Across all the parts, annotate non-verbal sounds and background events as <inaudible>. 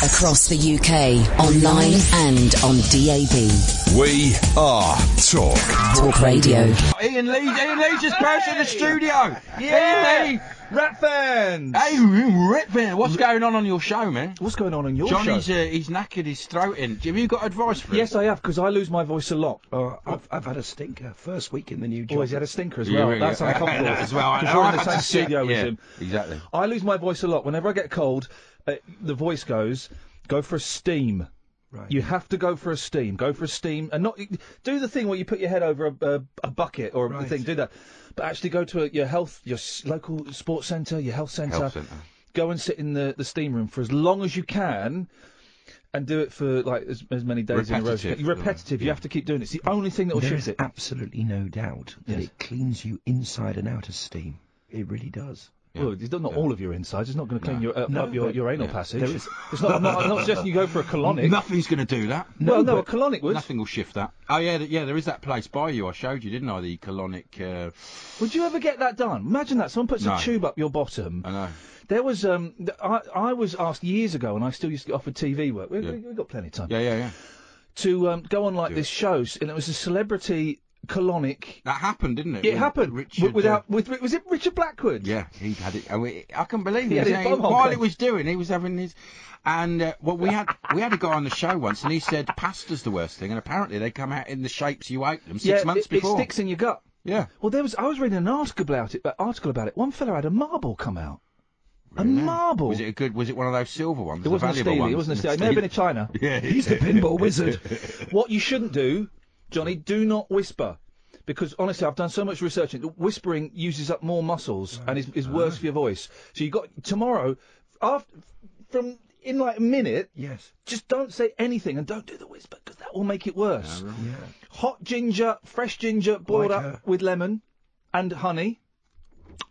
Across the UK, online and on DAB. We are Talk. Talk Radio. Iain Lee, Iain Lee just burst in the studio. Yeah. Iain Lee. Rat fans! Hey, Rip Van, what's going on on your show, man? What's going on on your Johnny's show? uh, he's knackered his throat in. Have you got advice for him? Yes, I have, because I lose my voice a lot. Uh, I've, I've had a stinker. First week in the new job. Oh, he's had a stinker as well. yeah, That's yeah. uncomfortable. <laughs> as well. Because you're I in the same <laughs> to sit- studio yeah, as him. Exactly. I lose my voice a lot. Whenever I get cold, uh, the voice goes, go for a steam. Right. You have to go for a steam. Go for a steam, and not do the thing where you put your head over a, a, a bucket or a Right. thing. Do that, but actually go to a, your health, your s- local sports centre, your health centre. Health centre. Go and sit in the, the steam room for as long as you can, and do it for like as, as many days in a row. Repetitive. You're repetitive. You have to keep doing it. It's the only thing that will There shift is it. absolutely no doubt that Yes. it cleans you inside and out of steam. It really does. Well, it's not all of your insides. It's not going to clean your, uh, No, up your, your anal yeah. passage. Is- It's not, I'm not, I'm not suggesting you go for a colonic. Nothing's going to do that. well, no, a colonic would. Nothing will shift that. Oh yeah, yeah. There is that place by you. I showed you, didn't I? The colonic. Uh, Would you ever get that done? Imagine that. Someone puts No. a tube up your bottom. I know. There was, um, I, I was asked years ago, and I still used to get offered TV work. We, Yeah. we, we've got plenty of time. Yeah, yeah, yeah. To um, go on like Do this show, s- and it was a celebrity colonic. That happened, didn't it? It With happened Richard, without. uh, with, was it Richard Blackwood? Yeah, he had it. I, mean, I can believe He it. had his Yeah, While he was doing, he was having his. And uh, well, we had we had a guy on the show once, and he said pasta's the worst thing, and apparently they come out in the shapes you ate them six yeah, months it, before. it sticks in your gut. Yeah, Well, there was. I was reading an article about it. Uh, article about it. One fella had a marble come out. A marble. Was it a good? Was it one of those silver ones? It wasn't a steely. ones? It wasn't a <laughs> steely. It may have been in China. Yeah, He's the pinball <laughs> wizard. What you shouldn't do, Johnny, do not whisper. Because honestly, I've done so much research. into Whispering uses up more muscles and is, is worse ah. for your voice. So you got tomorrow, after from in like a minute, yes. just don't say anything and don't do the whisper because that will make it worse. Yeah. Hot ginger, fresh ginger, boiled up with lemon and honey.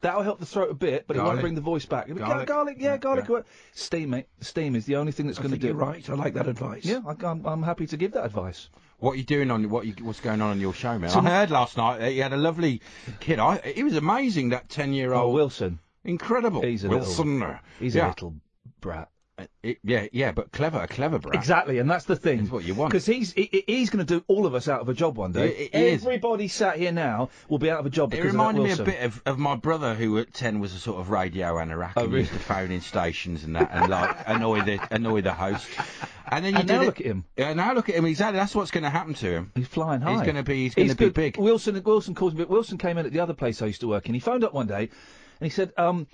That'll help the throat a bit, but it won't Garlic. bring the voice back. Garlic, Garlic. yeah, garlic. Steam, mate. Steam is the only thing that's I going to think do you're it. right. I like that advice. Yeah, I, I'm, I'm happy to give that advice. What are you doing on what? You, what's going on on your show, man? So- I heard last night that you had a lovely kid. I, he was amazing. That ten year Oh, old. Wilson. Incredible. He's a Wilson. He's yeah. a little brat. Uh, it- yeah, yeah, but clever, a clever brat. Exactly, and that's the thing. That's what you want. Because he's he, he's going to do all of us out of a job one day. It- it is. Everybody sat here now will be out of a job It reminded me a bit of, of my brother, who at ten was a sort of radio anorak Oh, and really? used to phone in stations and that, and like <laughs> annoy the annoy the host. And then you And now look at him. Yeah, now look at him. Exactly. That's what's going to happen to him. He's flying high. He's going to be. He's going to be good. big. Wilson Wilson calls me. Wilson came in at the other place I used to work in. He phoned up one day, and he said, um,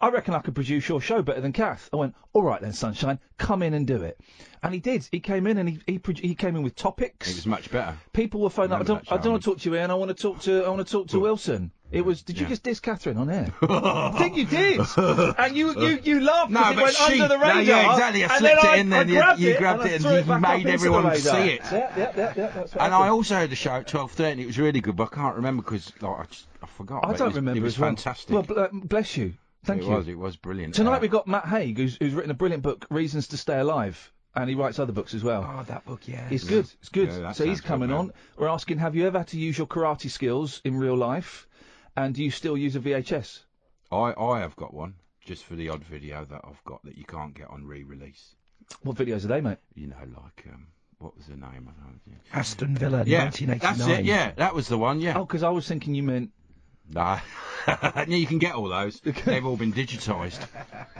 "I reckon I could produce your show better than Kath." I went, "All right then, sunshine, come in and do it." And he did. He came in and he he, produ- he came in with topics. It was much better. People were phoning up. I Remember don't, that I don't want to talk to you, Iain. I want to talk to. I want to talk to Wilson. It was. Did you just diss Catherine on air? <laughs> I think you did. <laughs> And you you you laughed No, because it but went she- under the no, radar. yeah, exactly. I and slipped then it I, in I then, you- grabbed you it grabbed and I it and threw you made into everyone the radar. see it. Yeah, yeah, yeah, yeah. That's what And I happened. also heard the show at twelve thirty. It was really good, but I can't remember because like, I, just, I forgot. I but don't was, remember It was as well. fantastic. Well, bl- uh, bless you. Thank it you. was. It was brilliant. Tonight Uh, we've got Matt Haig, who's, who's written a brilliant book, Reasons to Stay Alive, and he writes other books as well. Oh, that book, yeah. It's good. It's good. Yeah, so he's sounds good, coming on. We're asking, have you ever had to use your karate skills in real life, and do you still use a VHS? I I have got one just for the odd video that I've got that you can't get on re-release. What videos are they, mate? You know, like um, what was the name? I don't know. Aston Villa, Yeah, 1989. that's it. Yeah, that was the one. Yeah. Oh, because I was thinking you meant. Nah. <laughs> yeah, you can get all those. They've all been digitised.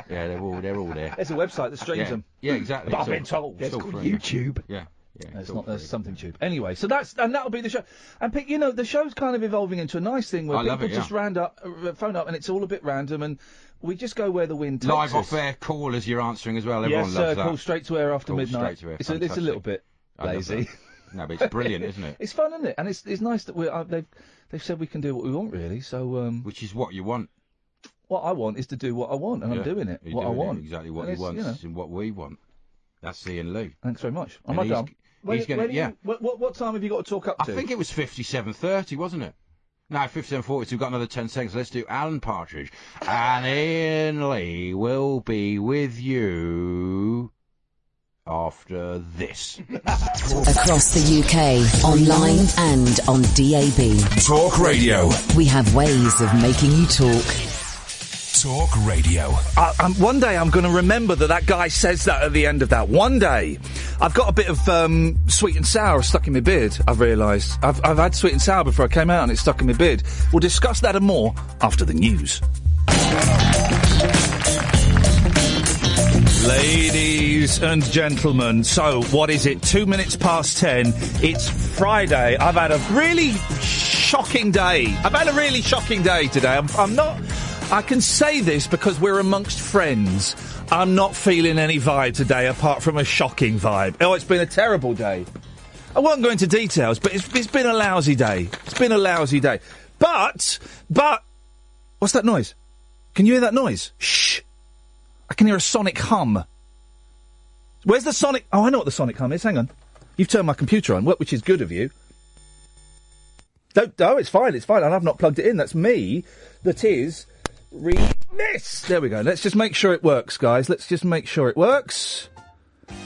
Yeah, they're all they're all there. There's a website that streams Yeah, them. yeah, exactly. But I've been told. it's It's all called free. YouTube. Yeah, yeah. It's not. There's something tube. Anyway, so that's and that'll be the show. And pick, you know, the show's kind of evolving into a nice thing where I people it, just yeah. round up, uh, phone up, and it's all a bit random, and we just go where the wind takes us. Live us. off air call as you're answering as well. Everyone yes, loves sir. that. Call straight to air after Call midnight. straight to air, It's a, it's a little bit I lazy. No, but it's brilliant, isn't it? <laughs> It's fun, isn't it? And it's it's nice that we're uh, they've they've said we can do what we want really. So um, Which is what you want. what I want is to do what I want, and I'm doing it. you're What I doing it want. exactly what And he wants You know, and what we want. That's Iain Lee. thanks very much. Am And I he's- done? he's When- gonna- yeah. you- what, what what time have you got to talk up I think it was 57.30, wasn't it? No, 57.40, so we've got another 10 seconds. Let's do Alan Partridge. And Iain Lee will be with you after this. Across the UK, online and on DAB. Talk Radio. We have ways of making you talk. Talk Radio. I, I'm, one day I'm going to remember that that guy says that at the end of that. One day. I've got a bit of um, sweet and sour stuck in my beard, I've realised. I've, I've had sweet and sour before I came out and it's stuck in my beard. We'll discuss that and more after the news. Ladies and gentlemen, so what is it? Two minutes past ten. It's Friday. I've had a really shocking day. I've had a really shocking day today. I'm, I'm not. I can say this because we're amongst friends. I'm not feeling any vibe today apart from a shocking vibe. Oh, it's been a terrible day. I won't go into details, but it's, it's been a lousy day. It's been a lousy day. But, but, what's that noise? Can you hear that noise? Shh. I can hear a sonic hum. Where's the sonic? Oh, I know what the sonic hum is. Hang on. You've turned my computer on, which is good of you. Don't, oh, it's fine, it's fine. And I've not plugged it in. That's me. That is remix. There we go. Let's just make sure it works, guys. Let's just make sure it works. <laughs>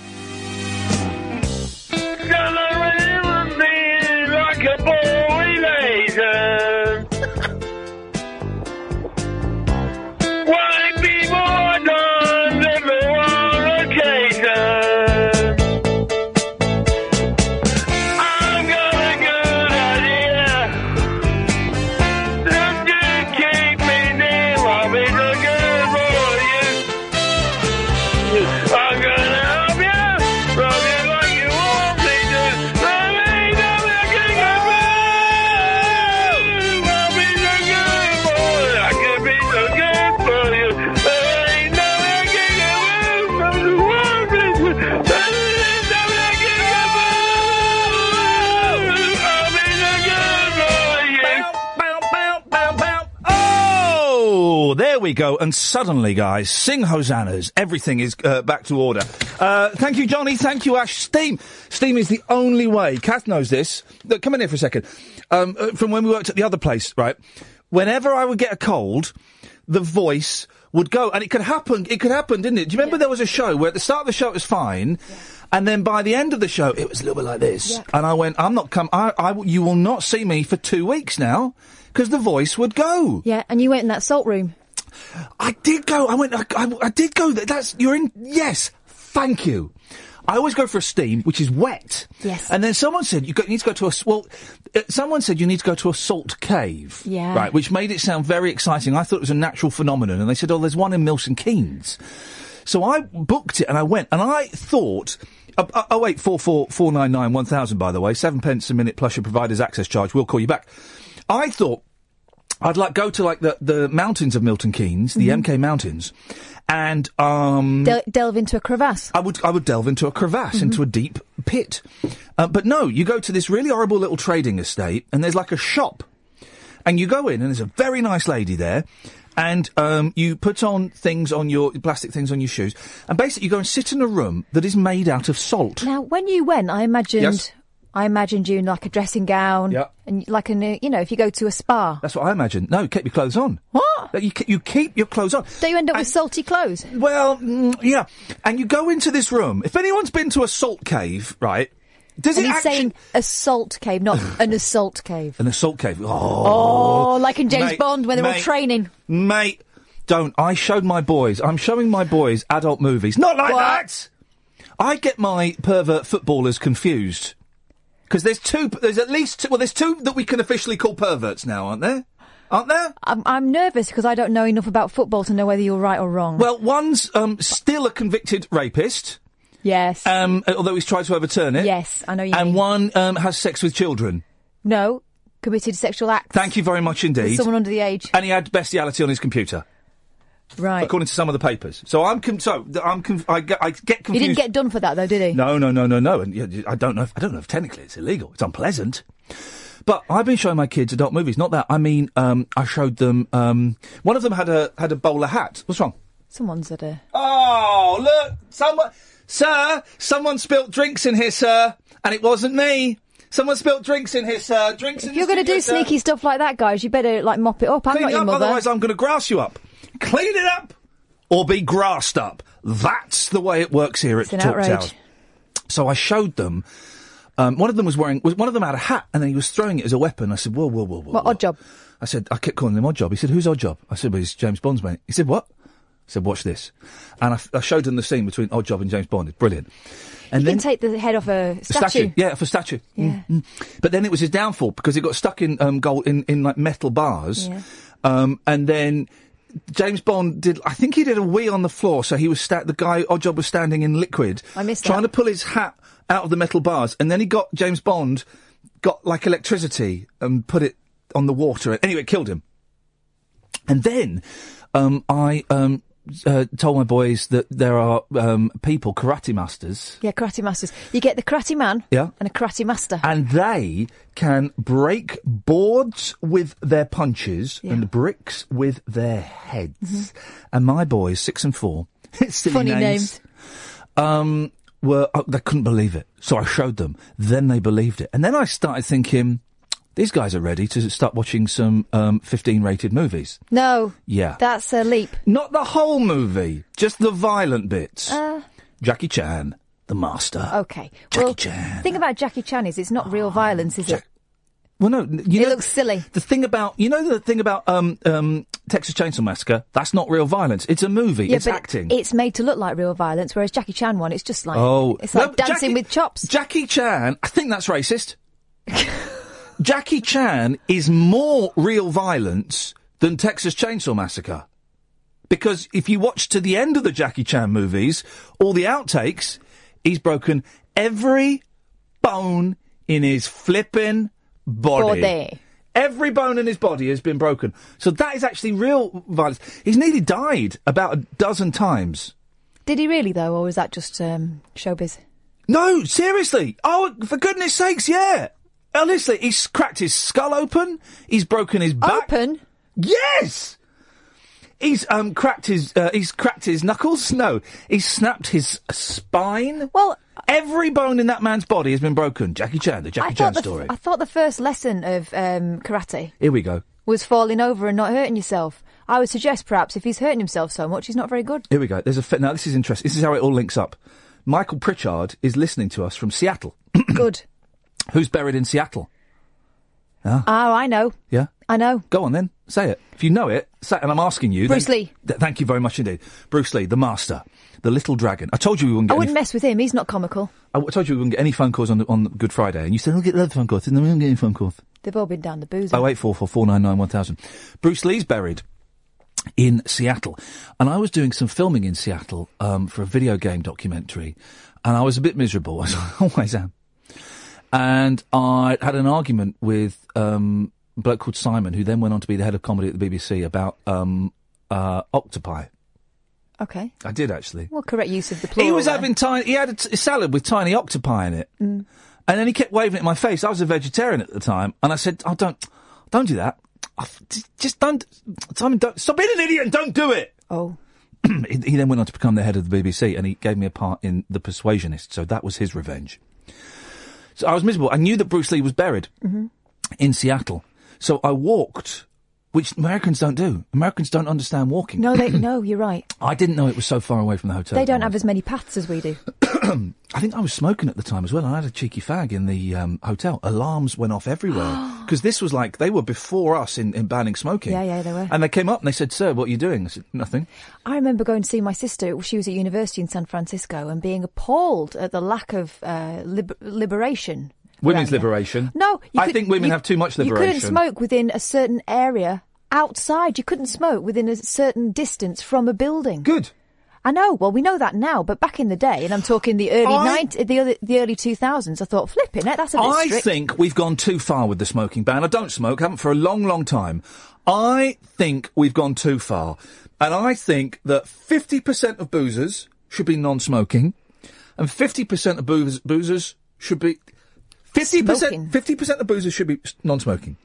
we go. And suddenly, guys, sing hosannas. Everything is uh, back to order. Uh, thank you, Johnny. Thank you, Ash. Steam. Steam is the only way. Kath knows this. Look, come in here for a second. Um, uh, from when we worked at the other place, right? Whenever I would get a cold, the voice would go, and it could happen. It could happen, didn't it? Do you remember there was a show where at the start of the show it was fine, and then by the end of the show it was a little bit like this, and I went, "I'm not come. I, I, you will not see me for two weeks now." Because the voice would go. Yeah, and you went in that salt room. I did go. I went. I, I, I did go. there. That's you're in. Yes, thank you. I always go for a steam, which is wet. Yes. And then someone said you, go, you need to go to a well. Uh, someone said you need to go to a salt cave. Yeah. Right, which made it sound very exciting. I thought it was a natural phenomenon, and they said, "Oh, there's one in Milton Keynes." So I booked it and I went, and I thought. Uh, uh, oh wait, four four four nine nine one thousand. By the way, seven pence a minute plus your provider's access charge. We'll call you back. I thought I'd like go to like the, the mountains of Milton Keynes, the MK Mountains, and um, Del- delve into a crevasse. I would I would delve into a crevasse, into a deep pit. Uh, but no, you go to this really horrible little trading estate, and there's like a shop, and you go in, and there's a very nice lady there. And um, you put on things on your plastic things on your shoes, and basically you go and sit in a room that is made out of salt. Now, when you went, I imagined, Yes. I imagined you in like a dressing gown, Yeah. and like an, uh, you know, if you go to a spa. That's what I imagine. No, keep your clothes on. What? You, you keep your clothes on. Don't you end up with salty clothes? Well, mm, yeah. And you go into this room. If anyone's been to a salt cave, right? Does And it he's actually... saying assault cave, not <laughs> an assault cave. An assault cave. Oh, Oh, like in James Mate, Bond when they're all training. mate, don't. I showed my boys. I'm showing my boys adult movies. Not like What? that. I get my pervert footballers confused because there's two. There's at least two, well, there's two that we can officially call perverts now, aren't there? Aren't there? I'm, I'm nervous because I don't know enough about football to know whether you're right or wrong. Well, one's um, still a convicted rapist, yes. um, although he's tried to overturn it. yes, I know you And mean. one um, has sex with children. No, committed sexual acts. Thank you very much with indeed. Someone under the age. And he had bestiality on his computer, Right. according to some of the papers. So I'm con- so th- I'm conf- I, get, I get He didn't get done for that though, did he? No, no, no, no, no. And yeah, I don't know. If, I don't know if technically it's illegal. It's unpleasant. But I've been showing my kids adult movies. Not that. I mean, um, I showed them. Um, one of them had a had a bowler hat. What's wrong? Someone's at a. Oh, look! Someone, sir, someone spilt drinks in here, sir, and it wasn't me. Someone spilt drinks in here, sir. Drinks in If the you're going to do sneaky stuff like that, guys, you better like mop it up. I'm Clean not your up, mother. otherwise I'm going to grass you up. Clean it up, or be grassed up. That's the way it works here at Talk outrage. Tower. So I showed them Um, one of them was wearing, was, one of them had a hat, and then he was throwing it as a weapon. I said, whoa, whoa, whoa, whoa. What whoa. odd job? I said, I kept calling him Oddjob. He said, who's Oddjob? I said, well, he's James Bond's mate. He said, what? I said, watch this. And I showed him the scene between Oddjob and James Bond. It's brilliant. And You then can take the head off a the statue. Yeah, for statue. Yeah. Mm, mm. But then it was his downfall because it got stuck in um, gold in, in like metal bars. Yeah. Um, and then James Bond did. I think he did a wee on the floor. So he was sta- the guy. Oddjob was standing in liquid. I missed trying that. to pull his hat out of the metal bars, and then he got James Bond got like electricity and put it on the water. Anyway, it killed him. And then um, I um, uh, told my boys that there are um, people, karate masters, Yeah, karate masters. You get the karate man Yeah. and a karate master. and they can break boards with their punches Yeah. and bricks with their heads. And my boys, six and four, <laughs> silly Funny names, names. um, were oh, they couldn't believe it. So I showed them. Then they believed it, and then I started thinking. These guys are ready to start watching some um, 15 rated movies. No, Yeah. that's a leap. Not the whole movie, just the violent bits. Uh, Jackie Chan, the master. okay. Jackie well, Chan. the thing about Jackie Chan is it's not real violence, is it? Well, no, you It know, looks silly. The thing about you know the thing about um, um, Texas Chainsaw Massacre. That's not real violence. It's a movie. Yeah, it's but acting. it's made to look like real violence, whereas Jackie Chan one, it's just like oh, it's like No, dancing Jackie- with chops. Jackie Chan. I think that's racist. <laughs> Jackie Chan is more real violence than Texas Chainsaw Massacre. Because if you watch to the end of the Jackie Chan movies, all the outtakes, he's broken every bone in his flipping body. Body. Every bone in his body has been broken. So that is actually real violence. He's nearly died about a dozen times. Did he really though, or was that just um, showbiz? No, seriously. Oh, for goodness sakes, yeah. Honestly, he's cracked his skull open. He's broken his back. Open. Yes. He's um cracked his uh, he's cracked his knuckles. No, he's snapped his spine. Well, Every bone in that man's body has been broken. Jackie Chan, the Jackie Chan the, story. I thought the first lesson of um, karate Here we go. was falling over and not hurting yourself. I would suggest perhaps if he's hurting himself so much, he's not very good. Here we go. There's a now. This is interesting. This is how it all links up. Michael Pritchard is listening to us from Seattle. good. <clears throat> Who's buried in Seattle? Oh, I know. Yeah. I know. Go on then. Say it. If you know it, say it. And I'm asking you. Bruce then- Lee. Th- thank you very much indeed. Bruce Lee, the master, the little dragon. I told you we wouldn't I get any. wouldn't mess with him. He's not comical. I w- told you we wouldn't get any phone calls on the, on Good Friday, and you said we'll get the phone calls, and then we don't get any phone calls. They've all been down the booze. Oh eight four four four nine nine one thousand. Bruce Lee's buried in Seattle, and I was doing some filming in Seattle um, for a video game documentary, and I was a bit miserable, <laughs> as I always am. And I had an argument with um, a bloke called Simon, who then went on to be the head of comedy at the BBC, about um, uh, octopi. Okay. I did actually. Well, correct use of the plural. He was there. having tiny. He had a, t- a salad with tiny octopi in it, Mm. and then he kept waving it in my face. I was a vegetarian at the time, and I said, "Oh, don't, don't do that. I just don't, Simon. Don't stop being an idiot and don't do it." Oh. <clears throat> he, he then went on to become the head of the BBC, and he gave me a part in The Persuasionist. So that was his revenge. So I was miserable. I knew that Bruce Lee was buried Mhm. in Seattle, so I walked, which Americans don't do. Americans don't understand walking. No, they <clears throat> no. You're right. I didn't know it was so far away from the hotel. They don't have as many paths as we do. <clears throat> I think I was smoking at the time as well. I had a cheeky fag in the um, hotel. Alarms went off everywhere <gasps> because this was like they were before us in, in banning smoking. Yeah, yeah, they were. And they came up and they said, "Sir, what are you doing?" I said, "Nothing." I remember going to see my sister. She was at university in San Francisco and being appalled at the lack of uh, liber- liberation. Women's liberation. No, you I could- think women you- have too much liberation. You couldn't smoke within a certain area outside. You couldn't smoke within a certain distance from a building. Good. I know. Well, we know that now, but back in the day, and I'm talking the early I- 90, the, early- the early 2000s, I thought, flipping it, that's a bit I strict. think we've gone too far with the smoking ban. I don't smoke, haven't for a long, long time. I think we've gone too far. And I think that 50% of boozers should be non-smoking and 50% of boozers should be... 50%, 50% of boozers should be non-smoking.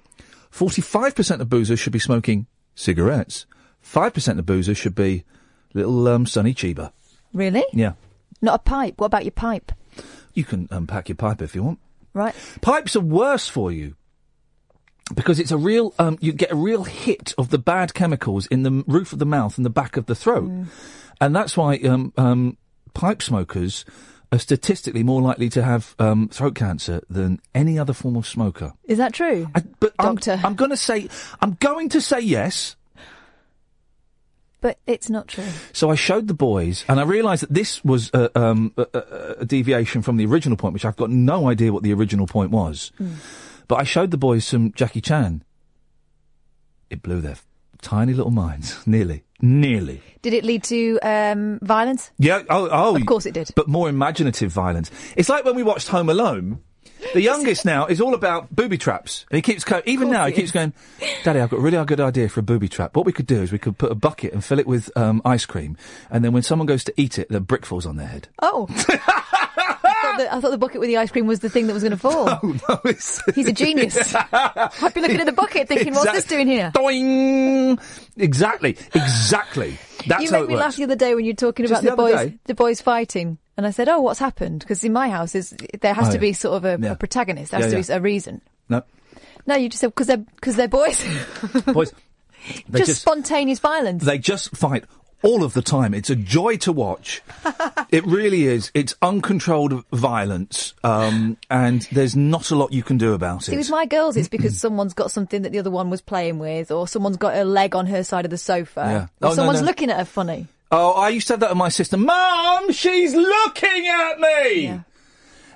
45% of boozers should be smoking cigarettes. 5% of boozers should be little um, Sonny Chiba. Really? Yeah. Not a pipe. What about your pipe? You can um, pack your pipe if you want. Right. Pipes are worse for you because it's a real. Um, you get a real hit of the bad chemicals in the roof of the mouth and the back of the throat, and that's why um, um, pipe smokers are statistically more likely to have um, throat cancer than any other form of smoker. Is that true? but Doctor. I'm, I'm going to say, I'm going to say yes. But it's not true. So I showed the boys, and I realised that this was a, um, a, a- a deviation from the original point, which I've got no idea what the original point was. Hmm. But I showed the boys some Jackie Chan. It blew their tiny little minds, nearly, nearly. Did it lead to um, violence? Yeah. Oh, oh. Of course it did. But more imaginative violence. It's like when we watched Home Alone. The youngest now is all about booby traps, and he keeps co- even now he keeps going, "Daddy, I've got a really good idea for a booby trap. What we could do is we could put a bucket and fill it with um, ice cream, and then when someone goes to eat it, the brick falls on their head." Oh. <laughs> I, thought the, I thought the bucket with the ice cream was the thing that was going to fall. <laughs> No, <laughs> He's a genius. <laughs> I've been looking at the bucket thinking, what's this doing here? Doing exactly, exactly. That's you made me works. laugh the other day when you were talking Just about the the, boys, day? the boys fighting, and I said, "Oh, what's happened?" Because in my house, is there has Oh, to yeah. be sort of a, Yeah. a protagonist. There has Yeah, to be a reason. No, No, you just said because they're because they're boys. boys, just, just spontaneous violence. They just fight all of the time. It's a joy to watch. <laughs> it really is. It's uncontrolled violence, um, and there's not a lot you can do about See, it. with my girls, it's because someone's got something that the other one was playing with, or someone's got a leg on her side of the sofa, Yeah. or Oh, someone's no. looking at her funny. Oh, I used to have that with my sister. Mom, she's looking at me.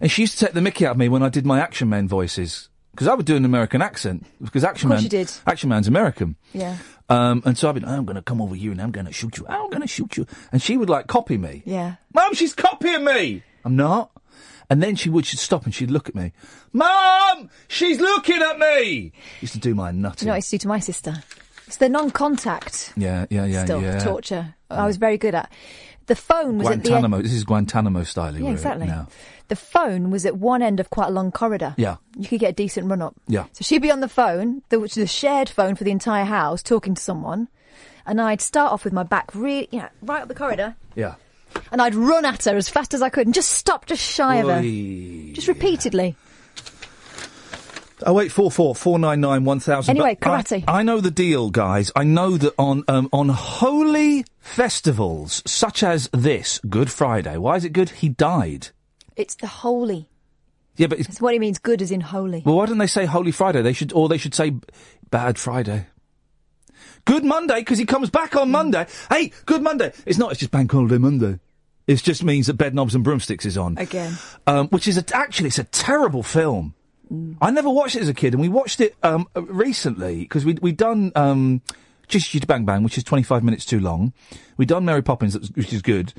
And she used to take the mickey out of me when I did my Action Man voices. Because I would do an American accent. Because Action Man. Action Man's American. Yeah. Um, and so I've been, I'm going to come over here and I'm going to shoot you. I'm going to shoot you. And she would like copy me. Yeah. Mom, she's copying me. I'm not. And then she would she'd stop and she'd look at me. Mom, she's looking at me. Used to do my nutting. you know what I used to do to my sister? It's the non-contact yeah, yeah, yeah, stuff, yeah. torture. I was very good at. The phone was at the Guantanamo. end. This is Guantanamo style. Yeah, exactly. Now. The phone was at one end of quite a long corridor. Yeah. You could get a decent run up. Yeah. So she'd be on the phone, the, which is a shared phone for the entire house, talking to someone, and I'd start off with my back really, you know, right up the corridor, Yeah. and I'd run at her as fast as I could and just stop just shy of her, just repeatedly. Oh wait, four four four nine nine one thousand. Anyway, karate. I I know the deal, guys. I know that on um, on holy festivals such as this Good Friday. Why is it good? He died. It's the holy. Yeah, but it's, what he means. Good as in holy. well, why don't they say Holy Friday? They should, or they should say Bad Friday. Good Monday because he comes back on Monday. Hey, Good Monday. It's not. It's just Bank Holiday Monday. It just means that Bedknobs and Broomsticks is on Again. um, which is a, actually it's a terrible film. I never watched it as a kid, and we watched it um, recently because we we'd done um, Just Bang Bang, which is twenty five minutes too long. We'd done Mary Poppins, which is good,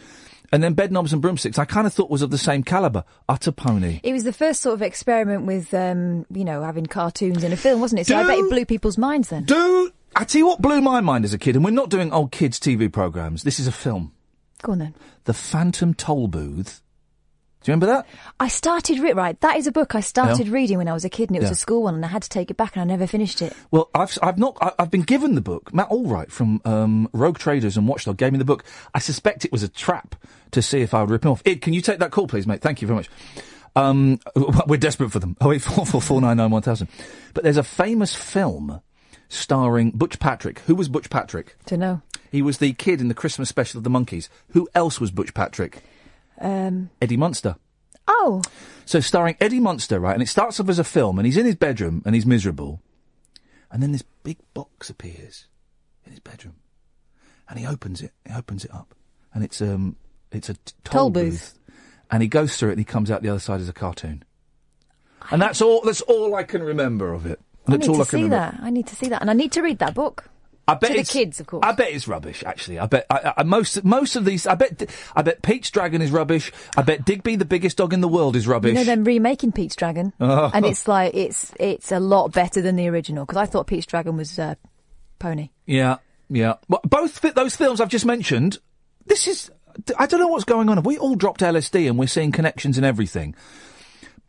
and then Bedknobs and Broomsticks. I kind of thought was of the same caliber. Utter pony. It was the first sort of experiment with, um, you know, having cartoons in a film, wasn't it? So I bet it blew people's minds then. Do I tell you what blew my mind as a kid? And we're not doing old kids TV programs. This is a film, Go on then. The Phantom Tollbooth. Do you remember that? I started re- right. That is a book I started Yeah. reading when I was a kid, and it was Yeah. a school one, and I had to take it back, and I never finished it. Well, I've I've not I- I've been given the book. Matt Allwright from um, Rogue Traders and Watchdog gave me the book. I suspect it was a trap to see if I would rip him off. Ed, can you take that call, please, mate? Thank you very much. Um, <laughs> we're desperate for them. <laughs> Oh eight four four four nine nine one thousand. But there's a famous film starring Butch Patrick. Who was Butch Patrick? To know. He was the kid in the Christmas special of the Monkees. Who else was Butch Patrick? Um, Eddie Munster. oh, So starring Eddie Munster, right? And it starts off as a film, and he's in his bedroom, and he's miserable. And then this big box appears in his bedroom, and he opens it. He opens it up, and it's um, it's a t- toll, Toll booth. And he goes through it, and he comes out the other side as a cartoon. And that's all. That's all I can remember of it. I That's need all to I can see remember. that. I need to see that, and I need to read that book. I bet To the it's, kids, of course. I bet it's rubbish. Actually, I bet I, I, most most of these. I bet I bet Pete's Dragon is rubbish. I bet Digby, the biggest dog in the world, is rubbish. You know, them remaking Pete's Dragon, <laughs> Oh. and it's like it's it's a lot better than the original because I thought Pete's Dragon was uh, pony. Yeah, yeah. Well, both those films I've just mentioned. This is. I don't know what's going on. Have we all dropped LSD and we're seeing connections and everything?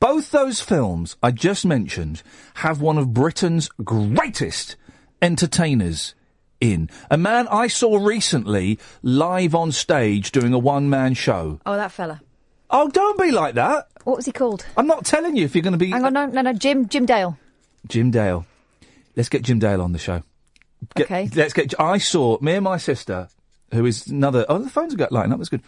Both those films I just mentioned have one of Britain's greatest entertainers in. A man I saw recently live on stage doing a one man show. Oh, that fella. Oh, don't be like that. What was he called? I'm not telling you if you're going to be. Hang on, no, no, no, Jim, Jim Dale. Jim Dale. Let's get Jim Dale on the show. Get- Okay. Let's get. I saw me and my sister, who is another. Oh, the phones are got lighting up. That's good.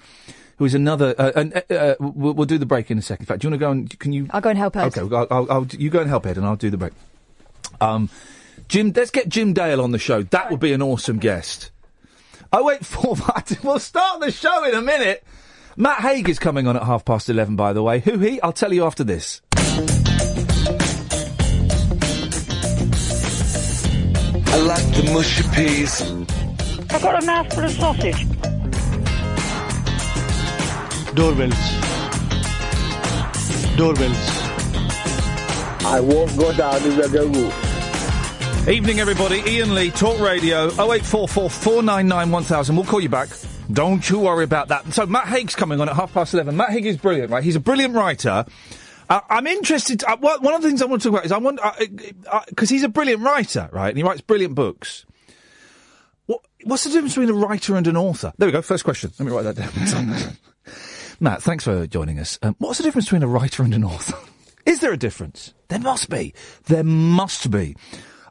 who is another. Uh, and uh, uh, we'll, we'll do the break in a second. In fact, do you want to go and can you? I'll go and help Ed. Okay, I'll, I'll, I'll, you go and help Ed, and I'll do the break. Um, Jim, let's get Jim Dale on the show. That would be an awesome guest. Oh wait, <laughs> four. We'll start the show in a minute. Matt Haig is coming on at half past eleven. By the way, who he? I'll tell you after this. I like the mushy peas. I've got a mouthful of sausage. Doorbells. Doorbells. I won't go down in the goo. Evening, everybody. Iain Lee, Talk Radio, 0844 499 1000. We'll call you back. Don't you worry about that. So, Matt Haig's coming on at half past 11. Matt Haig is brilliant, right? He's a brilliant writer. Uh, I'm interested. Uh, one of the things I want to talk about is I want because he's a brilliant writer, right? And he writes brilliant books. What, what's the difference between a writer and an author? There we go. First question. Let me write that down. <laughs> Matt, thanks for joining us. Um, what's the difference between a writer and an author? <laughs> Is there a difference? There must be. There must be.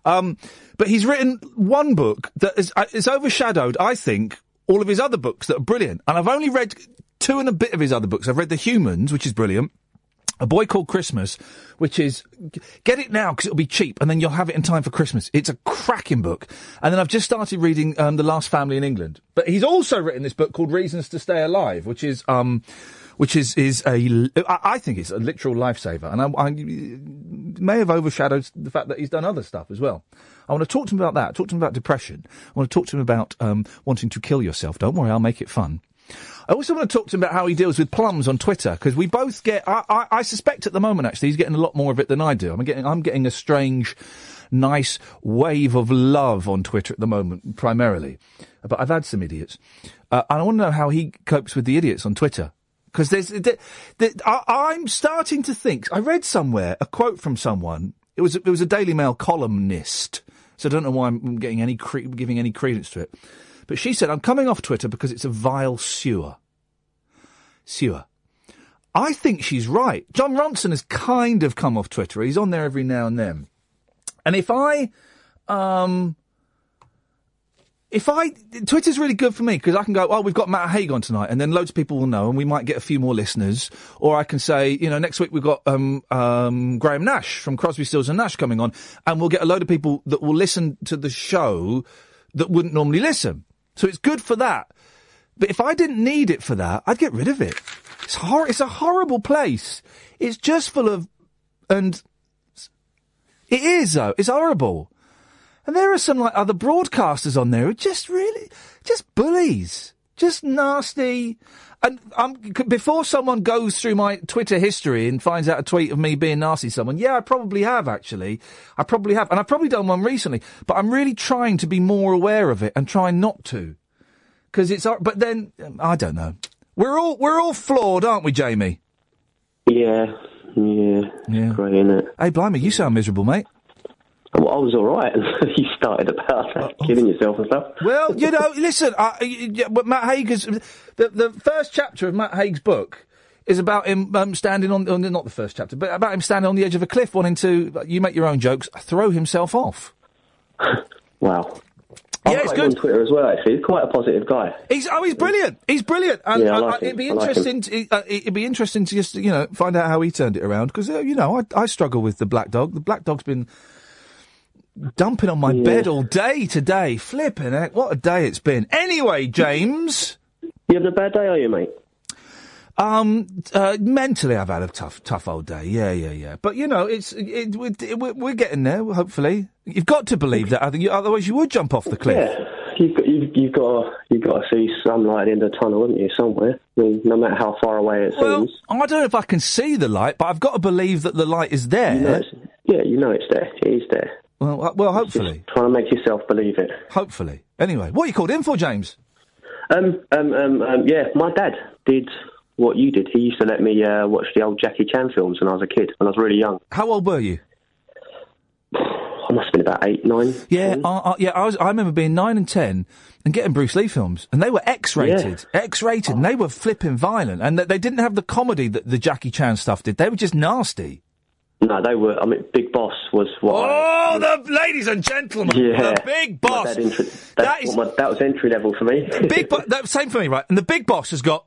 Um, but he's written one book that is, uh, is overshadowed, I think, all of his other books that are brilliant. And I've only read two and a bit of his other books. I've read The Humans, which is brilliant. A Boy Called Christmas, which is get it now because it'll be cheap, and then you'll have it in time for Christmas. It's a cracking book. And then I've just started reading um, The Last Family in England. But he's also written this book called Reasons to Stay Alive, which is um, which is is a I think it's a literal lifesaver, and I, I may have overshadowed the fact that he's done other stuff as well. I want to talk to him about that. Talk to him about depression. I want to talk to him about um, wanting to kill yourself. Don't worry, I'll make it fun. I also want to talk to him about how he deals with plums on Twitter because we both get. I, I, I suspect at the moment actually he's getting a lot more of it than I do. I'm getting. I'm getting a strange, nice wave of love on Twitter at the moment, primarily. But I've had some idiots, uh, and I want to know how he copes with the idiots on Twitter. Because there's, the, the, I, I'm starting to think. I read somewhere a quote from someone. It was it was a Daily Mail columnist, so I don't know why I'm getting any cre- giving any credence to it. But she said, I'm coming off Twitter because it's a vile sewer. Sewer. I think she's right. Jon Ronson has kind of come off Twitter. He's on there every now and then. And if I, um, if I, Twitter's really good for me because I can go, oh, we've got Matt Haig on tonight, and then loads of people will know, and we might get a few more listeners. Or I can say, you know, next week we've got um, um, Graham Nash from Crosby, Stills and Nash coming on, and we'll get a load of people that will listen to the show that wouldn't normally listen. So it's good for that. But if I didn't need it for that, I'd get rid of it. It's hor- It's a horrible place. It's just full of, and it is though. It's horrible. And there are some like other broadcasters on there who are just really, just bullies, just nasty. And um, before someone goes through my Twitter history and finds out a tweet of me being nasty to someone, yeah, I probably have actually. I probably have, and I've probably done one recently. But I'm really trying to be more aware of it and trying not to, because it's. hor- But then um, I don't know. We're all we're all flawed, aren't we, Jamie? Yeah, yeah. Yeah. Great, innit? Hey, blimey, you sound miserable, mate. Well, I was all right. <laughs> you started about killing yourself and stuff. Well, you know, <laughs> listen, I, Matt Haig is the the first chapter of Matt Haig's book is about him um, standing on, on not the first chapter, but about him standing on the edge of a cliff, wanting to you make your own jokes, throw himself off. <laughs> Wow. Yeah, it's good. on Twitter as well. Actually, he's quite a positive guy. He's oh, he's brilliant. He's brilliant. And Yeah, I I- like I- him. it'd be I like interesting. to, uh, it'd be interesting to just you know find out how he turned it around because uh, you know I, I struggle with the black dog. The black dog's been dumping on my bed all day today. Flipping heck, what a day it's been. Anyway, James. You having a bad day, are you, mate? Um, uh, mentally, I've had a tough, tough old day. Yeah, yeah, yeah. But you know, it's it, it, it, we're, we're getting there. Hopefully, you've got to believe that. I think you, otherwise, you would jump off the cliff. Yeah. You've got, you've, you've got to, you've got to see sunlight at the the tunnel, haven't you, somewhere? I mean, no matter how far away it Well, seems. I don't know if I can see the light, but I've got to believe that the light is there. You know yeah, you know it's there. It is there. Well, well, hopefully. Trying to make yourself believe it. Hopefully. Anyway, what are you called in for, James? Um, um, um, um, yeah, my dad did what you did. He used to let me uh, watch the old Jackie Chan films when I was a kid, when I was really young. How old were you? I must have been about eight, nine. Yeah, I, I, yeah. I was. I remember being nine and ten and getting Bruce Lee films, and they were X-rated, X-rated, and they were flipping violent, and they- they didn't have the comedy that the Jackie Chan stuff did. They were just nasty. No, they were. I mean, Big Boss was what. I- Oh, the ladies and gentlemen, yeah, the big boss. dad intro- That that, is- my, that was entry level for me. Big Bo- that, same for me, right? And the big boss has got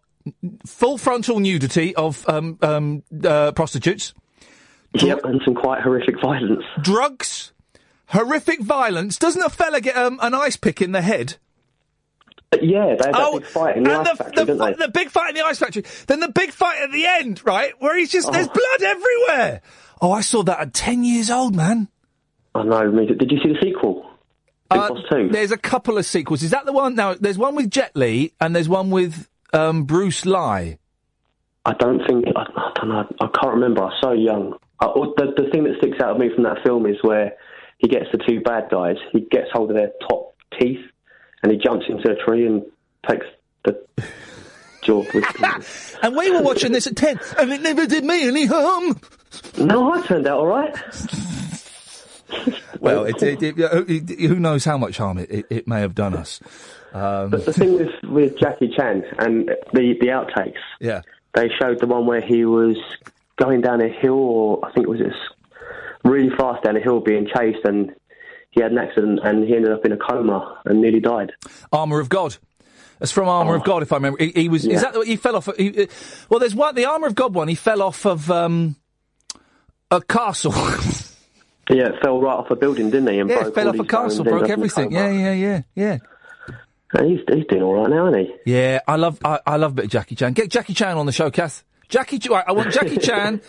full frontal nudity of um, um, uh, prostitutes. Yep, and some quite horrific violence. Drugs, horrific violence. Doesn't a fella get um, an ice pick in the head? Yeah, they had that big fight in the Oh, and ice the, factory, the, they? the big fight in the ice factory. Then the big fight at the end, right, where he's just there's blood everywhere. Oh, I saw that at ten years old, man. I know. me- Did you see the sequel? Big Uh, Boss 2? There's a couple of sequels. Is that the one? Now, there's one with Jet Li and there's one with um, Bruce Lee. I don't think I, I don't know. I can't remember. I was so young. I, the the thing that sticks out of me from that film is where he gets the two bad guys. He gets hold of their top teeth, and he jumps into a tree and takes the jaw with <laughs> him. And we were watching this at ten, and it never did me any harm. No, I turned out all right. Well, it, it, it, who knows how much harm it, it, may have done us. Um, But the thing with with Jackie Chan and the the outtakes, yeah. they showed the one where he was going down a hill, or I think it was just really fast down a hill, being chased, and he had an accident, and he ended up in a coma and nearly died. Armour of God. It's from Armour of God, if I remember. He, he was. Yeah. Is that the, he fell off? He, well, there's one. The Armour of God one. He fell off of um, a castle. <laughs> Yeah, it fell right off a building, didn't he? And yeah, broke fell off a castle, broke up in a everything. Yeah, yeah, yeah, yeah. And he's he's doing all right now, isn't he? Yeah, I love I, I love a bit of Jackie Chan. Get Jackie Chan on the show, Kath. Jackie, right, I want Jackie <laughs> Chan,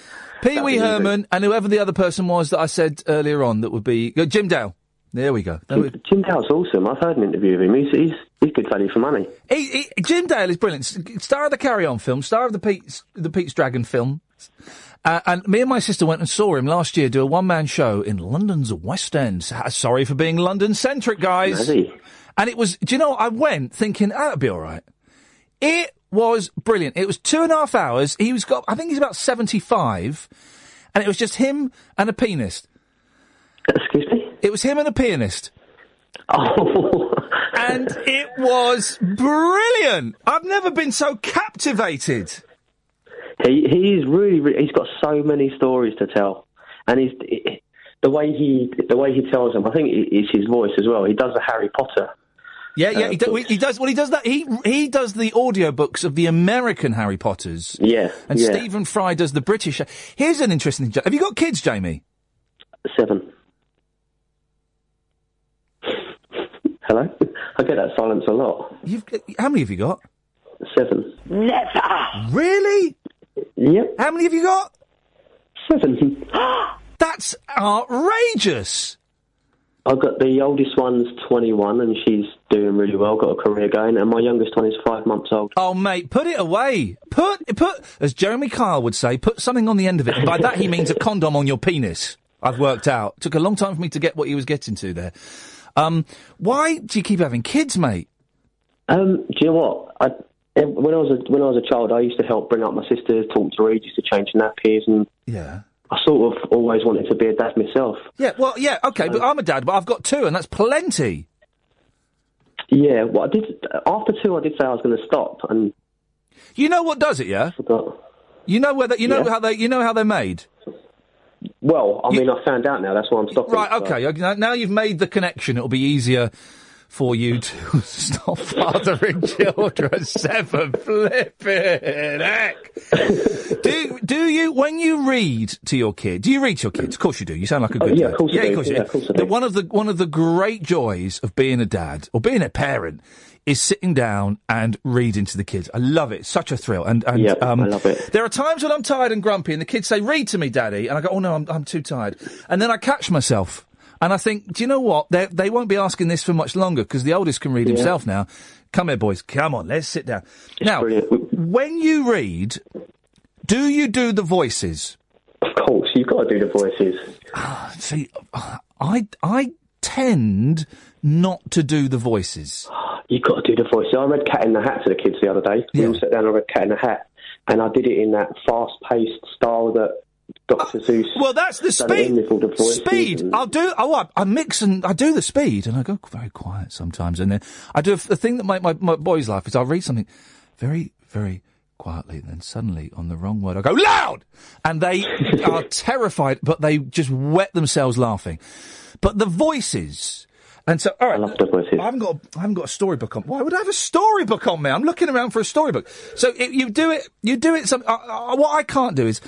Pee Wee Herman, and whoever the other person was that I said earlier on that would be uh, Jim Dale. There we go. Would- Jim Dale's awesome. I've heard an interview of him. He's he's he's good value for money. He, he, Jim Dale is brilliant. Star of the Carry On film, star of the Pete's, the Pete's Dragon film. Uh, and me and my sister went and saw him last year do a one man show in London's West End. Sorry for being London centric, guys. And it was, do you know, what? I went thinking, oh, that'd be all right. It was brilliant. It was two and a half hours. He was got, I think he's about 75. And it was just him and a pianist. Excuse me? It was him and a pianist. <laughs> Oh, And it was brilliant. I've never been so captivated. He he's really, really he's got so many stories to tell, and he's the way he the way he tells them. I think it's his voice as well. He does the Harry Potter. Yeah, yeah, Uh, he, do, he does. Well, he does that. He he does the audiobooks of the American Harry Potters. Yeah, and yeah. Stephen Fry does the British. Here's an interesting. thing. Have you got kids, Jamie? Seven. Hello. I get that silence a lot. You've how many have you got? Seven. Never. Really? Yep. How many have you got? Seven. <gasps> That's outrageous. I've got the oldest one's 21 and she's doing really well, got a career going, and my youngest one is five months old. Oh, mate, put it away. Put put, as Jeremy Kyle would say, put something on the end of it. And by that he means a condom on your penis. I've worked out. Took a long time for me to get what he was getting to there. Um, why do you keep having kids, mate? Um, do you know what? I, eh, when I was a, when I was a child, I used to help bring up my sisters, talk to her, used to change nappies, and Yeah. I sort of always wanted to be a dad myself. Yeah, well, yeah, okay, but I'm a dad, but I've got two, and that's plenty. Yeah, well, I did after two. I did say I was going to stop, and You know what does it, yeah? forgot. You know whether you know Yeah. how they you know how they're made. Well, I mean, I found out now. That's why I'm stopping. Right, so- okay. okay, Now you've made the connection. It'll be easier for you to <laughs> stop fathering children. <laughs> Seven flipping heck. do do you when you read to your kid? Do you read to your kids? Of course you do. You sound like a Oh, good yeah, dad. of course yeah, of course you Yeah, do. of course The- do. One of the one of the great joys of being a dad or being a parent is sitting down and reading to the kids. I love it. It's such a thrill. And and Yeah, um, I love it. there are times when I'm tired and grumpy, and the kids say, "Read to me, Daddy," and I go, "Oh no, I'm I'm too tired," and then I catch myself. And I think, do you know what? They they won't be asking this for much longer because the oldest can read Yeah. himself now. Come here, boys. Come on, let's sit down. now, when you read, do you do the voices? Of course, you've got to do the voices. Ah, see, I I tend not to do the voices. You've got to do the voices. I read Cat in the Hat to the kids the other day. We all sat down and read Cat in the Hat, and I did it in that fast-paced style that Dr. Seuss. Well, that's the done it in speed. with all the voices Speed. and- I'll do. Oh, I, I mix and I do the speed, and I go very quiet sometimes, and then I do the thing that make my, my boys laugh is I'll read something very very quietly, and then suddenly on the wrong word I go loud, and they <laughs> are terrified, but they just wet themselves laughing. But the voices. And so, all right. I love the British. I haven't got. A, I haven't got a storybook on. Why would I have a storybook on me? I'm looking around for a storybook. So it, you do it. You do it. Some. Uh, uh, what I can't do is.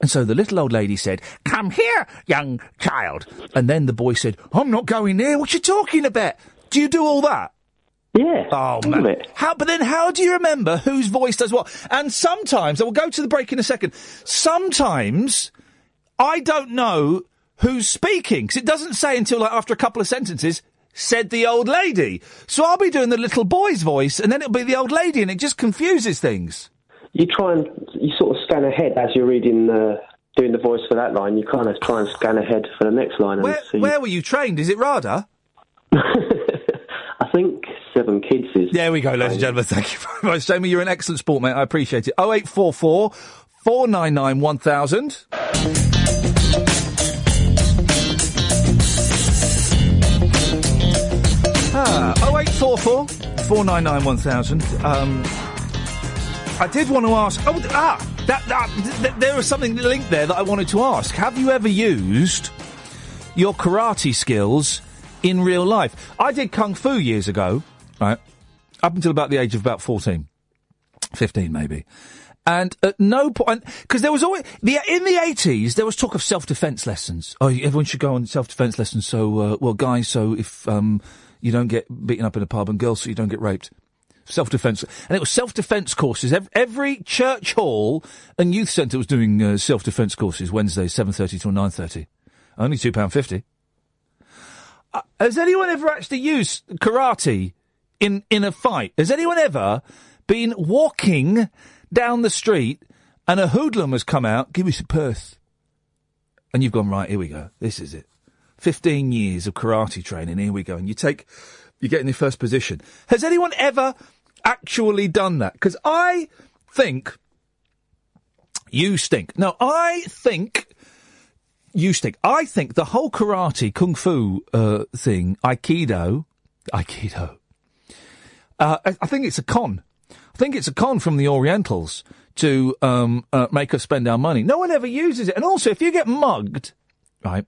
And so the little old lady said, "Come here, young child." And then the boy said, "I'm not going there. What you talking about?" Do you do all that? Yeah. Oh man. How? But then, how do you remember whose voice does what? And sometimes, I will go to the break in a second. Sometimes, I don't know who's speaking because it doesn't say until like after a couple of sentences. Said the old lady. So I'll be doing the little boy's voice, and then it'll be the old lady, and it just confuses things. You try and you sort of scan ahead as you're reading the doing the voice for that line. You kind of try and scan ahead for the next line. And Where, see. where were you trained? Is it RADA? <laughs> I think Seven Kids is. There we go, ladies and gentlemen. Thank you very much, Jamie. You're an excellent sport, mate. I appreciate it. 0844 499 1000. Ah, 0844 499 1000. Um, I did want to ask. Oh, ah, that, that, th- th- there was something linked there that I wanted to ask. Have you ever used your karate skills in real life? I did kung fu years ago, right? Up until about the age of about 14, 15 maybe. And at no point, because there was always the in the eighties, there was talk of self defense lessons. Oh, everyone should go on self defense lessons. So, uh, well, guys, so if um, you don't get beaten up in a pub, and girls, so you don't get raped. Self defense, and it was self defense courses. Every, church hall and youth centre was doing uh, self defense courses Wednesdays, seven thirty till nine thirty. Only two pound fifty. Uh, has anyone ever actually used karate in in a fight? Has anyone ever been walking down the street and a hoodlum has come out? Give me some purse, and you've gone right. Here we go. This is it. Fifteen years of karate training. Here we go. And you take, you get in the first position. Has anyone ever actually done that? Because I think you stink. No, I think you stink. I think the whole karate, kung fu uh, thing, aikido, aikido. Uh, I, think it's a con. I think it's a con from the Orientals to um, uh, make us spend our money. No one ever uses it. And also, if you get mugged, right,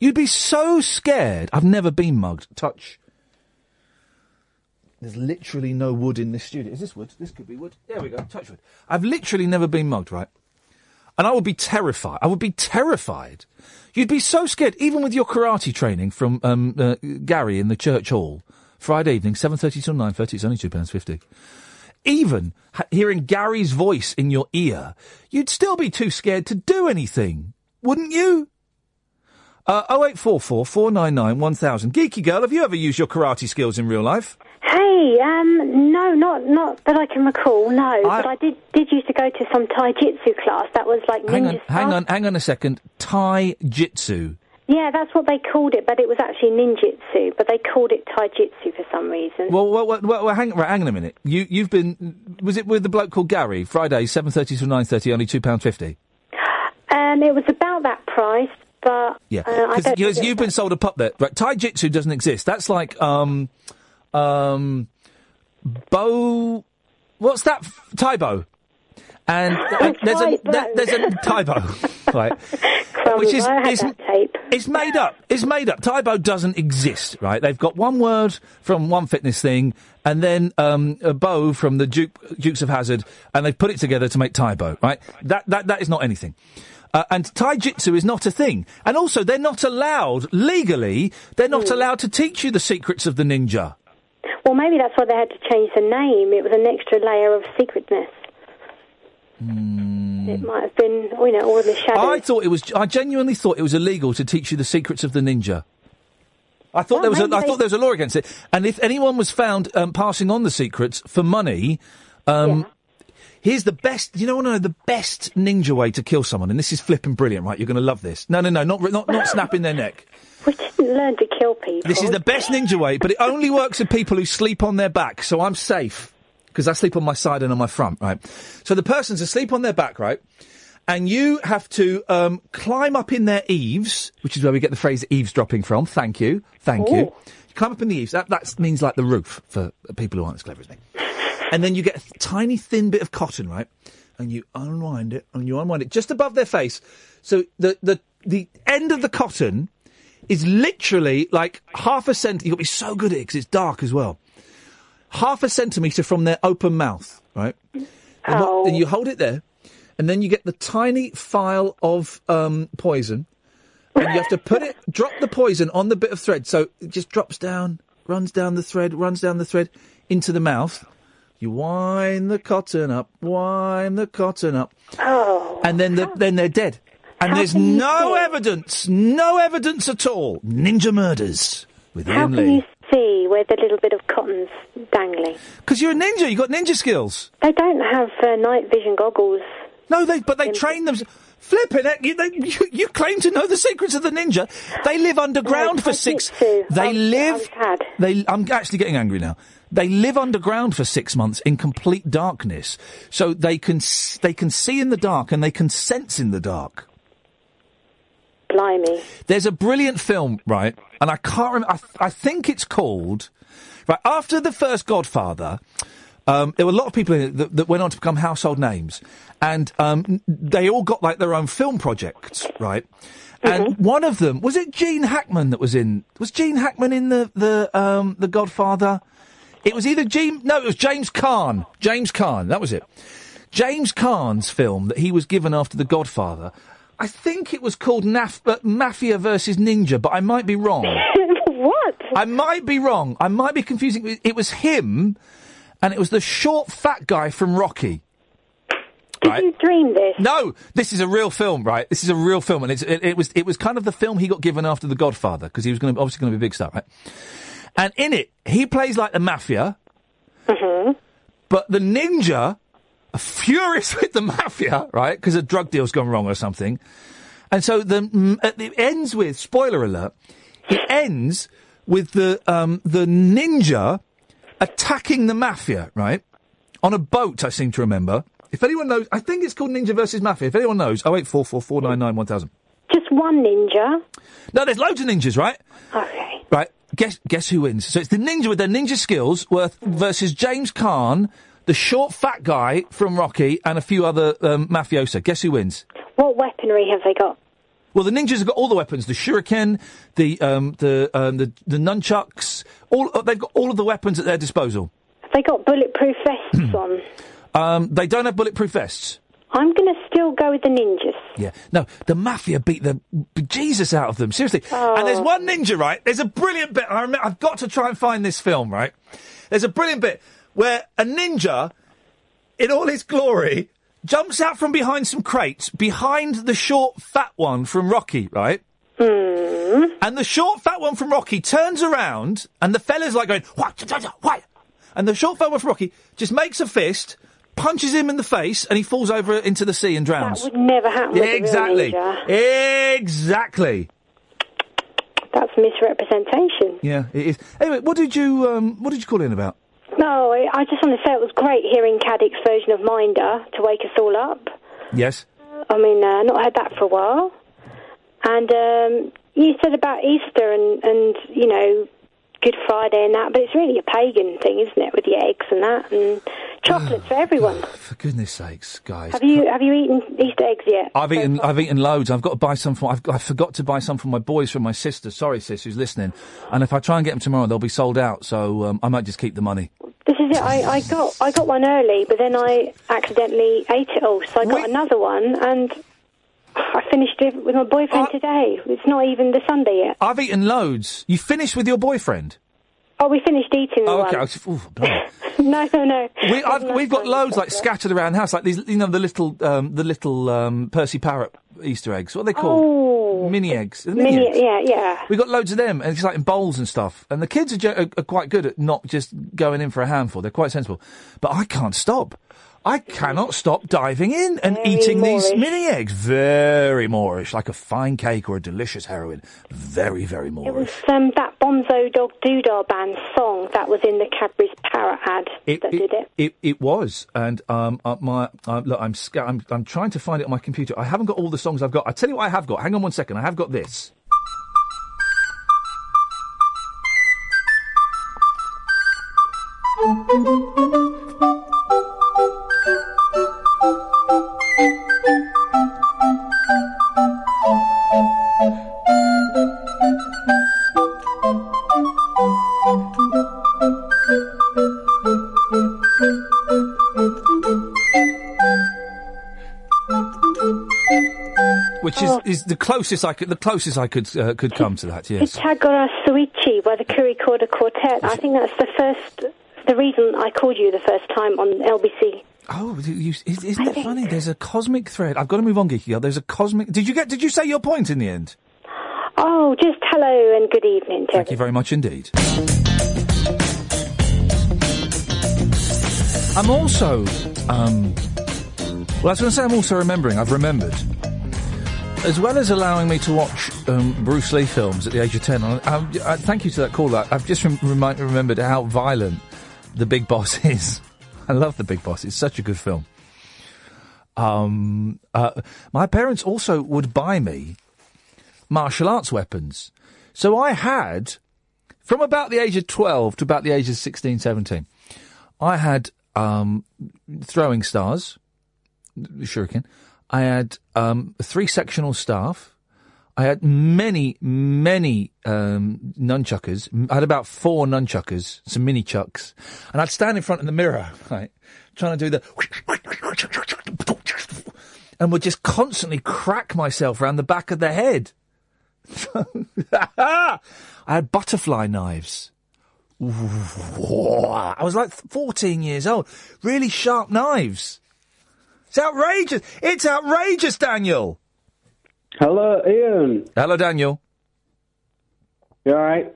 you'd be so scared. I've never been mugged. Touch. There's literally no wood in this studio. Is this wood? This could be wood. There we go. Touch wood. I've literally never been mugged, right? And I would be terrified. I would be terrified. You'd be so scared, even with your karate training from um, uh, Gary in the church hall, Friday evening, seven thirty till nine thirty. It's only two pounds fifty. Even ha- hearing Gary's voice in your ear, you'd still be too scared to do anything, wouldn't you? Uh, 0844 499 1000. Geeky girl, have you ever used your karate skills in real life? Hey, um, no, not not that I can recall. No, but I did did used to go to some Tai Jitsu class. That was like ninja Hang on, stuff. hang on, hang on a second. Tai Jitsu. Yeah, that's what they called it, but it was actually ninjutsu. But they called it Tai Jitsu for some reason. Well, well, well, well, hang, right, hang on a minute. You, you've been, was it with the bloke called Gary? Friday, 7.30 to 9.30, only £2.50? Um, it was about that price, but Yeah. uh, I. Because think you've been sold a pup there. Right, Tai Jitsu doesn't exist. That's like, um, um, Bo, what's that? Tae Bo. And <laughs> uh, there's a there- there's a Tae Bo, <laughs> right? Which is I is that it's made up. It's made up. Tae Bo doesn't exist, right? They've got one word from one fitness thing, and then um, a bow from the Duke, Dukes of Hazzard, and they've put it together to make Tae Bo, right? That that that is not anything. Uh, and Taijitsu is not a thing. And also, they're not allowed, legally, they're not Hmm. allowed to teach you the secrets of the ninja. Well, maybe that's why they had to change the name. It was an extra layer of secretness. It might have been, you know, all of the shadows. I thought it was. I genuinely thought it was illegal to teach you the secrets of the ninja. I thought there was. A, I thought there was a law against it. And if anyone was found um, passing on the secrets for money, um, here's the best. You know, know the best ninja way to kill someone, and this is flipping brilliant, right? You're going to love this. No, no, no, not not not <laughs> snapping their neck. We didn't learn to kill people. This is the best ninja way, but it only works with people who sleep on their back, so I'm safe. Because I sleep on my side and on my front, right? So the person's asleep on their back, right? And you have to um, climb up in their eaves, which is where we get the phrase eavesdropping from. Thank you. Thank you. You climb up in the eaves. That, that means like the roof for people who aren't as clever as me. <laughs> And then you get a th- tiny thin bit of cotton, right? And you unwind it, and you unwind it just above their face. So the, the, the end of the cotton is literally like half a cent. You've got to be so good at it because it's dark as well. Half a centimetre from their open mouth, right? And, what- and you hold it there, and then you get the tiny file of um, poison, and you have to put it, <laughs> drop the poison on the bit of thread, so it just drops down, runs down the thread, runs down the thread into the mouth. You wind the cotton up, wind the cotton up, Oh. and then the, then they're dead. And How there's no evidence, no evidence at all. Ninja murders with How Iain can Lee. you see where the little bit of cotton's dangling? Because you're a ninja, you've got ninja skills. They don't have uh, night vision goggles. No, they but they train them. Flipping it, you, they, you, you claim to know the secrets of the ninja. They live underground for six. They live. They. I'm actually getting angry now. They live underground for six months in complete darkness, so they can they can see in the dark and they can sense in the dark. Blimey. There's a brilliant film, right? And I can't remember. I, th- I think it's called. Right after the first Godfather, um, there were a lot of people in it that, that went on to become household names, and um, they all got like their own film projects, right? And one of them was it Gene Hackman that was in. Was Gene Hackman in the the um, the Godfather? It was either Gene. No, it was James Caan. James Caan. That was it. James Caan's film that he was given after The Godfather. I think it was called Naf- uh, Mafia versus Ninja, but I might be wrong. <laughs> what? I might be wrong. I might be confusing. It- was him, and it was the short, fat guy from Rocky. Did you dream this? No, this is a real film, right? This is a real film, and it's, it, it was it was kind of the film he got given after The Godfather because he was going obviously going to be a big star, right? And in it, he plays like the mafia, but the ninja furious <laughs> with the mafia, right? Because a drug deal's gone wrong or something. And so the mm, it ends with spoiler alert. It ends with the um, the ninja attacking the mafia, right? On a boat, I seem to remember. If anyone knows, I think it's called Ninja versus Mafia. If anyone knows, oh eight four four four nine nine one thousand. Just one ninja. No, there's loads of ninjas, right? Okay. Right. Guess guess who wins? So it's the ninja with their ninja skills worth versus James Caan, the short fat guy from Rocky, and a few other um, mafiosa. Guess who wins? What weaponry have they got? Well, the ninjas have got all the weapons: the shuriken, the um, the um, the the nunchucks. All uh, they've got all of the weapons at their disposal. Have they got bulletproof Hmm. vests on? Um, they don't have bulletproof vests. I'm going to still go with the ninjas. Yeah. No, the mafia beat the Jesus out of them. Seriously. And there's one ninja, right? There's a brilliant bit. I remember, I've got to try and find this film, right? There's a brilliant bit where a ninja, in all his glory, jumps out from behind some crates, behind the short, fat one from Rocky, right? And the short, fat one from Rocky turns around, and the fella's like going, what? What? And the short, fat one from Rocky just makes a fist, punches him in the face, and he falls over into the sea and drowns. That would never happen real Exactly. Exactly. That's misrepresentation. Yeah, it is. Anyway, what did you um, what did you call in about? No, I I just want to say it was great hearing Caddick's version of Minder to wake us all up. Yes. I mean, uh, not heard that for a while. And um, you said about Easter and, and, you know, Good Friday and that, but it's really a pagan thing, isn't it, with the eggs and that, and chocolates for everyone. For goodness sakes, guys. Have you have you eaten Easter eggs yet? I've eaten. I've eaten loads. I've got to buy some for. I've, I forgot to buy some for my boys from my sister. Sorry, sis, who's listening. And if I try and get them tomorrow, they'll be sold out. So um, I might just keep the money. It. I, I got I got one early, but then I accidentally ate it all, so I got another one, and I finished it with my boyfriend today. It's not even the Sunday yet. I've eaten loads. You finished with your boyfriend? Oh, we finished eating the Oh, okay. One. was- ooh, <laughs> no, no, no. we, I've, we've got loads like scattered around the house, like these. You know, the little, um, the little um, Percy Parrot Easter eggs. What are they called? Oh. Mini eggs. They're Mini, eggs. yeah, yeah. We got loads of them, and it's like in bowls and stuff. And the kids are, are, are quite good at not just going in for a handful. They're quite sensible. But I can't stop. I cannot stop diving in and Very eating these mini eggs. Very moreish, like a fine cake or a delicious heroin. Very, very moreish. It moreish. was um, that Bonzo Dog Doodah Band song that was in the Cadbury's Parrot ad that did it. It, it was, and um, uh, my uh, look, I'm, sca- I'm I'm trying to find it on my computer. I haven't got all the songs I've got. I tell you what, I have got. Hang on one second. I have got this. Which is, Oh. is the closest I could the closest I could uh, could come to that. Yes. Pythagoras Suici by the Curry Corder Quartet. I think that's the first, the reason I called you the first time on LBC. Oh, you, you, is- isn't it funny? There's a cosmic thread. I've got to move on, Geeky Girl. There's a cosmic. Did you get? Did you say your point in the end? Oh, just hello and good evening Thank you very much indeed. I'm also, um, well, I was going to say I'm also remembering. I've remembered, as well as allowing me to watch um, Bruce Lee films at the age of ten. I, I, I, thank you to that call. I've just rem- remembered how violent the Big Boss <laughs> is. I love the Big Boss. It's such a good film. Um, uh, my parents also would buy me martial arts weapons. So I had, from about the age of 12 to about the age of 16, 17, I had um, throwing stars, shuriken. I had um, three sectional staff. I had many, many um, nunchuckers. I had about four nunchuckers, some mini chucks, and I'd stand in front of the mirror, right, trying to do the, and would just constantly crack myself around the back of the head. <laughs> I had butterfly knives. I was like 14 years old. Really sharp knives. It's outrageous. It's outrageous, Daniel. Hello, Iain. Hello, Daniel. You alright?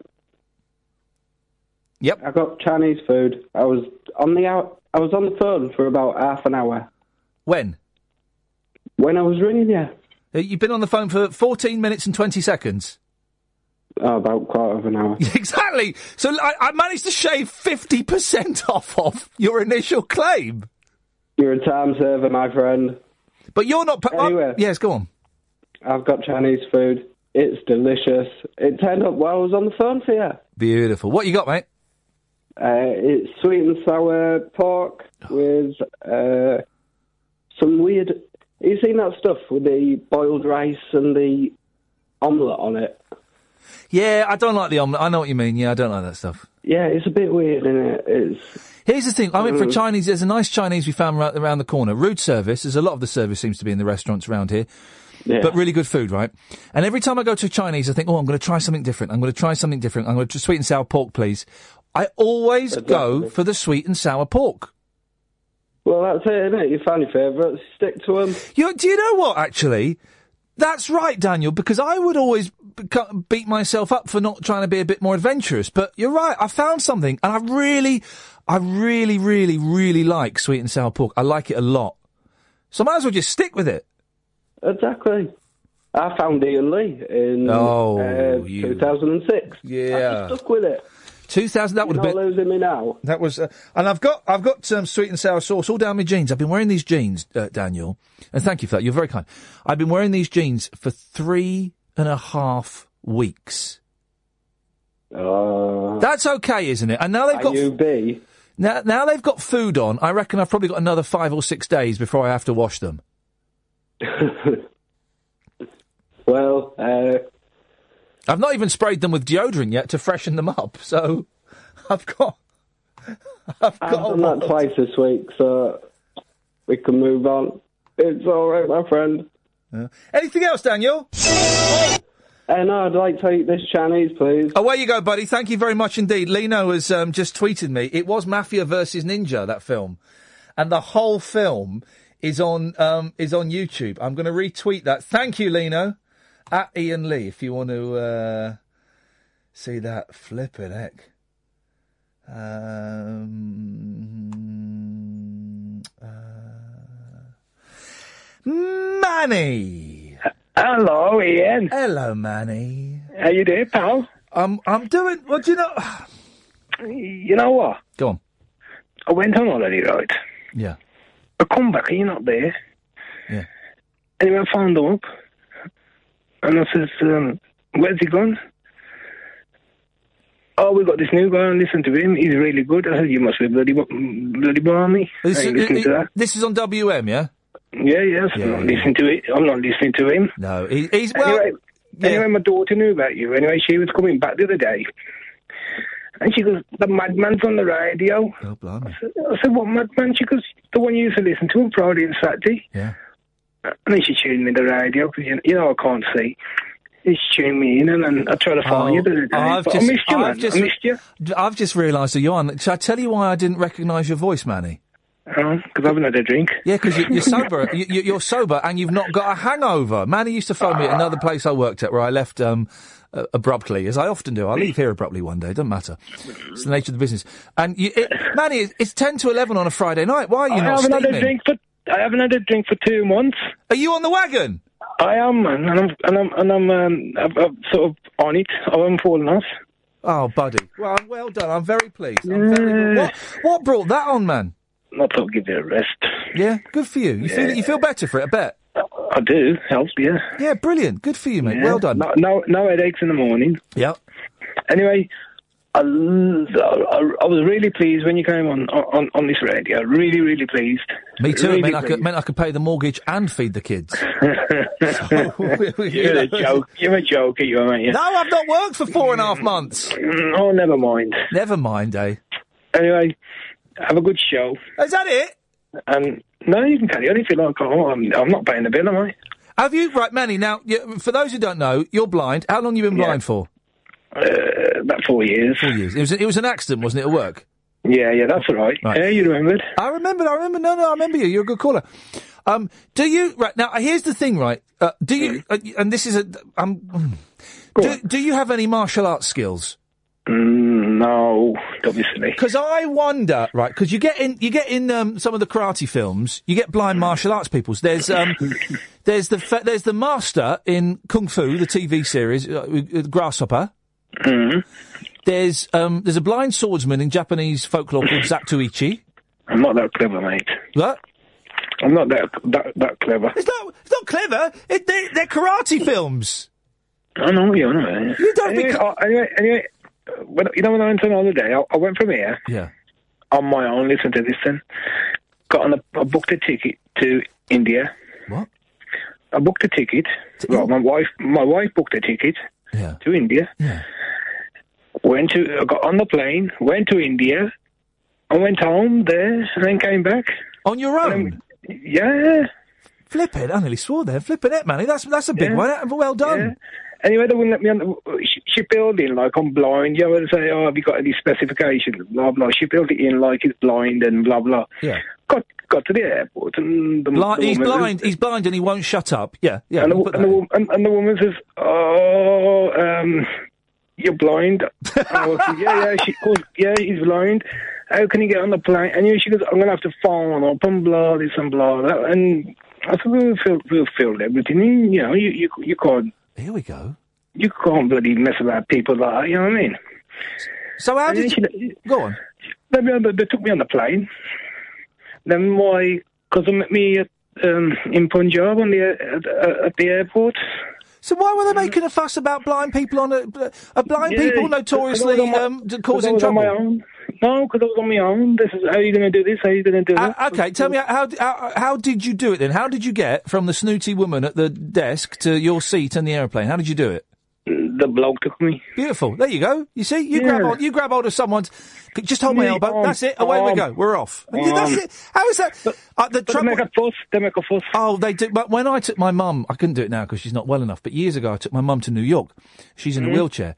Yep. I got Chinese food. I was on the out. I was on the phone for about half an hour. When? When I was ringing you. Uh, You've been on the phone for 14 minutes and 20 seconds. Oh, about quarter of an hour. <laughs> Exactly. So I, I managed to shave 50% <laughs> off of your initial claim. You're a time server, my friend. But you're not. Pa- Anyway. yes, go on. I've got Chinese food. It's delicious. It turned up while I was on the phone for you. Beautiful. What you got, mate? Uh, it's sweet and sour pork with uh, some weird. You seen that stuff with the boiled rice and the omelette on it? Yeah, I don't like the omelette. I know what you mean. Yeah, I don't like that stuff. Yeah, it's a bit weird, isn't it? It's Here's the thing. I went for Mm. Chinese. There's a nice Chinese we found around the corner. Rude service. There's a lot of the service seems to be in the restaurants around here. Yeah. But really good food, right? And every time I go to Chinese, I think, oh, I'm going to try something different. I'm going to try something different. I'm going to sweet and sour pork, please. I always go for the sweet and sour pork. well, that's it, isn't it? You found your favourites. Stick to them. You, do you know what, actually? That's right, Daniel, because I would always beat myself up for not trying to be a bit more adventurous. But you're right, I found something, and I really, I really, really, really like sweet and sour pork. I like it a lot. So I might as well just stick with it. Exactly. I found Iain Lee in Oh, uh, you- 2006. Yeah. I just stuck with it. 2000, that would have been. losing me now. That was, uh, and I've got, I've got some sweet and sour sauce all down my jeans. I've been wearing these jeans, uh, Daniel, and thank you for that. You're very kind. I've been wearing these jeans for three and a half weeks. Uh, That's okay, isn't it? And now they've got IUB. now, now they've got food on. I reckon I've probably got another five or six days before I have to wash them. <laughs> Well, uh, I've not even sprayed them with deodorant yet to freshen them up. So <laughs> I've got, I've I've done that twice this week, so we can move on. It's all right, my friend. Anything else, Daniel? No, I'd like to eat this Chinese, please. Away you go, buddy. Thank you very much indeed. Lino has um, just tweeted me. It was Mafia versus Ninja that film, and the whole film is on um, is on YouTube. I'm going to retweet that. Thank you, Lino. At Iain Lee, if you want to uh, see that flipping heck. Um, uh, Manny. Hello, Iain. Hello, Manny. How you doing, pal? I'm I'm doing. What do you know? You know what? Go on. I went on holiday, right? Yeah. I come back and you're not there. Yeah. Anyway, I found him up. And I says, um, where's he gone? Oh, we got this new guy and listen to him. He's really good. I said, you must be bloody, bloody balmy. This, ain't listening to this is on WM, yeah? Yeah, yes. I'm not listening to it. I'm not listening to him. No, he, he's well. Anyway, anyway, my daughter knew about you. Anyway, she was coming back the other day. And she goes, the madman's on the radio. Oh, blimey. I said, what madman? She goes, the one you used to listen to on Friday and Saturday. Yeah. And then she tuned me the radio because you, you know I can't see. She tuned me in, and then I try to phone oh, you the other day. Oh, I've but just, I missed you, I've man. just, I missed you. I've just realised that you're on. Shall I tell you why I didn't recognise your voice, Manny? Because I haven't had a drink. Yeah, because you, you're sober. <laughs> you, you're sober and you've not got a hangover. Manny used to phone me at another place I worked at where I left um, uh, abruptly, as I often do. I leave here abruptly one day. Doesn't matter. It's the nature of the business. And you, it, Manny, it's- it's ten to eleven on a Friday night. Why are you I not haven't had a drink for I haven't had a drink for two months. Are you on the wagon? I am, man, and I'm and I'm and I'm, um, I'm, I'm sort of on it. I haven't fallen off. Oh, buddy. Well, well done. I'm very pleased. I'm very, what, what brought that on, man? I thought give you a rest. Yeah, good for you. You feel you feel better for it, I bet. I do. Helps, yeah. Yeah, brilliant. Good for you, mate. Yeah. Well done. No, no, no headaches in the morning. Yep. Anyway, I, I, I was really pleased when you came on on, on this radio. Really, really pleased. Me too. Really it meant I, could, meant I could pay the mortgage and feed the kids. <laughs> <laughs> You're a joke. You're a joker, you are, mate. No, I've not worked for four and a half months. Oh, never mind. Never mind, eh? Anyway, have a good show. Is that it? And no, you can carry on if you like. Oh, I'm, I'm not paying the bill, am I? Have you right, Manny? Now, you, for those who don't know, you're blind. How long you been blind for? Uh, about four years. Four years. It was it was an accident, wasn't it, at work? Yeah, yeah, that's all right. Yeah, you remembered. I remembered. I remember. No, no, I remember you. You're a good caller. Um, do you right now? Here's the thing, right? Uh, do you? Uh, and this is a. Um, do, do you have any martial arts skills? Mm, no, obviously. Because I wonder, right? Because you get in, you get in um, some of the karate films, you get blind martial arts peoples. There's um, <laughs> there's the fa- there's the master in Kung Fu, the TV series, uh, with Grasshopper. Mm-hmm. There's um, there's a blind swordsman in Japanese folklore called Zatoichi. I'm not that clever, mate. What? I'm not that that, that clever. It's not it's not clever. It, they, they're karate films. I know you know. You don't anyway, uh, anyway, anyway, uh, when, you know when I went on holiday, I, I went from here Yeah. on my own. Listen to this, then. Got on a, I booked a ticket to India. What? I booked a ticket. Well, my wife, my wife booked a ticket Yeah. to India. Yeah. Went to, I got on the plane, went to India, I went home there, and then came back. On your own? yeah. Flip it. I nearly swore there. Flip it, Manny. That's that's a big Yeah. one. Well done. Yeah. Anyway, they wouldn't let me on the sh- shipbuilding like I'm blind. You know, they say, oh, have you got any specifications? Blah, blah. She built it in like he's blind and blah, blah. Yeah. Got got to the airport and the, Bli- the he's woman- blind. He's blind and he won't shut up. Yeah, yeah. and, the, we'll put and, the, and, and the woman says, "Oh, um, you're blind." <laughs> And was yeah, yeah. She goes, "Yeah, he's blind. How can he get on the plane?" And you know, she goes, "I'm gonna have to phone up and blah this and blah that." And I said, "We'll fill, we'll fill everything in. You know, you you you can't." Here we go. You can't bloody mess about people like that. You know what I mean? So how did you go on? They, they, they took me on the plane. Then my cousin met me at, um, in Punjab on the at, at the airport. So why were they making a fuss about blind people on a, a blind Yeah, people notoriously on my- um, d- 'cause I causing trouble? my own. No, because I was on my own. This is how you going to do this. How you going to do that? Uh, okay, tell me how, how how did you do it then? How did you get from the snooty woman at the desk to your seat in the aeroplane? How did you do it? The bloke took me. Beautiful. There you go. You see, you grab Yeah. hold, you grab hold of someone's. Just hold my elbow. That's it. Away we go. We're off. That's it. How is that? uh, the trouble. They make a fuss. They make a fuss. Oh, they do. But when I took my mum, I couldn't do it now because she's not well enough. But years ago, I took my mum to New York. She's in a Mhm. wheelchair,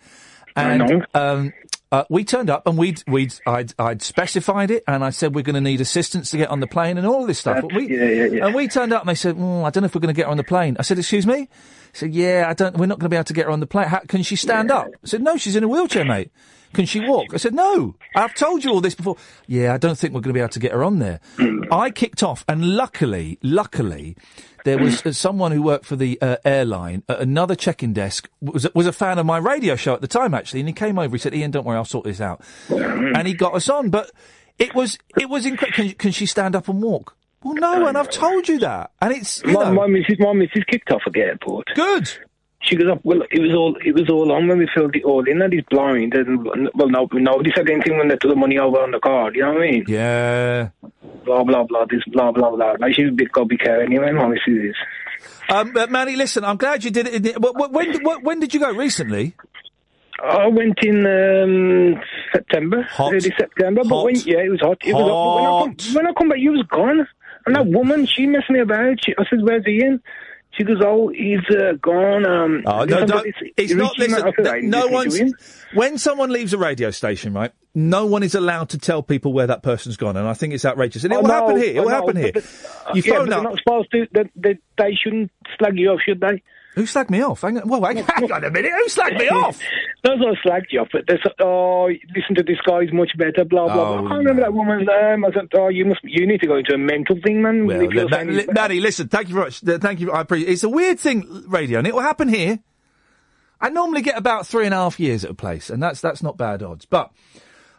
and um, uh, we turned up and we'd we'd I'd, I'd specified it, and I said we're going to need assistance to get on the plane and all this stuff. We, yeah, yeah, yeah. And we turned up and they said, mm, I don't know if we're going to get her on the plane. I said, excuse me. Said, yeah, I don't. We're not going to be able to get her on the plane. How, can she stand up? I said, no, she's in a wheelchair, mate. Can she walk? I said, no. I've told you all this before. Yeah, I don't think we're going to be able to get her on there. <clears throat> I kicked off, and luckily, luckily, there was uh, someone who worked for the uh, airline at another check-in desk was was a fan of my radio show at the time actually, and he came over. He said, "Iain, don't worry, I'll sort this out," and he got us on. But it was it was incredible. Can, can she stand up and walk? Well, no, and I've told you that, and it's you my, know my missus, my missus kicked off at the airport. good. She goes up. Well, it was all it was all on when we filled it all in, and he's blind. And well, no, nobody said anything when they took the money over on the card. You know what I mean? Yeah. Blah blah blah. This blah blah blah. Like she's a big gobby care anyway. My missus is. Um, but Manny, listen, I'm glad you did it. When, when, did you go recently? I went in um, September, early September. But when yeah, it was hot. It was hot. But when I, come, when I come back, you was gone. And that woman, she messed me about. She, I said, "Where's Iain?" She goes, "Oh, he's uh, gone." Um, Oh no, listen, it's not. Listen, said, "Right, no listen one's. When someone leaves a radio station, right? No one is allowed to tell people where that person's gone, and I think it's outrageous. And it Oh, will no, happen here. It will happen here. but- You yeah, phone but up. They're not supposed to. They, they, they shouldn't slag you off, should they? Who slagged me off? Hang on, well, hang, hang <laughs> on a minute. Who slagged me off? Those are slagged you off. But they said, "Oh, listen to this guy. He's much better." Blah blah. Oh, blah. I can't remember that woman's name. I said, "Oh, you must. You need to go into a mental thing, man." Well, if you're li- saying li- he's better." Maddie, listen. Thank you very much. Thank you. I appreciate. It's a weird thing, radio, and it will happen here. I normally get about three and a half years at a place, and that's that's not bad odds. But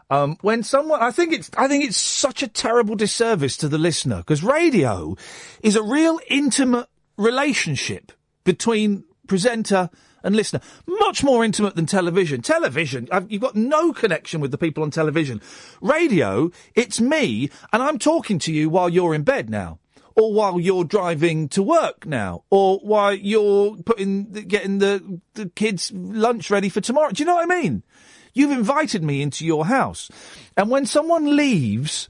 um, when someone, I think it's, I think it's such a terrible disservice to the listener because radio is a real intimate relationship between presenter and listener, much more intimate than television. Television, I've, you've got no connection with the people on television. Radio, it's me, and I'm talking to you while you're in bed now. Or while you're driving to work now, or while you're putting, getting the, the kids' lunch ready for tomorrow. Do you know what I mean? You've invited me into your house. And when someone leaves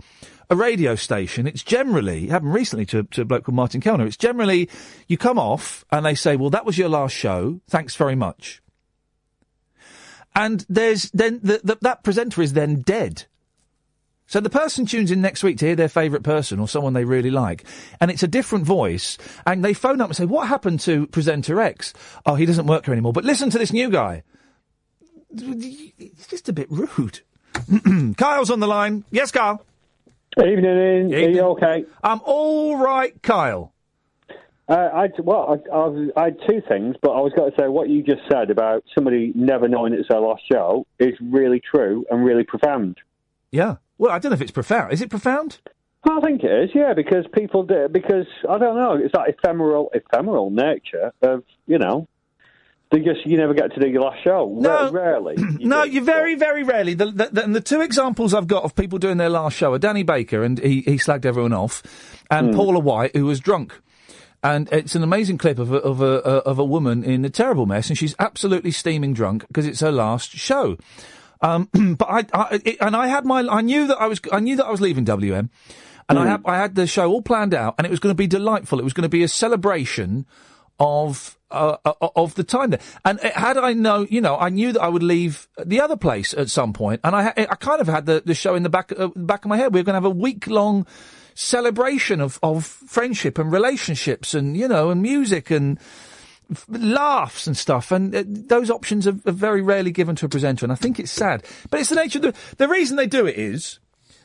a radio station, it's generally, it happened recently to, to a bloke called Martin Kelner, it's generally, you come off and they say, well, that was your last show. Thanks very much. And there's then, the, the, that presenter is then dead. So the person tunes in next week to hear their favourite person or someone they really like, and it's a different voice, and they phone up and say, what happened to presenter X? Oh, he doesn't work here anymore, but listen to this new guy. It's just a bit rude. <clears throat> Kyle's on the line. Yes, Kyle. Evening, Iain. Are you okay? I'm all right, Kyle. Uh, I well, I, I, I had two things, but I was going to say what you just said about somebody never knowing it's their last show is really true and really profound. Yeah. Well, I don't know if it's profound. Is it profound? I think it is, yeah, because people do. Because I don't know, it's that ephemeral, ephemeral nature of you know, just you never get to do your last show. No. Ra- rarely. <clears throat> no, you very, very rarely. The, the, the, and the two examples I've got of people doing their last show are Danny Baker, and he, he slagged everyone off, and Paula White, who was drunk. And it's an amazing clip of a, of a, of a woman in a terrible mess, and she's absolutely steaming drunk because it's her last show. Um, <clears throat> but I, I it, and I had my, I knew that I was, I knew that I was leaving WM, and I had, I had the show all planned out, and it was going to be delightful. It was going to be a celebration of, uh, uh, of the time there. And it, had I know, you know, I knew that I would leave the other place at some point, and I, I kind of had the, the show in the back, uh, back of my head. We were going to have a week long celebration of, of friendship and relationships and, you know, and music and, f- laughs and stuff, and uh, those options are, are very rarely given to a presenter, and I think it's sad. But it's the nature of the the reason they do it is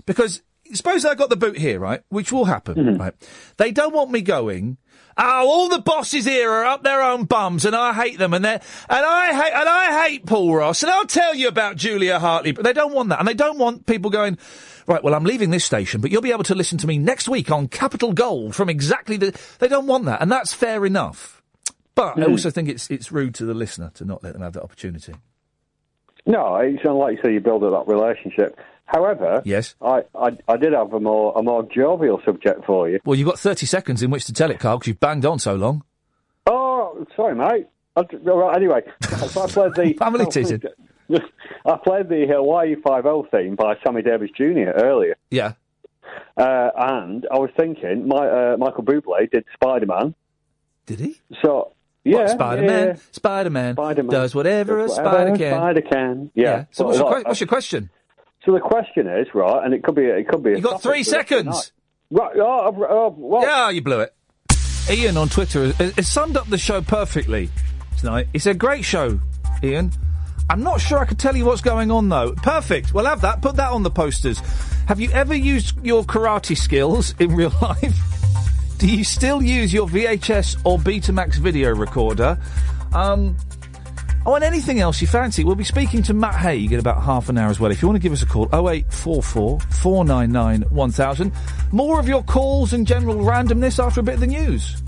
because suppose I got the boot here, right, which will happen, right? They don't want me going. Oh, all the bosses here are up their own bums, and I hate them, and they and I hate and I hate Paul Ross, and I'll tell you about Julia Hartley. But they don't want that, and they don't want people going. Right, well, I'm leaving this station, but you'll be able to listen to me next week on Capital Gold from exactly the. They don't want that, and that's fair enough. But I Mm. also think it's it's rude to the listener to not let them have that opportunity. No, it's like you say you build up that relationship. However, yes, I, I I did have a more a more jovial subject for you. Well, you've got 30 seconds in which to tell it, Carl, because you've banged on so long. Oh, sorry, mate. I, all right, anyway, so I played the <laughs> Family teasing. <laughs> I played the Hawaii Five O theme by Sammy Davis Jr. earlier, Yeah. uh, and I was thinking, my uh, Michael Bublé did Spider Man. Did he? So yeah, Spider-Man? yeah. Spider-Man Spider-Man does whatever a spider can. Spider can. Yeah. So But what's your, like, what's your question? So the question is right, and it could be it could be. You got three seconds. Right. Oh, I've- oh, well, Yeah, you blew it. Ian on Twitter has, has summed up the show perfectly tonight. It's a great show, Iain. I'm not sure I could tell you what's going on though. Perfect. We'll have that. Put that on the posters. Have you ever used your karate skills in <laughs> real life? Do you still use your VHS or Betamax video recorder? Um, oh, and anything else you fancy? We'll be speaking to Matt Haig in about half an hour as well. If you want to give us a call, 0844 499 1000. More of your calls and general randomness after a bit of the news.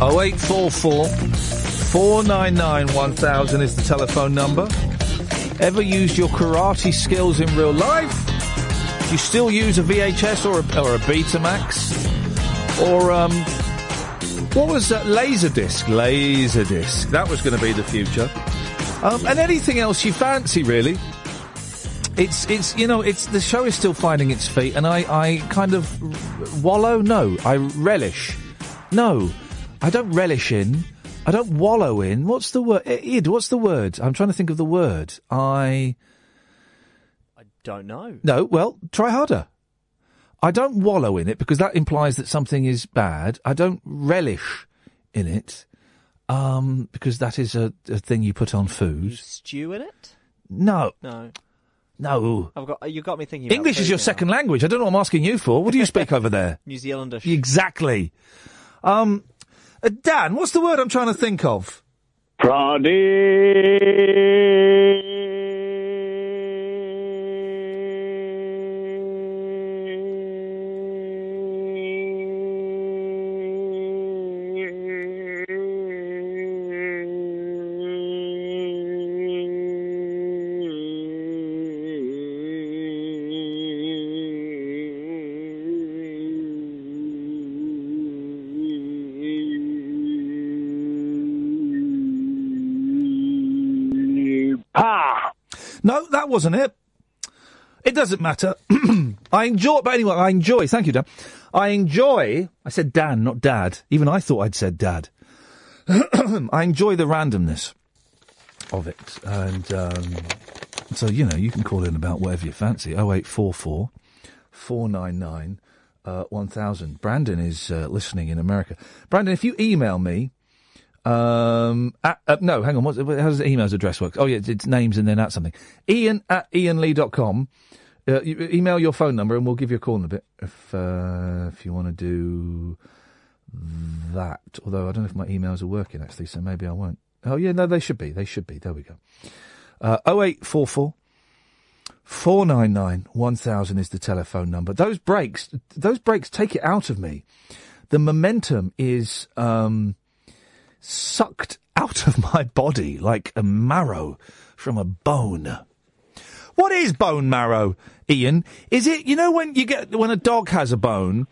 0844 499 1000 is the telephone number. Ever used your karate skills in real life? Do you still use a VHS or a, or a Betamax? Or, um, what was that? Laserdisc. Laserdisc. That was going to be the future. Um, and anything else you fancy, really. It's it's you know it's the show is still finding its feet, and I I kind of wallow. No, I relish. No, I don't relish in. I don't wallow in. What's the word? Id, what's the word? I'm trying to think of the word. I. I Don't know. no. Well, try harder. I don't wallow in it because that implies that something is bad. I don't relish in it um, because that is a, a thing you put on food. Stew in it? No, No. no. I've got. You got me thinking. about English is your now. second language. I don't know what I'm asking you for. What do you speak over there? <laughs> New Zealandish. Exactly. Um, uh, Dan, what's the word I'm trying to think of? Pa! No, that wasn't it. It doesn't matter. <clears throat> I enjoy, but anyway, I enjoy. Thank you, Dan. I enjoy. I said Dan, not Dad. Even I thought I'd said Dad. <clears throat> I enjoy the randomness of it, and um, so you know you can call in about whatever you fancy. Oh eight four four four nine nine uh, one thousand. Brandon is uh, listening in America. Brandon, if you email me. Um, at, uh, no, hang on. What's, how does the email's address work? Oh, yeah, it's, names and then at something. Iain at iainlee.com. Uh, email your phone number and we'll give you a call in a bit if uh, if you want to do that. Although I don't know if my emails are working actually, so maybe I won't. Oh yeah, no, they should be. They should be. There we go. Uh, 0844 499 1000 is the telephone number. Those breaks, those breaks take it out of me. The momentum is um, sucked out of my body like a marrow from a bone. What is bone marrow, Iain? Is it you know when you get when a dog has a bone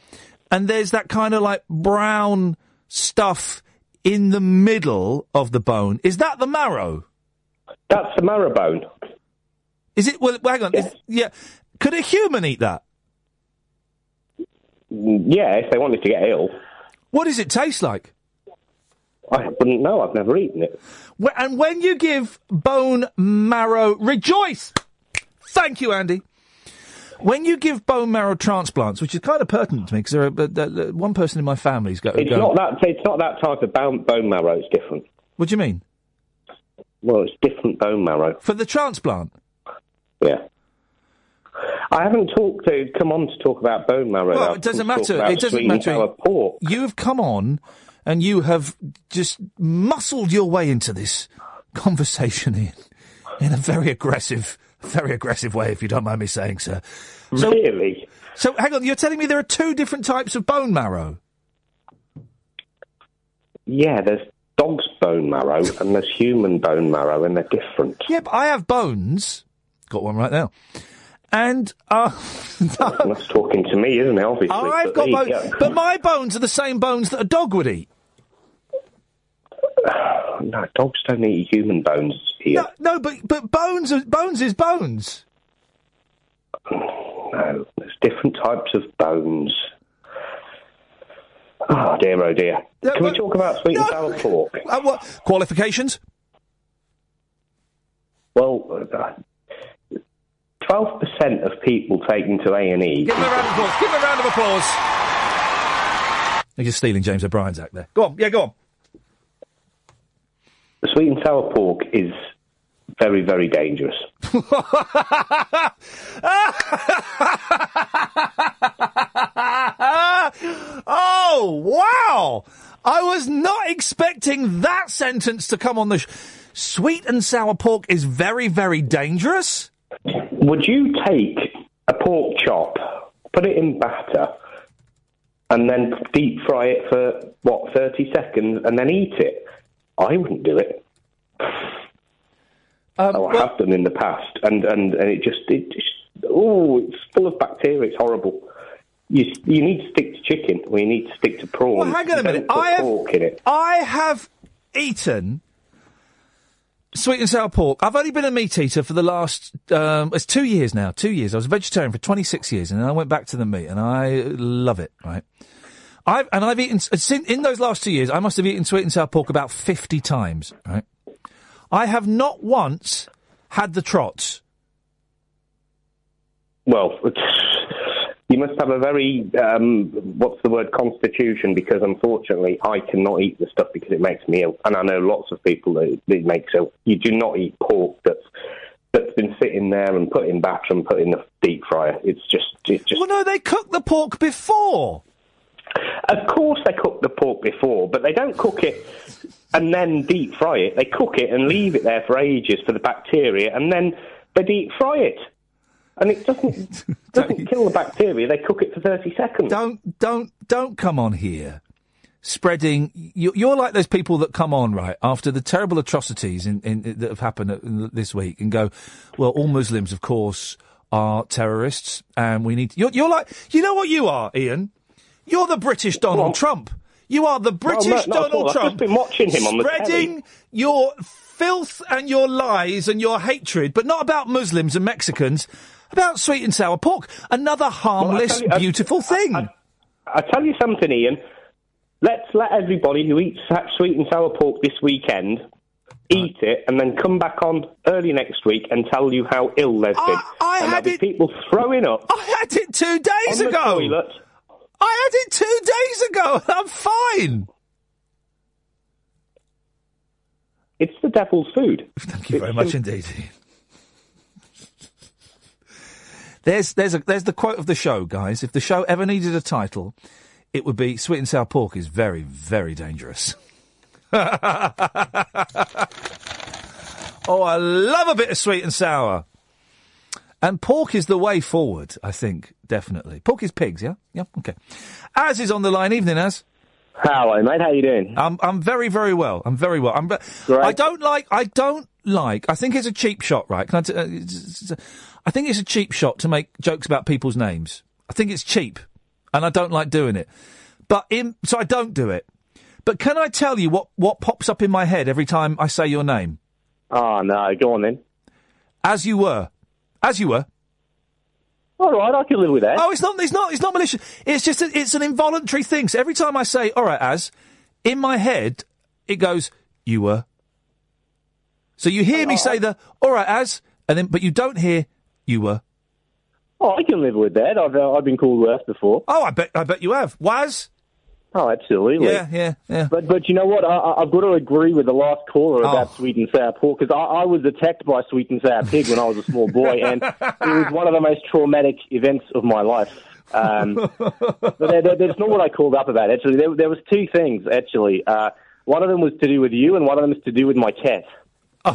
and there's that kind of like brown stuff in the middle of the bone? Is that the marrow? That's the marrow bone. Is it? Well, hang on. Is, yeah. Could a human eat that? Mm, yeah, if they wanted to get ill. What does it taste like? I wouldn't know. I've never eaten it. And when you give bone marrow, rejoice! Thank you, Andy. When you give bone marrow transplants, which is kind of pertinent to me, because there are uh, uh, one person in my family's got. It's not that. It's not that type of bone, bone marrow. It's different. What do you mean? Well, it's different bone marrow. For the transplant? Yeah. I haven't talked to come on to talk about bone marrow. Well, I've it doesn't come to talk matter. It doesn't matter. sour pork. You have come on and you have just muscled your way into this conversation in, in a very aggressive, very aggressive way, if you don't mind me saying, sir. So, really? So, hang on, you're telling me there are two different types of bone marrow? Yeah, there's dog's bone marrow and there's human bone marrow, and they're different. But I have bones. Got one right now. And, uh, That's talking to me, isn't it? Obviously. I've but got bones, go. but my bones are the same bones that a dog would eat. <sighs> No, dogs don't eat human bones here. No, but but bones are, bones is bones. <sighs> No, there's different types of bones. <sighs> Oh dear, oh dear. Can we talk about sweet and sour pork? <laughs> Uh, what qualifications? Well, uh, twelve percent of people taken to A and E. Give him a round of applause. Give him a round of applause. You're just stealing James O'Brien's act there. Go on, yeah, go on. Sweet and sour pork is very, very dangerous. <laughs> oh, wow! I was not expecting that sentence to come on the. Sh- Sweet and sour pork is very, very dangerous. Would you take a pork chop, put it in batter, and then deep fry it for what thirty seconds, and then eat it? I wouldn't do it. oh, I have done in the past, and and, and it just it just oh, it's full of bacteria. It's horrible. You you need to stick to chicken, or you need to stick to prawns. Well, hang on a minute. I have, pork in it. I have eaten sweet and sour pork. I've only been a meat eater for the last, um, it's two years now, two years. I was a vegetarian for 26 years and then I went back to the meat and I love it, right? I've, and I've eaten, in those last two years, I must have eaten sweet and sour pork about 50 times, right? I have not once had the trots. Well, <laughs> you must have a very um, what's the word constitution because unfortunately I cannot eat the stuff because it makes me ill, and I know lots of people that it makes ill. You do not eat pork that's that's been sitting there and put in batter and put in the deep fryer. It's just it's just. Well, no, they cook the pork before. Of course, they cook the pork before, but they don't cook it and then deep fry it. They cook it and leave it there for ages for the bacteria, and then they deep fry it. And it doesn't <laughs> doesn't kill the bacteria. They cook it for thirty seconds. Don't don't don't come on here spreading. You, you're like those people that come on right after the terrible atrocities in, in, that have happened this week and go, well, all Muslims, of course, are terrorists, and we need. You're, you're like, you know what you are, Iain. You're the British Donald Trump. You are the Well, no, British not Trump. I've just been watching him on the spreading telly. your filth and your lies and your hatred, but not about Muslims and Mexicans. About sweet and sour pork, another harmless, tell you, I- beautiful thing. I tell you something, Iain. Let's let everybody who eats sweet and sour pork this weekend eat it, and then come back on early next week and tell you how ill they've been. I and had be people throwing up. I had it two days on the ago. I had it two days ago. and <laughs> I'm fine. It's the devil's food. <laughs> Thank you very much indeed. There's there's a, there's the quote of the show, guys. If the show ever needed a title, it would be "Sweet and Sour Pork is very very dangerous." <laughs> oh, I love a bit of sweet and sour. And pork is the way forward, I think, definitely. Pork is pigs, yeah? Yeah, okay. Az is on the line. Evening, Az. Hello, mate. How you doing? I'm I'm very very well. I'm very well. I'm. ve- I don't like. I don't like. I think it's a cheap shot, right? Can I? T- uh, it's- it's a- I think it's a cheap shot to make jokes about people's names. I think it's cheap, and I don't like doing it. But in so I don't do it. But can I tell you what what pops up in my head every time I say your name? Oh no, go on then. As you were, as you were. All right, I can live with that. Oh, it's not. It's not. It's not malicious. It's just. A, it's an involuntary thing. So every time I say, "All right," as in my head, it goes, "You were." So you hear me say the "All right," as, and then, but you don't hear "You were." Oh, I can live with that. I've uh, I've been called worse before. Oh, I bet I bet you have. Was? Oh, absolutely. Yeah, yeah, yeah. But but you know what? I, I've got to agree with the last caller Oh. about sweet and sour pork because I, I was attacked by sweet and sour pig when I was a small boy, and it was one of the most traumatic events of my life. Um, <laughs> but that, that, that's not what I called up about. Actually, there, there was two things. Actually, uh, one of them was to do with you, and one of them was to do with my cat. <laughs>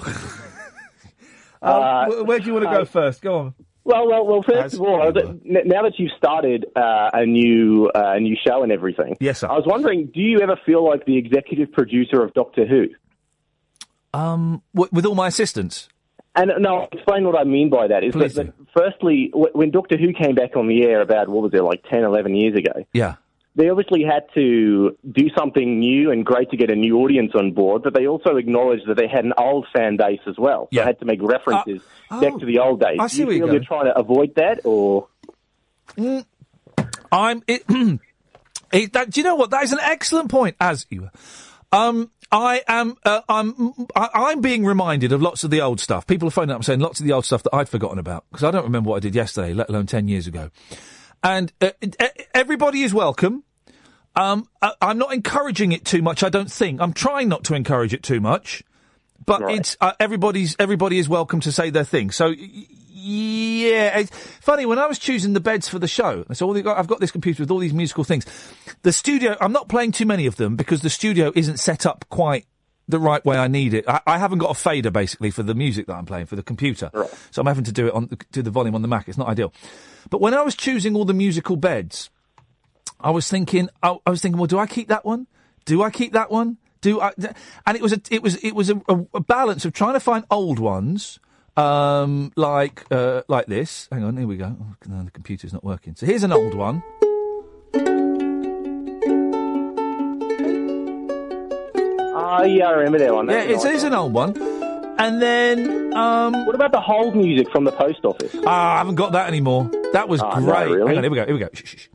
Uh, Oh, where do you want to go first? Go on. Well, well, well. First of all, n- now that you've started uh, a new uh, a new show and everything, yes, sir. I was wondering, do you ever feel like the executive producer of Doctor Who? Um, w- with all my assistants. And no, I'll explain what I mean by that. Is Please that, that firstly, w- when Doctor Who came back on the air about what was it, like 10, 11 years ago, Yeah. They obviously had to do something new and great to get a new audience on board, but they also acknowledged that they had an old fan base as well. So they had to make references back to the old days. Uh, I do see you where you're feel you're trying to avoid that, or Mm, I'm. It, <clears throat> it, that, do you know what? That is an excellent point. As you, um, I am. Uh, I'm. I, I'm being reminded of lots of the old stuff. People are phoning up and saying lots of the old stuff that I'd forgotten about because I don't remember what I did yesterday, let alone ten years ago. And uh, everybody is welcome. Um, I, I'm not encouraging it too much. I don't think. I'm trying not to encourage it too much. But it's uh, everybody's. Everybody is welcome to say their thing. So. Yeah, it's funny. When I was choosing the beds for the show, so all I've got this computer with all these musical things. The studio, I'm not playing too many of them because the studio isn't set up quite the right way I need it. I, I haven't got a fader basically for the music that I'm playing for the computer, so I'm having to do it on do the volume on the Mac. It's not ideal. But when I was choosing all the musical beds, I was thinking, I, I was thinking, well, do I keep that one? Do I keep that one? Do I? And it was a, it was, it was a, a, a balance of trying to find old ones, um, like, uh, like this. Hang on, here we go. Oh, no, the computer's not working. So here's an old one. Oh yeah, I remember that one. Yeah, it's, it's an old one. and then um. What about the hold music from the post office? Ah, I haven't got that anymore. That was Ah, no, great. really? Hang on, here we go. Here we go. Shh, shh, shh.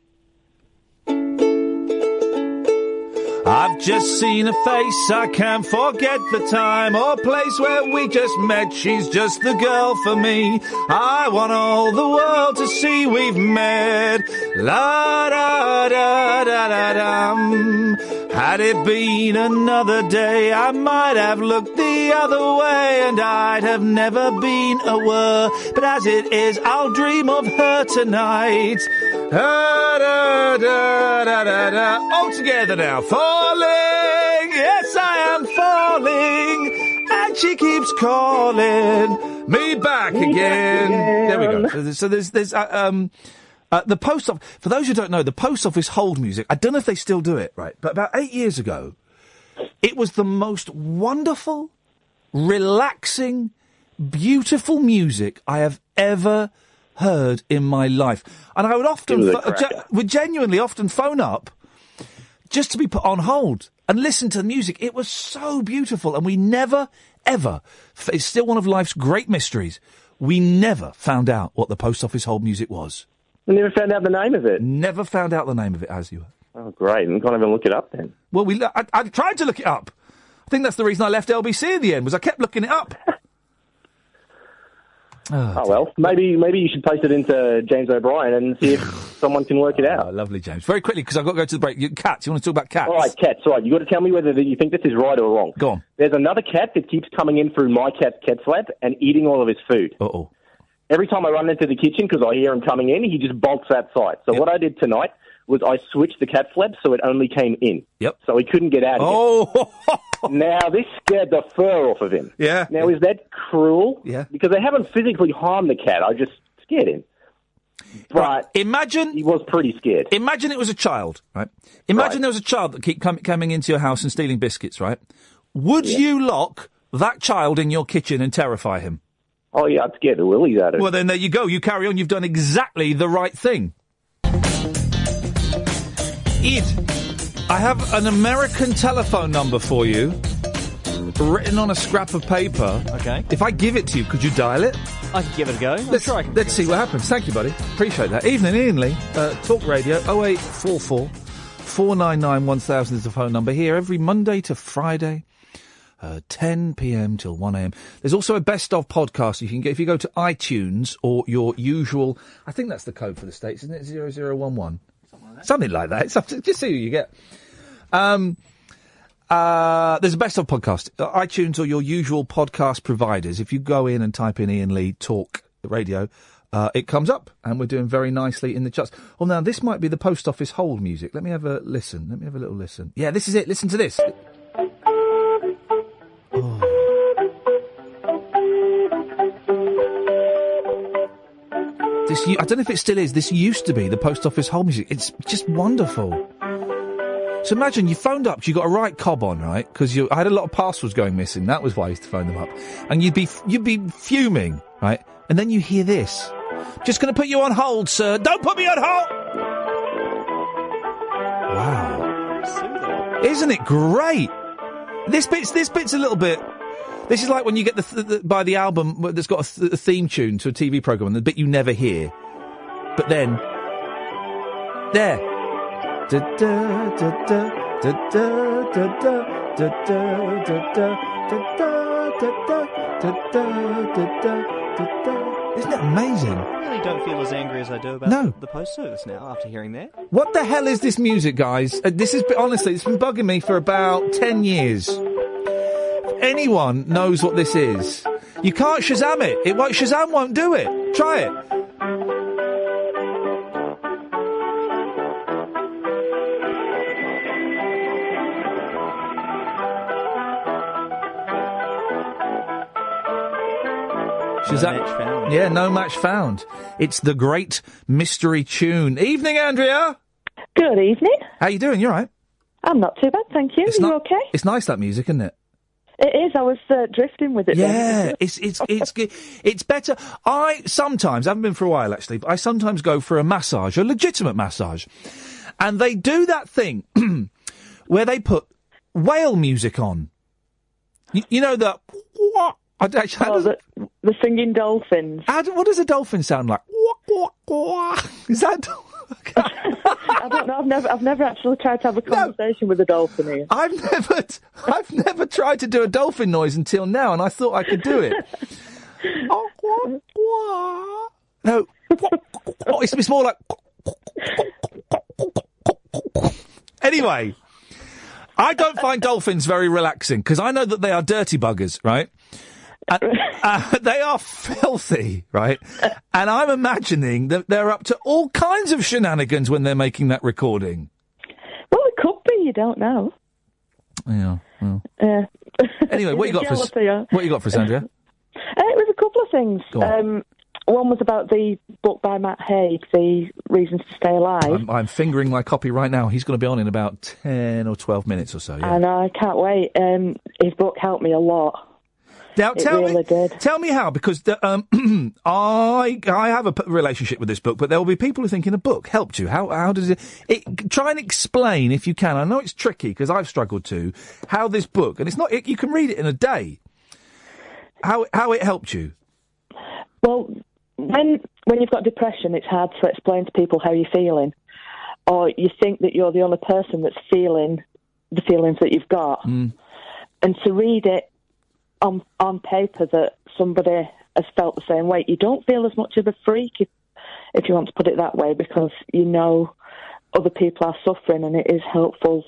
I've just seen a face, I can't forget the time or place where we just met. She's just the girl for me. I want all the world to see we've met. La da da da da dum. Had it been another day, I might have looked the other way and I'd have never been aware. But as it is, I'll dream of her tonight. Da, da, da, da, da, da. All together now. Falling. Yes, I am falling. And she keeps calling me back again. There we go. So there's, so there's, there's uh, um, uh, the post office. For those who don't know, the post office hold music. I don't know if they still do it, right? But about eight years ago, it was the most wonderful, relaxing, beautiful music I have ever heard in my life. And I would often, pho- would genuinely often phone up just to be put on hold and listen to the music. It was so beautiful, and we never, ever, it's still one of life's great mysteries. We never found out what the post office hold music was. We never found out the name of it. Never found out the name of it, as you. Oh, great. And can't even look it up then. Well, we I, I tried to look it up. I think that's the reason I left LBC in the end. Was I kept looking it up. <laughs> Oh, well, maybe maybe you should post it into James O'Brien and see if <laughs> someone can work it out. Oh, lovely, James. Very quickly, because I've got to go to the break. You, cats. You want to talk about cats? All right, cats. All right, you got to tell me whether you think this is right or wrong. Go on. There's another cat that keeps coming in through my cat's cat slab and eating all of his food. Uh oh. Every time I run into the kitchen because I hear him coming in, he just bolts outside. So what I did tonight was I switched the cat flap so it only came in. Yep. So he couldn't get out. Oh. <laughs> now this scared the fur off of him. Yeah. Now is that cruel? Yeah. Because they haven't physically harmed the cat. I just scared him. But imagine he was pretty scared. Imagine it was a child, right? Imagine there was a child that keep com- coming into your house and stealing biscuits, right? Would you lock that child in your kitchen and terrify him? Oh yeah, I'd scare the willies out of him. Well, then there you go. You carry on. You've done exactly the right thing. Ed, I have an American telephone number for you, written on a scrap of paper. Okay. If I give it to you, could you dial it? I can give it a go. I'm Let's, sure I can. let's see what happens. Thank you, buddy. Appreciate that. Evening, Iain Lee. Uh, Talk Radio 0844 499 1000 is the phone number here every Monday to Friday. Uh, 10 p.m. till 1 a.m. There's also a best of podcast you can get if you go to iTunes or your usual. I think that's the code for the states, isn't it? 0011. Something like that. It's up to, just see who you get. Um, uh, there's a best of podcast. Uh, iTunes or your usual podcast providers. If you go in and type in Iain Lee Talk Radio, uh, it comes up, and we're doing very nicely in the charts. Oh, now this might be the post office hold music. Let me have a listen. Let me have a little listen. Yeah, this is it. Listen to this. <sighs> This, I don't know if it still is. This used to be the post office hold music. It's just wonderful. So imagine you phoned up, you got a right cob on, right? Because I had a lot of parcels going missing. That was why I used to phone them up, and you'd be you'd be fuming, right? And then you hear this. Just going to put you on hold, sir. Don't put me on hold. Wow, isn't it great? This bit's this bit's a little bit. This is like when you get the, th- the by the album that's got a, th- a theme tune to a TV program, and the bit you never hear, but then there. Da da da da da da da da da da da da da da da da da da da da. Isn't it amazing? I really don't feel as angry as I do about No. the post service now after hearing that. What the hell is this music, guys? Uh, this is honestly, it's been bugging me for about ten years. If anyone knows what this is, you can't Shazam it. It won't. Shazam won't do it. Try it. Shazam. match found. Yeah, no match found. It's the great mystery tune. Evening, Andrea. Good evening. How you doing? You all right? I'm not too bad, thank you. It's you not- okay? It's nice that music, isn't it? It is. I was uh, drifting with it. Yeah, then. it's it's it's. It's better. I sometimes I haven't been for a while actually, but I sometimes go for a massage, a legitimate massage, and they do that thing <clears throat> where they put whale music on. You, you know the wah I, actually, Oh, the, the singing dolphins. how what does a dolphin sound like? Is that? <laughs> I don't know. I've never, I've never actually tried to have a conversation with a dolphin here. I've never, I've never tried to do a dolphin noise until now, and I thought I could do it. <laughs> Oh. No, oh, it's, it's more like. Anyway, I don't find dolphins very relaxing because I know that they are dirty buggers, right? Uh, <laughs> uh, they are filthy, right? And I'm imagining that they're up to all kinds of shenanigans when they're making that recording. Well, it could be. You don't know. Yeah. Well. Uh, Anyway, what you got for? <laughs> What you got for us, Andrea? Uh, it was a couple of things. On. Um, one was about the book by Matt Haig, The Reasons to Stay Alive. I'm, I'm fingering my copy right now. He's going to be on in about ten or twelve minutes or so. Yeah. And I can't wait. Um, his book helped me a lot. Now It tell really me, did. tell me how because the, um, <clears throat> I I have a p- relationship with this book, but there will be people who think in a book helped you. How how does it, it? Try and explain if you can. I know it's tricky because I've struggled to how this book, and it's not. It, you can read it in a day. How how it helped you? Well, when when you've got depression, it's hard to explain to people how you're feeling, or you think that you're the only person that's feeling the feelings that you've got, Mm. and to read it on on paper that somebody has felt the same way, you don't feel as much of a freak if if you want to put it that way, because you know other people are suffering, and it is helpful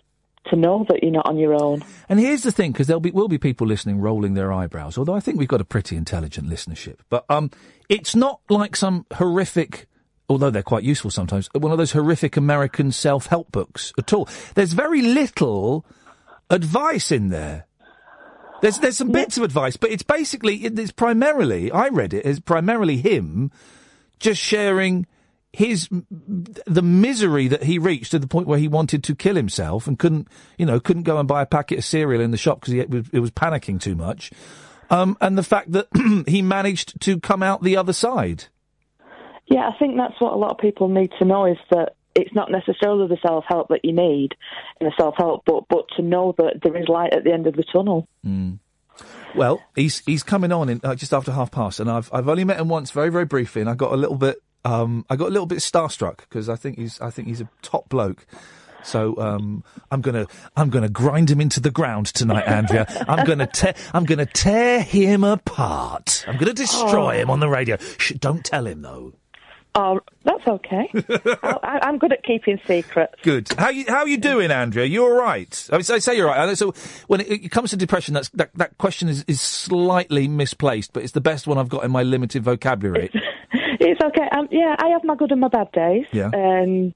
to know that you're not on your own. And here's the thing, because there'll be will be people listening rolling their eyebrows. Although I think we've got a pretty intelligent listenership, but um, it's not like some horrific. Although they're quite useful sometimes, one of those horrific American self-help books at all. There's very little advice in there. There's there's some bits of advice, but it's basically it's primarily I read it as primarily him just sharing his the misery that he reached to the point where he wanted to kill himself and couldn't you know couldn't go and buy a packet of cereal in the shop because he it was, it was panicking too much. Um, and the fact that <clears throat> he managed to come out the other side. Yeah, I think that's what a lot of people need to know is that it's not necessarily the self help that you need in a self help, but but to know that there is light at the end of the tunnel. Mm. Well, he's he's coming on in uh, just after half past, and I've I've only met him once, very very briefly, and I got a little bit um I got a little bit starstruck because I think he's I think he's a top bloke. So um, I'm gonna I'm gonna grind him into the ground tonight, <laughs> Andrea. I'm gonna tear I'm gonna tear him apart. I'm gonna destroy Oh. him on the radio. Shh, don't tell him though. Oh, that's okay. <laughs> I, I- I'm good at keeping secrets. Good. How you how you doing, Andrea? You're all right? I mean, say, say you're right. I So when it, it comes to depression, that's that, that question is, is slightly misplaced, but it's the best one I've got in my limited vocabulary. <laughs> It's okay. Um, yeah, I have my good and my bad days. Yeah. Um,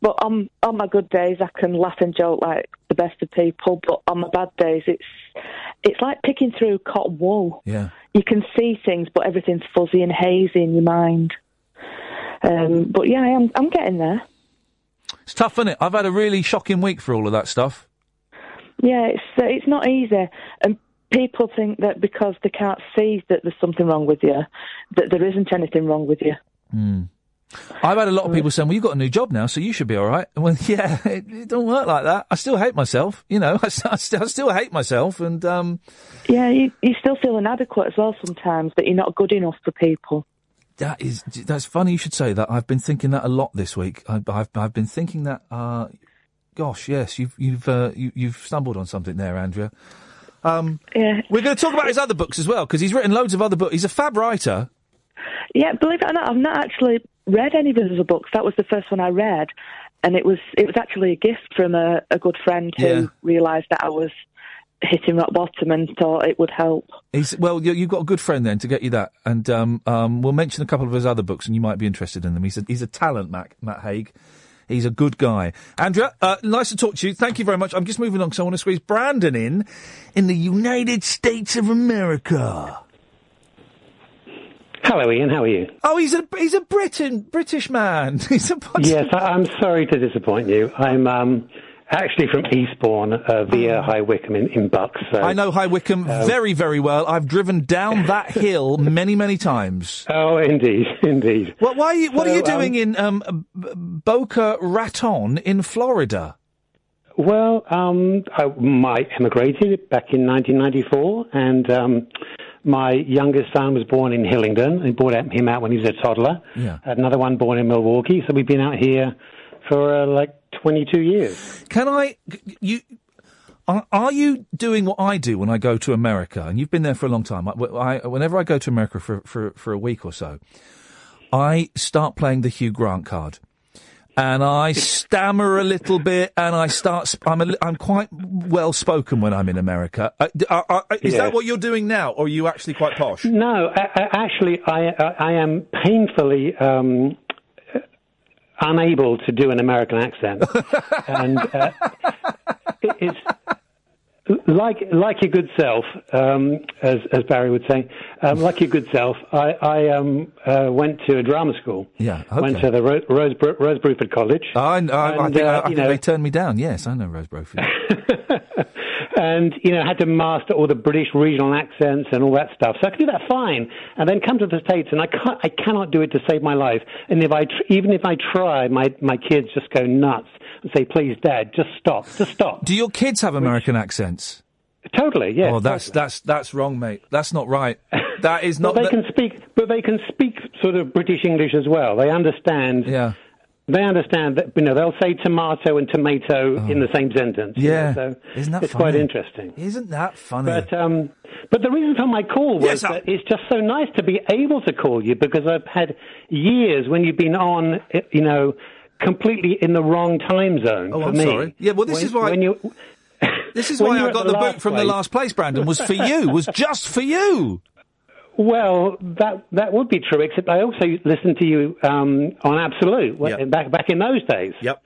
but on on my good days, I can laugh and joke like the best of people. But on my bad days, it's it's like picking through cotton wool. Yeah. You can see things, but everything's fuzzy and hazy in your mind. Um, but yeah, I am. I'm getting there. It's tough, isn't it? I've had a really shocking week for all of that stuff. Yeah, it's uh, it's not easy, and people think that because they can't see that there's something wrong with you, that there isn't anything wrong with you. Hmm. I've had a lot of people saying, "Well, you've got a new job now, so you should be all right." Well, <laughs> yeah, it, it don't work like that. I still hate myself. You know, <laughs> I, I st- I still hate myself, and um, Yeah, you you still feel inadequate as well sometimes that you're not good enough for people. That is that's funny you should say that. I've been thinking that a lot this week. I, I've I've been thinking that. Uh, gosh, yes, you've you've uh, you, you've stumbled on something there, Andrea. Um, yeah, we're going to talk about his other books as well because he's written loads of other books. He's a fab writer. Yeah, believe it or not, I've not actually read any of his other books. That was the first one I read, and it was it was actually a gift from a, a good friend who Yeah. realised that I was hitting rock bottom and thought it would help. He's well, you, you've got a good friend then to get you that, and um, um, we'll mention a couple of his other books, and you might be interested in them. He's a, he's a talent, Matt Matt Haig. He's a good guy. Andrea, uh, nice to talk to you. Thank you very much. I'm just moving on because I want to squeeze Brandon in in the United States of America. Hello, Iain. How are you? Oh, he's a he's a Britain British man. <laughs> He's a Yes, I, I'm sorry to disappoint you. I'm um, actually from Eastbourne uh, via High Wycombe in, in Bucks. So, I know High Wycombe very very well. I've driven down <laughs> that hill many many times. Oh, indeed, <laughs> indeed. What why are you, what are you So, um, doing in um, Boca Raton in Florida? Well, um, I, I emigrated back in 1994, and um, my youngest son was born in Hillingdon. and brought him out when he was a toddler. Yeah. Had another one born in Milwaukee. So we've been out here for uh, like 22 years. Can I? You are, are you doing what I do when I go to America? And you've been there for a long time. I, I- whenever I go to America for, for for a week or so, I start playing the Hugh Grant card. And I <laughs> stammer a little bit, and I start. sp- I'm a, I'm quite well spoken when I'm in America. Uh, d- uh, uh, is Yeah. that what you're doing now, or are you actually quite posh? No, I, actually, I, I, I am painfully um, unable to do an American accent, <laughs> and uh, it, it's like like your good self, um, as as Barry would say, um, like your good self. I, I um, uh, went to a drama school. Yeah, Went to the Ro- Rose Bru- Rose Bruford College. I, I, I And, think, uh, I, I think know- they turned me down. Yes, I know Rose Bruford. <laughs> and you know had to master all the British regional accents and all that stuff. So I could do that fine, and then come to the states, and I can't, I cannot do it to save my life. And if I, tr- even if I try, my my kids just go nuts and say, "Please, Dad, just stop, just stop." Do your kids have American accents? Totally, yeah. Oh, that's that's that's wrong, mate. That's not right. That is <laughs> not. But they can speak, but they can speak sort of British English as well. They understand. Yeah. They understand that you know they'll say tomato and tomato in the same sentence. you Oh. Yeah. know, so Isn't that it's quite interesting. Isn't that funny? But um, but the reason for my call was Yes, sir. that it's just so nice to be able to call you because I've had years when you've been on, you know, completely in the wrong time zone. Oh, I'm me. sorry. Yeah, well, this When- is why- when you. This is <laughs> why I got the the, boot from the last place, Brandon. Was for you. Was <laughs> just for you. Well, that that would be true. Except I also listened to you um, on Absolute when- back back in those days. Yep.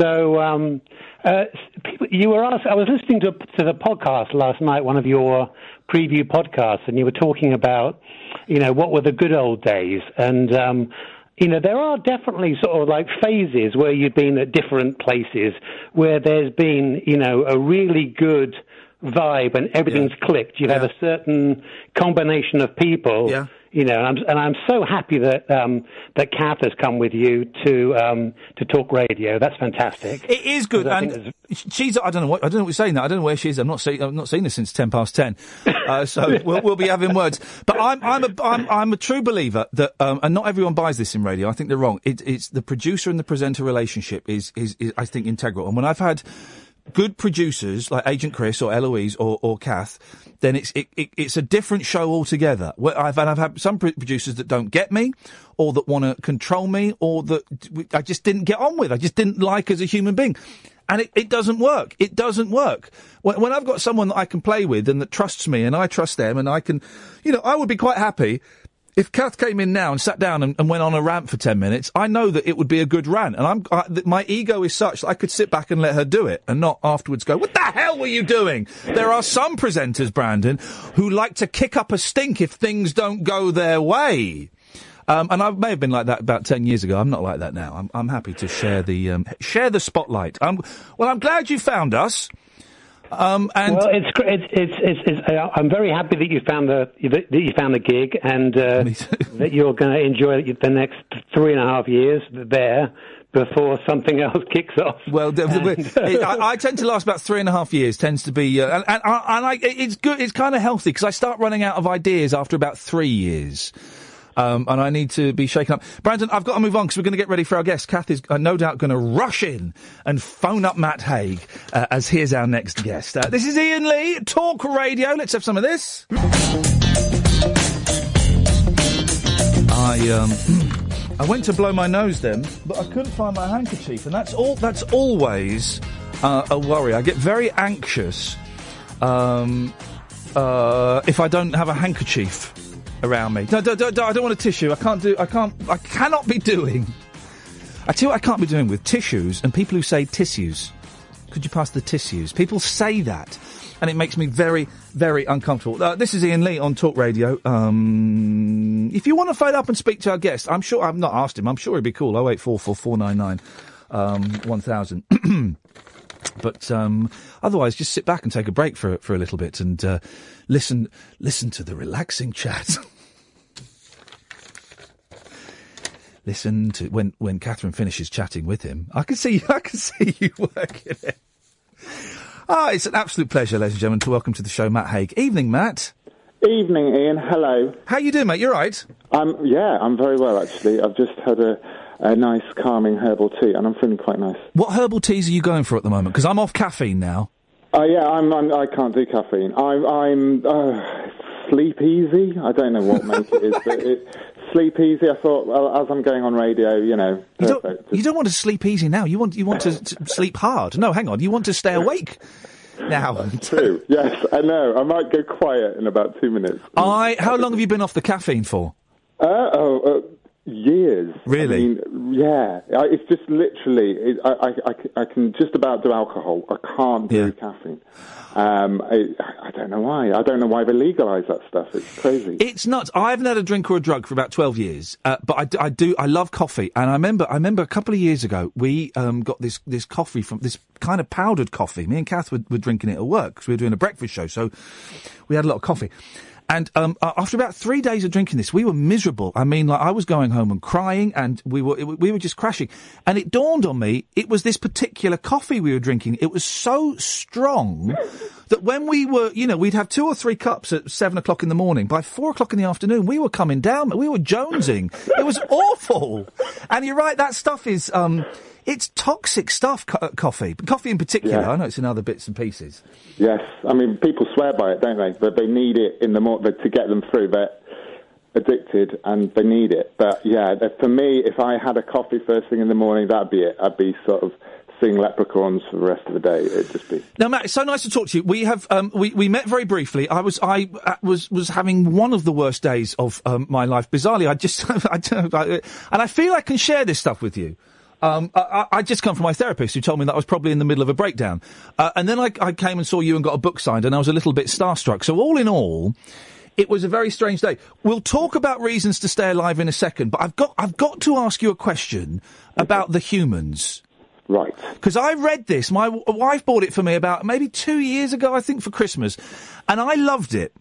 So um, uh, people, you were asked. I was listening to to the podcast last night, one of your preview podcasts, and you were talking about, you know, what were the good old days, and um, you know, there are definitely sort of like phases where you've been at different places where there's been, you know, a really good vibe and everything's clicked. You have a certain combination of people. Yeah. You know, and I'm, and I'm so happy that um, that Kath has come with you to um, to talk radio. That's fantastic. It is good, and she's. I don't know what. I don't know what you're saying. Now. I don't know where she is. I'm not. See, I've not seen her since ten past ten. <laughs> Uh, so we'll, we'll be having words. But I'm. I'm a. I'm, I'm a true believer that, um, and not everyone buys this in radio. I think they're wrong. It, it's the producer and the presenter relationship is, is is I think integral. And when I've had good producers like Agent Chris or Eloise or, or Kath, then it's it, it, it's a different show altogether. Where I've and I've had some producers that don't get me, or that want to control me, or that I just didn't get on with. I just didn't like as a human being. And it, it doesn't work. It doesn't work. When, when I've got someone that I can play with and that trusts me and I trust them and I can, you know, I would be quite happy if Kath came in now and sat down and, and went on a rant for 10 minutes, I know that it would be a good rant. And I'm, I, that my ego is such that I could sit back and let her do it and not afterwards go, what the hell were you doing? There are some presenters, Brandon, who like to kick up a stink if things don't go their way. Um, and I may have been like that about ten years ago. I'm not like that now. I'm, I'm happy to share the um, share the spotlight. Um, well, I'm glad you found us. Um, and well, it's it's it's, it's, it's uh, I'm very happy that you found the that you found the gig and uh, <laughs> that you're going to enjoy the next three and a half years there before something <laughs> else kicks off. Well, the- the- it- I, <laughs> I tend to last about three and a half years. Tends to be, uh, and, and, I- and I, it's good. It's kind of healthy because I start running out of ideas after about three years. Um, and I need to be shaken up. Brandon, I've got to move on because we're going to get ready for our guest. Kath is uh, no doubt going to rush in and phone up Matt Haig uh, as here's our next guest. Uh, this is Iain Lee, Talk Radio. Let's have some of this. I um, <clears throat> I went to blow my nose then, but I couldn't find my handkerchief, and that's all. That's always uh, a worry. I get very anxious um, uh, if I don't have a handkerchief around me. No, don't, don't, don't, I don't want a tissue. I can't do. I can't. I cannot be doing. I tell you, I can't be doing with tissues and people who say tissues. Could you pass the tissues? People say that, and it makes me very, very uncomfortable. Uh, this is Iain Lee on Talk Radio. Um, if you want to phone up and speak to our guest, I'm sure I've not asked him. I'm sure he'd be cool. Oh eight four four four nine nine um, one thousand. <clears throat> But um, otherwise, just sit back and take a break for for a little bit and uh, listen listen to the relaxing chat. listen to when when Catherine finishes chatting with him. I can see I can see <laughs> you working it. Ah, it's an absolute pleasure, ladies and gentlemen, to welcome to the show Matt Haig. Evening, Matt. Evening, Iain. Hello. How you doing, mate? You all right? I'm yeah, I'm very well actually. I've just had a, a nice calming herbal tea, and I'm feeling quite nice. What herbal teas are you going for at the moment? Because I'm off caffeine now. Oh yeah, I'm, I'm I can't do caffeine. I'm I'm uh, sleep easy. I don't know what make it is, but it, sleep easy. I thought well, as I'm going on radio, you know, You don't, you don't want to sleep easy now. You want you want to sleep hard. No, hang on. You want to stay awake now. <laughs> True. Yes, I know. I might go quiet in about two minutes. I. How long have you been off the caffeine for? Uh, oh, uh, years. Really? I mean, yeah. I, it's just literally. It, I, I, I I can just about do alcohol. I can't do caffeine. Um, I, I don't know why. I don't know why they legalise that stuff. It's crazy. It's nuts. I haven't had a drink or a drug for about twelve years, uh, but I do. I love coffee, and I remember. I remember a couple of years ago, we um, got this this coffee from this kind of powdered coffee. Me and Kath were, were drinking it at work because we were doing a breakfast show, so we had a lot of coffee. And um, after about three days of drinking this, we were miserable. I mean, like I was going home and crying, and we were we were just crashing. And it dawned on me it was this particular coffee we were drinking. It was so strong <laughs> that when we were, you know, we'd have two or three cups at seven o'clock in the morning. By four o'clock in the afternoon, we were coming down. We were jonesing. it was awful. And you're right, that stuff is. Um, it's toxic stuff, co- uh, coffee. Coffee in particular. Yeah. I know it's in other bits and pieces. Yes, I mean people swear by it, don't they? But they need it in the mor- to get them through. They're addicted and they need it. But yeah, for me, if I had a coffee first thing in the morning, that'd be it. I'd be sort of seeing leprechauns for the rest of the day. It'd just be. Now, Matt, it's so nice to talk to you. We have um, we we met very briefly. I was I uh, was was having one of the worst days of um, my life. Bizarrely, I just <laughs> I don't, I, and I feel I can share this stuff with you. Um, I, I I just come from my therapist who told me that I was probably in the middle of a breakdown, uh, and then I, I came and saw you and got a book signed, and I was a little bit starstruck. So all in all. It was a very strange day. We'll talk about reasons to stay alive in a second, but I've got I've got to ask you a question about the humans. Right. Because I read this. My w- wife bought it for me about maybe two years ago, I think, for Christmas. And I loved it.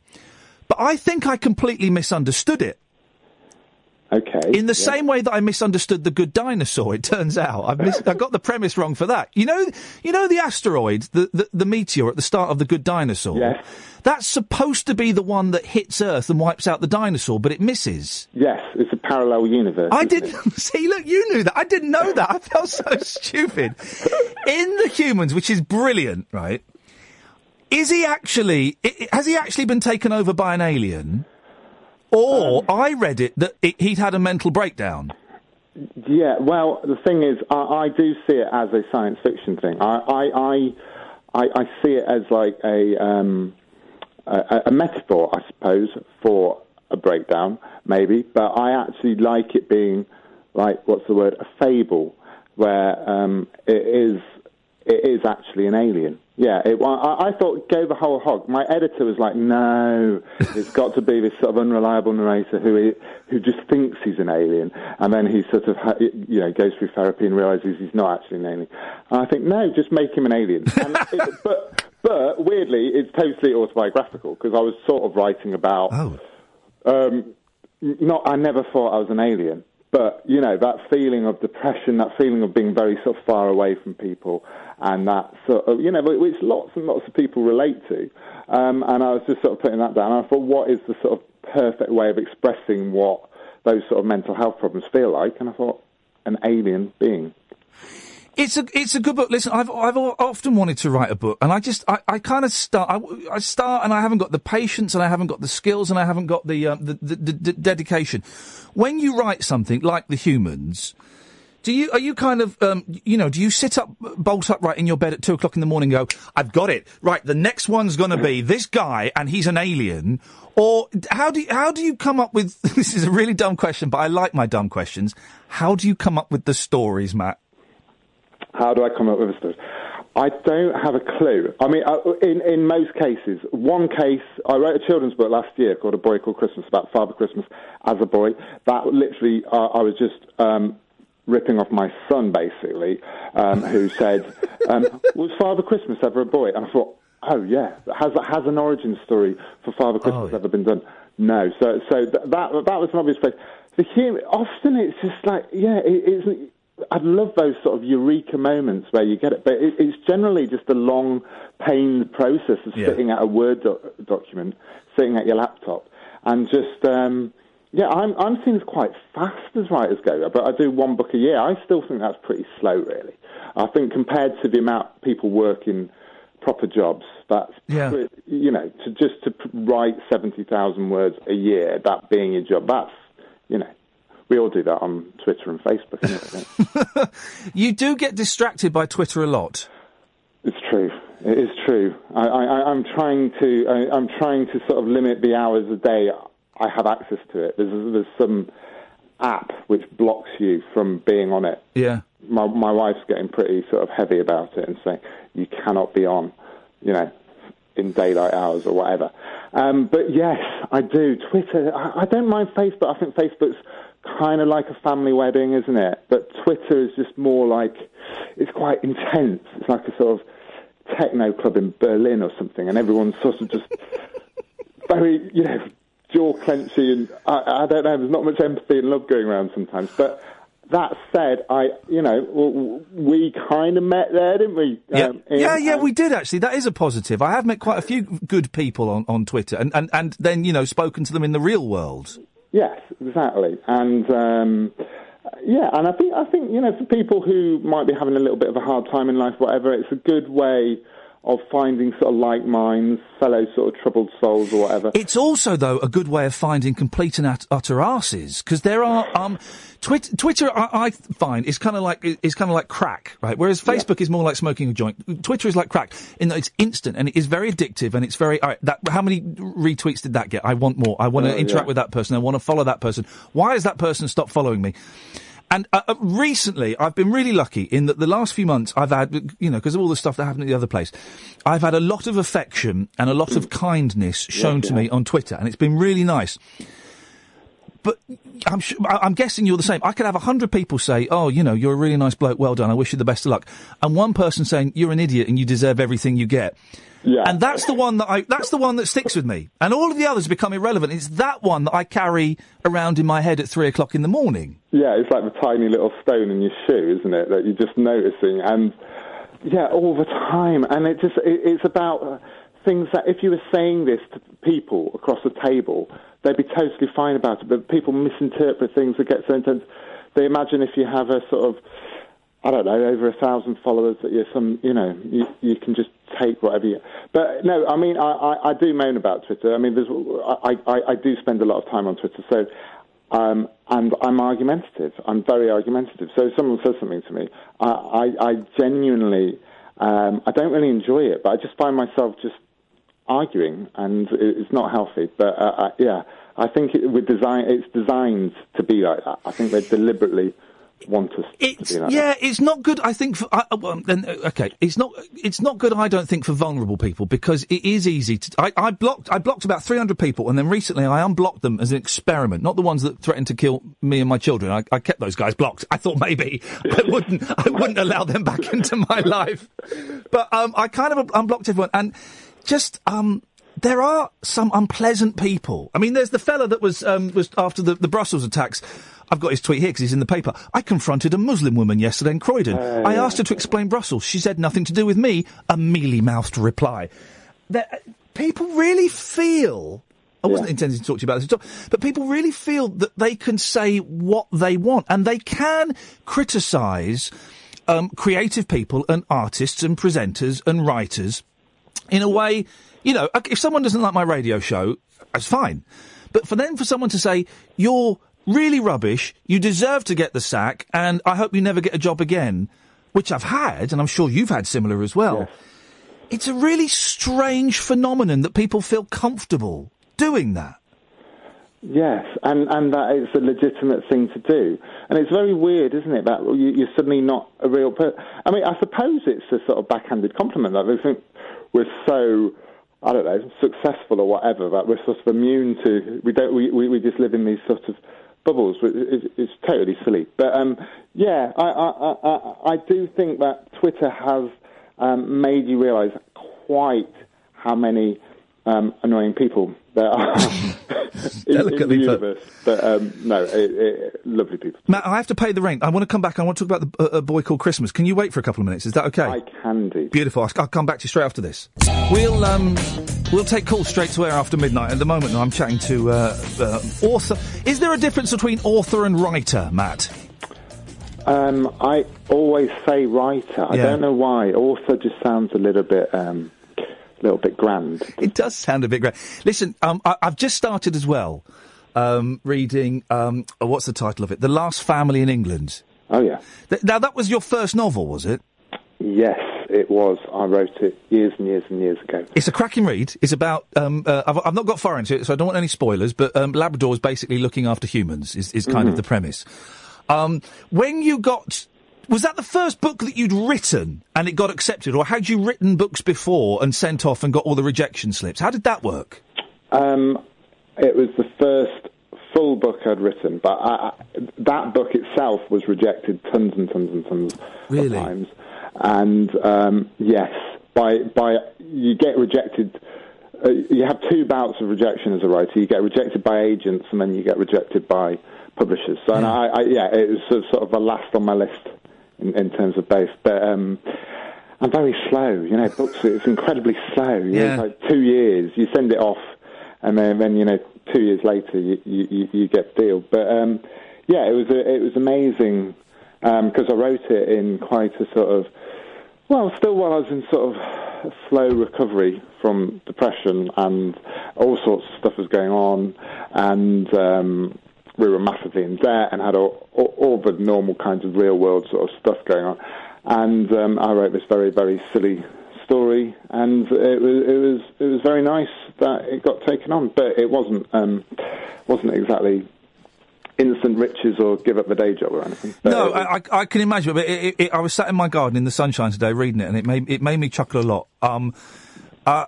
But I think I completely misunderstood it. Okay. In the same way that I misunderstood the good dinosaur, it turns out. I've mis- I got the premise wrong for that. You know, you know the asteroid, the, the, the meteor at the start of the good dinosaur? Yes. That's supposed to be the one that hits Earth and wipes out the dinosaur, but it misses. Yes, it's a parallel universe. I didn't <laughs> see. Look, you knew that. I didn't know that. I felt so <laughs> stupid. In the humans, which is brilliant, right? Is he actually? Has he actually been taken over by an alien? Or I read it that it, he'd had a mental breakdown. Yeah, well, the thing is, I, I do see it as a science fiction thing. I, I, I, I, I see it as like a, um, a, a metaphor, I suppose, for a breakdown, maybe. But I actually like it being like what's the word, a fable, where um, it is it is actually an alien. Yeah, it, I, I thought go the whole hog. My editor was like, no, it's got to be this sort of unreliable narrator who who just thinks he's an alien, and then he sort of ha- you know goes through therapy and realizes he's not actually an alien. And I think no, just make him an alien. <laughs> And it, but but weirdly, it's totally autobiographical because I was sort of writing about. Oh. Um, not, I never thought I was an alien, but you know that feeling of depression, that feeling of being very sort of far away from people, and that sort of you know which lots and lots of people relate to. Um, and I was just sort of putting that down. I thought, what is the sort of perfect way of expressing what those sort of mental health problems feel like? And I thought, an alien being. It's a it's a good book. Listen, I've I've often wanted to write a book, and I just I, I kind of start I, I start, and I haven't got the patience, and I haven't got the skills, and I haven't got the um, the, the, the, the dedication. When you write something like The Humans, do you are you kind of um, you know do you sit up bolt upright in your bed at two o'clock in the morning and go I've got it right the next one's going to be this guy and he's an alien or how do you, how do you come up with <laughs> this is a really dumb question but I like my dumb questions how do you come up with the stories Matt How do I come up with a story? I don't have a clue. I mean, uh, in in most cases, one case, I wrote a children's book last year called A Boy Called Christmas about Father Christmas as a boy. That literally, uh, I was just um, ripping off my son basically, um, who <laughs> said, um, "Was Father Christmas ever a boy?" And I thought, "Oh yeah, has has an origin story for Father Christmas ever been done?" No. So so th- that that was an obvious place. The human often it's just like yeah, it isn't. I'd love those sort of eureka moments where you get it, but it, it's generally just a long, pained process of Yeah. sitting at a Word doc- document, sitting at your laptop, and just um, yeah, I'm I'm seen as quite fast as writers go, but I do one book a year. I still think that's pretty slow, really. I think compared to the amount people work in proper jobs, that's Yeah. pre- you know to just to write seventy thousand words a year, that being your job, that's you know. We all do that on Twitter and Facebook. <laughs> You do get distracted by Twitter a lot. It's true. It is true. I, I, I'm trying to. I, I'm trying to sort of limit the hours a day I have access to it. There's, there's some app which blocks you from being on it. Yeah. My, my wife's getting pretty sort of heavy about it and saying you cannot be on, you know, in daylight hours or whatever. Um, but yes, I do. Twitter. I, I don't mind Facebook. I think Facebook's kind of like a family wedding, isn't it? But Twitter is just more like it's quite intense. It's like a sort of techno club in Berlin or something, and everyone's sort of just <laughs> very, you know, jaw clenching, and I, I don't know. There's not much empathy and love going around sometimes, but. That said, I, you know, we kind of met there, didn't we? Yeah, Um, yeah, yeah, we did actually. That is a positive. I have met quite a few good people on, on Twitter, and, and, and then you know spoken to them in the real world. Yes, exactly. And um, yeah, and I think I think you know for people who might be having a little bit of a hard time in life, whatever, it's a good way of finding sort of like minds, fellow sort of troubled souls or whatever. It's also though a good way of finding complete and utter arses because there are um, Twitter. Twitter I, I find is kind of like is kind of like crack, right? Whereas Facebook is more like smoking a joint. Twitter is like crack in that it's instant and it is very addictive and it's very. All right, that, how many retweets did that get? I want more. I want to Oh, interact yeah. with that person. I want to follow that person. Why has that person stopped following me? And uh, uh, recently, I've been really lucky in that the last few months I've had, you know, because of all the stuff that happened at the other place, I've had a lot of affection and a lot of kindness shown to me on Twitter, and it's been really nice. But I'm, su I- I'm guessing you're the same. I could have a hundred people say, "Oh, you know, you're a really nice bloke. Well done. I wish you the best of luck," and one person saying, "You're an idiot and you deserve everything you get." Yeah. And that's the one that I, that's the one that sticks with me. And all of the others become irrelevant. It's that one that I carry around in my head at three o'clock in the morning. Yeah, it's like the tiny little stone in your shoe, isn't it? That you're just noticing, and yeah, all the time. And it just it, it's about uh, things that if you were saying this to people across the table, they'd be totally fine about it. But people misinterpret things that get so intense. They imagine if you have a sort of I don't know, over a thousand followers that you're some, you know, you, you can just take whatever you. But no, I mean, I, I, I do moan about Twitter. I mean, there's, I, I, I do spend a lot of time on Twitter, so, um, and I'm argumentative. I'm very argumentative. So if someone says something to me, I, I, I genuinely, um, I don't really enjoy it, but I just find myself just arguing, and it's not healthy. But uh, uh, yeah, I think it, with design, it's designed to be like that. I think they deliberately want us to be like yeah, it's not good. I think. For, I, well, then, uh, okay, it's not. It's not good. I don't think for vulnerable people because it is easy to. I, I blocked. I blocked about three hundred people, and then recently I unblocked them as an experiment. Not the ones that threatened to kill me and my children. I, I kept those guys blocked. I thought maybe <laughs> I wouldn't. I wouldn't allow them back <laughs> into my life. But um, I kind of unblocked everyone, and just um. There are some unpleasant people. I mean, there's the fella that was um, was after the, the Brussels attacks. I've got his tweet here because he's in the paper. I confronted a Muslim woman yesterday in Croydon. I asked her to explain Brussels. She said nothing to do with me. A mealy-mouthed reply. That people really feel. I wasn't intending to talk to you about this at all, but people really feel that they can say what they want and they can criticise um, creative people and artists and presenters and writers in a way, you know, if someone doesn't like my radio show, that's fine. But for then for someone to say, you're really rubbish, you deserve to get the sack, and I hope you never get a job again, which I've had, and I'm sure you've had similar as well. It's a really strange phenomenon that people feel comfortable doing that. Yes, and, and that it's a legitimate thing to do. And it's very weird, isn't it, that you, you're suddenly not a real person. I mean, I suppose it's a sort of backhanded compliment they think we're so, I don't know, successful or whatever, that we're sort of immune to, we don't, we, we, we just live in these sort of bubbles. is it's totally silly. But um, yeah, I, I, I, I- I do think that Twitter has um, made you realise quite how many um, annoying people there are. <laughs> <laughs> Delicately in the put. universe. But um, no, it, it, lovely people. Matt, I have to pay the rent. I want to come back. I want to talk about the uh, uh, boy called Christmas. Can you wait for a couple of minutes? Is that okay? I can do. Beautiful. I'll, come back to you straight after this. We'll um, we'll take calls straight to air after midnight. At the moment, I'm chatting to uh, uh, author. Is there a difference between author and writer, Matt? Um, I always say writer. I don't know why. Author just sounds a little bit, um, little bit grand. It does sound a bit grand. Listen, um, I, I've just started as well um, reading. Um, oh, what's the title of it? The Last Family in England. Oh yeah. Th- now that was your first novel, was it? Yes, it was. I wrote it years and years and years ago. It's a cracking read. It's about. Um, uh, I've, I've not got far into it, so I don't want any spoilers. But um, Labrador is basically looking after humans. Is, is kind of Mhm. the premise. Um, when you got, was that the first book that you'd written and it got accepted, or had you written books before and sent off and got all the rejection slips? How did that work? Um, it was the first full book I'd written, but I, I, that book itself was rejected tons and tons and tons of times. And um, yes, by by you get rejected. Uh, you have two bouts of rejection as a writer. You get rejected by agents, and then you get rejected by publishers. So, and I, I, yeah, it was sort of- sort of the last on my list in, in terms of both. But um, I'm very slow. You know, books it's incredibly slow. You know, Yeah. it's like two years. You send it off, and then, then you know, two years later, you you, you, get the deal. But um, yeah, it was a, it was amazing because I wrote it in quite a sort of well, still while I was in sort of a slow recovery from depression and all sorts of stuff was going on, and um, we were massively in debt and had all, all, all the normal kinds of real world sort of stuff going on. And um, I wrote this very, very silly story, and it was it was it was very nice that it got taken on, but it wasn't um, wasn't exactly instant riches or give up the day job or anything. But No, I, I can imagine. But it, it, it, I was sat in my garden in the sunshine today reading it, and it made it made me chuckle a lot. Um, uh,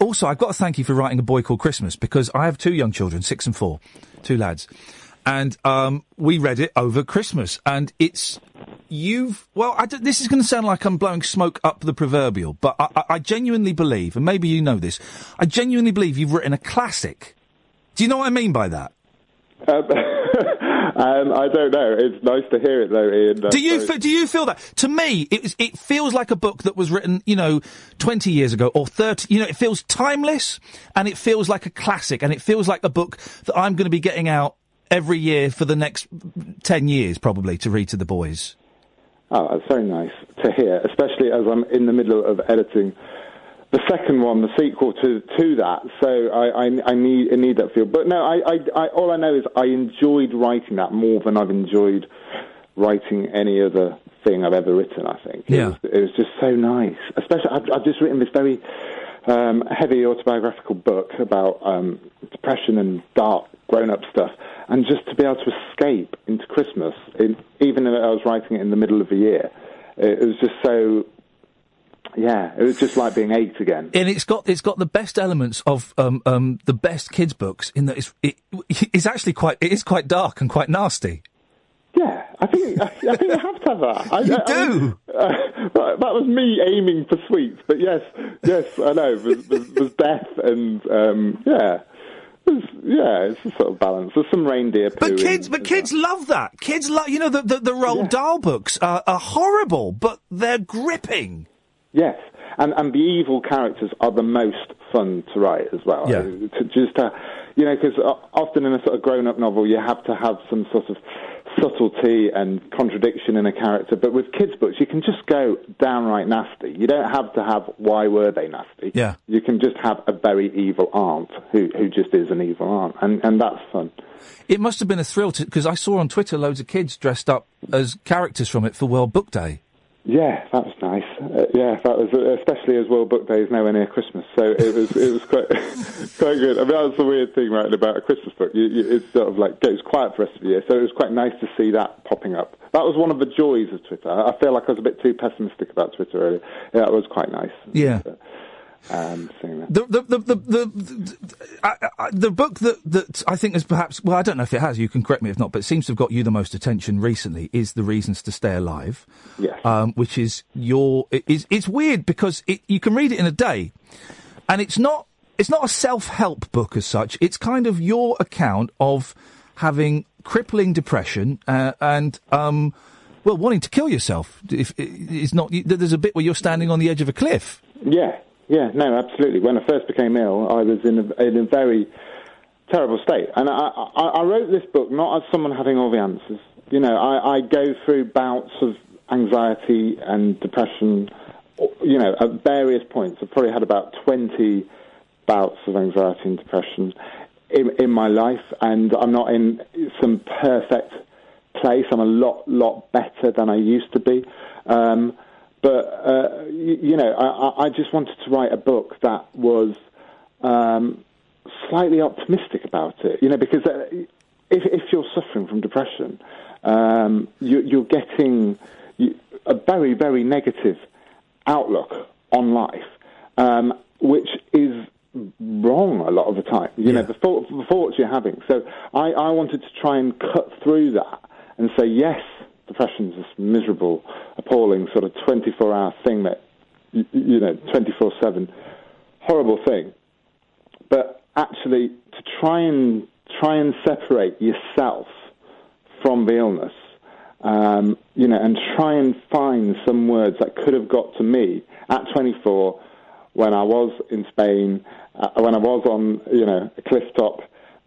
also, I've got to thank you for writing a boy called Christmas because I have two young children, six and four, two lads, and um, we read it over Christmas, and it's you've well, I this is going to sound like I'm blowing smoke up the proverbial, but I, I, I genuinely believe, and maybe you know this, I genuinely believe you've written a classic. Do you know what I mean by that? Um, <laughs> um, I don't know. It's nice to hear it though, Iain. Do you fe- do you feel that? To me, it was, it feels like a book that was written, you know, twenty years ago or thirty. You know, it feels timeless and it feels like a classic and it feels like a book that I'm going to be getting out every year for the next ten years, probably, to read to the boys. Oh, that's very nice to hear, especially as I'm in the middle of editing the second one, the sequel to to that. So I, I, I need I need that feel. But no, I, I, I all I know is I enjoyed writing that more than I've enjoyed writing any other thing I've ever written. I think. It Yeah. was, it was just so nice. Especially, I've, I've just written this very um, heavy autobiographical book about um, depression and dark grown-up stuff, and just to be able to escape into Christmas, in, even though I was writing it in the middle of the year, it was just so. Yeah, it was just like being eight again. And it's got it's got the best elements of um, um, the best kids books in that it's it, it's actually quite it is quite dark and quite nasty. Yeah, I think I, I think you have to have that. I, You I, I uh, that was me aiming for sweets, but yes, yes, I know. There's, there's, there's death and um, yeah, yeah, it's a sort of balance. There's some reindeer poo. But kids, but kids love that. Kids love, you know, the the, the Roald Dahl books are, are horrible, but they're gripping. Yes, and and the evil characters are the most fun to write as well. Yeah. To just uh, you know, because often in a sort of grown-up novel, you have to have some sort of subtlety and contradiction in a character. But with kids' books, you can just go downright nasty. You don't have to have why were they nasty. Yeah. You can just have a very evil aunt who who just is an evil aunt, and and that's fun. It must have been a thrill to because I saw on Twitter loads of kids dressed up as characters from it for World Book Day. Yeah, that was nice. Uh, yeah, that was especially as World Book Day is nowhere near Christmas, so it was it was quite <laughs> quite good. I mean, that's the weird thing writing about a Christmas book. You, you, it's sort of like goes quiet for the rest of the year, so it was quite nice to see that popping up. That was one of the joys of Twitter. I feel like I was a bit too pessimistic about Twitter earlier. Yeah, that was quite nice. Yeah. Um. The the the the the, the, I, I, the book that that I think has perhaps well I don't know if it has you can correct me if not but it seems to have got you the most attention recently is the reasons to stay alive. Yes. Um, which is your it is it's weird because it, you can read it in a day, and it's not it's not a self-help book as such. It's kind of your account of having crippling depression uh, and um, well, wanting to kill yourself. If it's not, there's a bit where you're standing on the edge of a cliff. Yeah, yeah, no, absolutely. When I first became ill, I was in a, in a very terrible state, and I, I, I wrote this book not as someone having all the answers. You know, I, I go through bouts of anxiety and depression. You know, at various points, I've probably had about twenty bouts of anxiety and depression in, in my life, and I'm not in some perfect place. I'm a lot, lot better than I used to be. Um, but uh, you, you know, I, I just wanted to write a book that was um, slightly optimistic about it. You know, because uh, if, if you're suffering from depression, um, you, you're getting a very, very negative outlook on life, um, which is wrong a lot of the time. You know, the, thought, the thoughts you're having. So I, I wanted to try and cut through that and say, yes, depression is this miserable, appalling sort of 24 hour thing that, you, you know, 24 7, horrible thing. But actually, to try and try and separate yourself from the illness, um, you know, and try and find some words that could have got to me at 24 when I was in Spain, uh, when I was on, you know, a cliff top,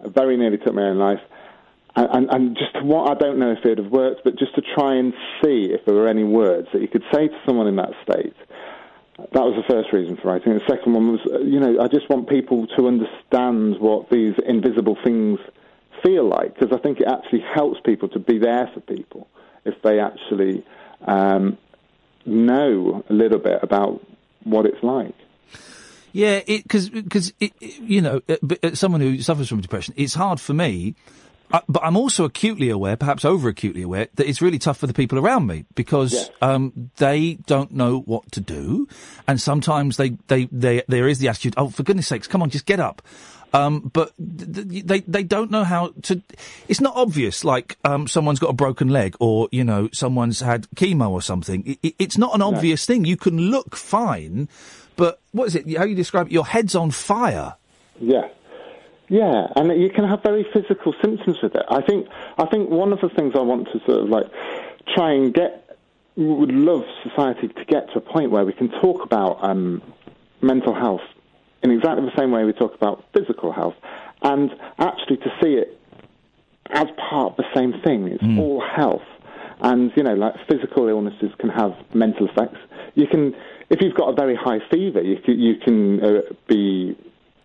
very nearly took my own life. And, and, just what I don't know if it would have worked, but just to try and see if there were any words that you could say to someone in that state. That was the first reason for writing. The second one was, you know, I just want people to understand what these invisible things feel like, because I think it actually helps people to be there for people if they actually um, know a little bit about what it's like. Yeah, because because you know, uh, uh, someone who suffers from depression, it's hard for me. Uh, but I'm also acutely aware, perhaps over acutely aware, that it's really tough for the people around me because um, they don't know what to do, and sometimes they, they, they there is the attitude, oh for goodness sakes, come on, just get up. Um, but th- th- they they don't know how to. It's not obvious, like um, someone's got a broken leg, or you know, someone's had chemo or something. It, it, it's not an obvious thing. You can look fine, but what is it? How you describe it? Your head's on fire. Yeah. Yeah, and you can have very physical symptoms with it. I think I think one of the things I want to sort of like try and get would love society to get to a point where we can talk about um, mental health in exactly the same way we talk about physical health, and actually to see it as part of the same thing. It's all health, and you know, like physical illnesses can have mental effects. You can, if you've got a very high fever, you can, you can uh, be,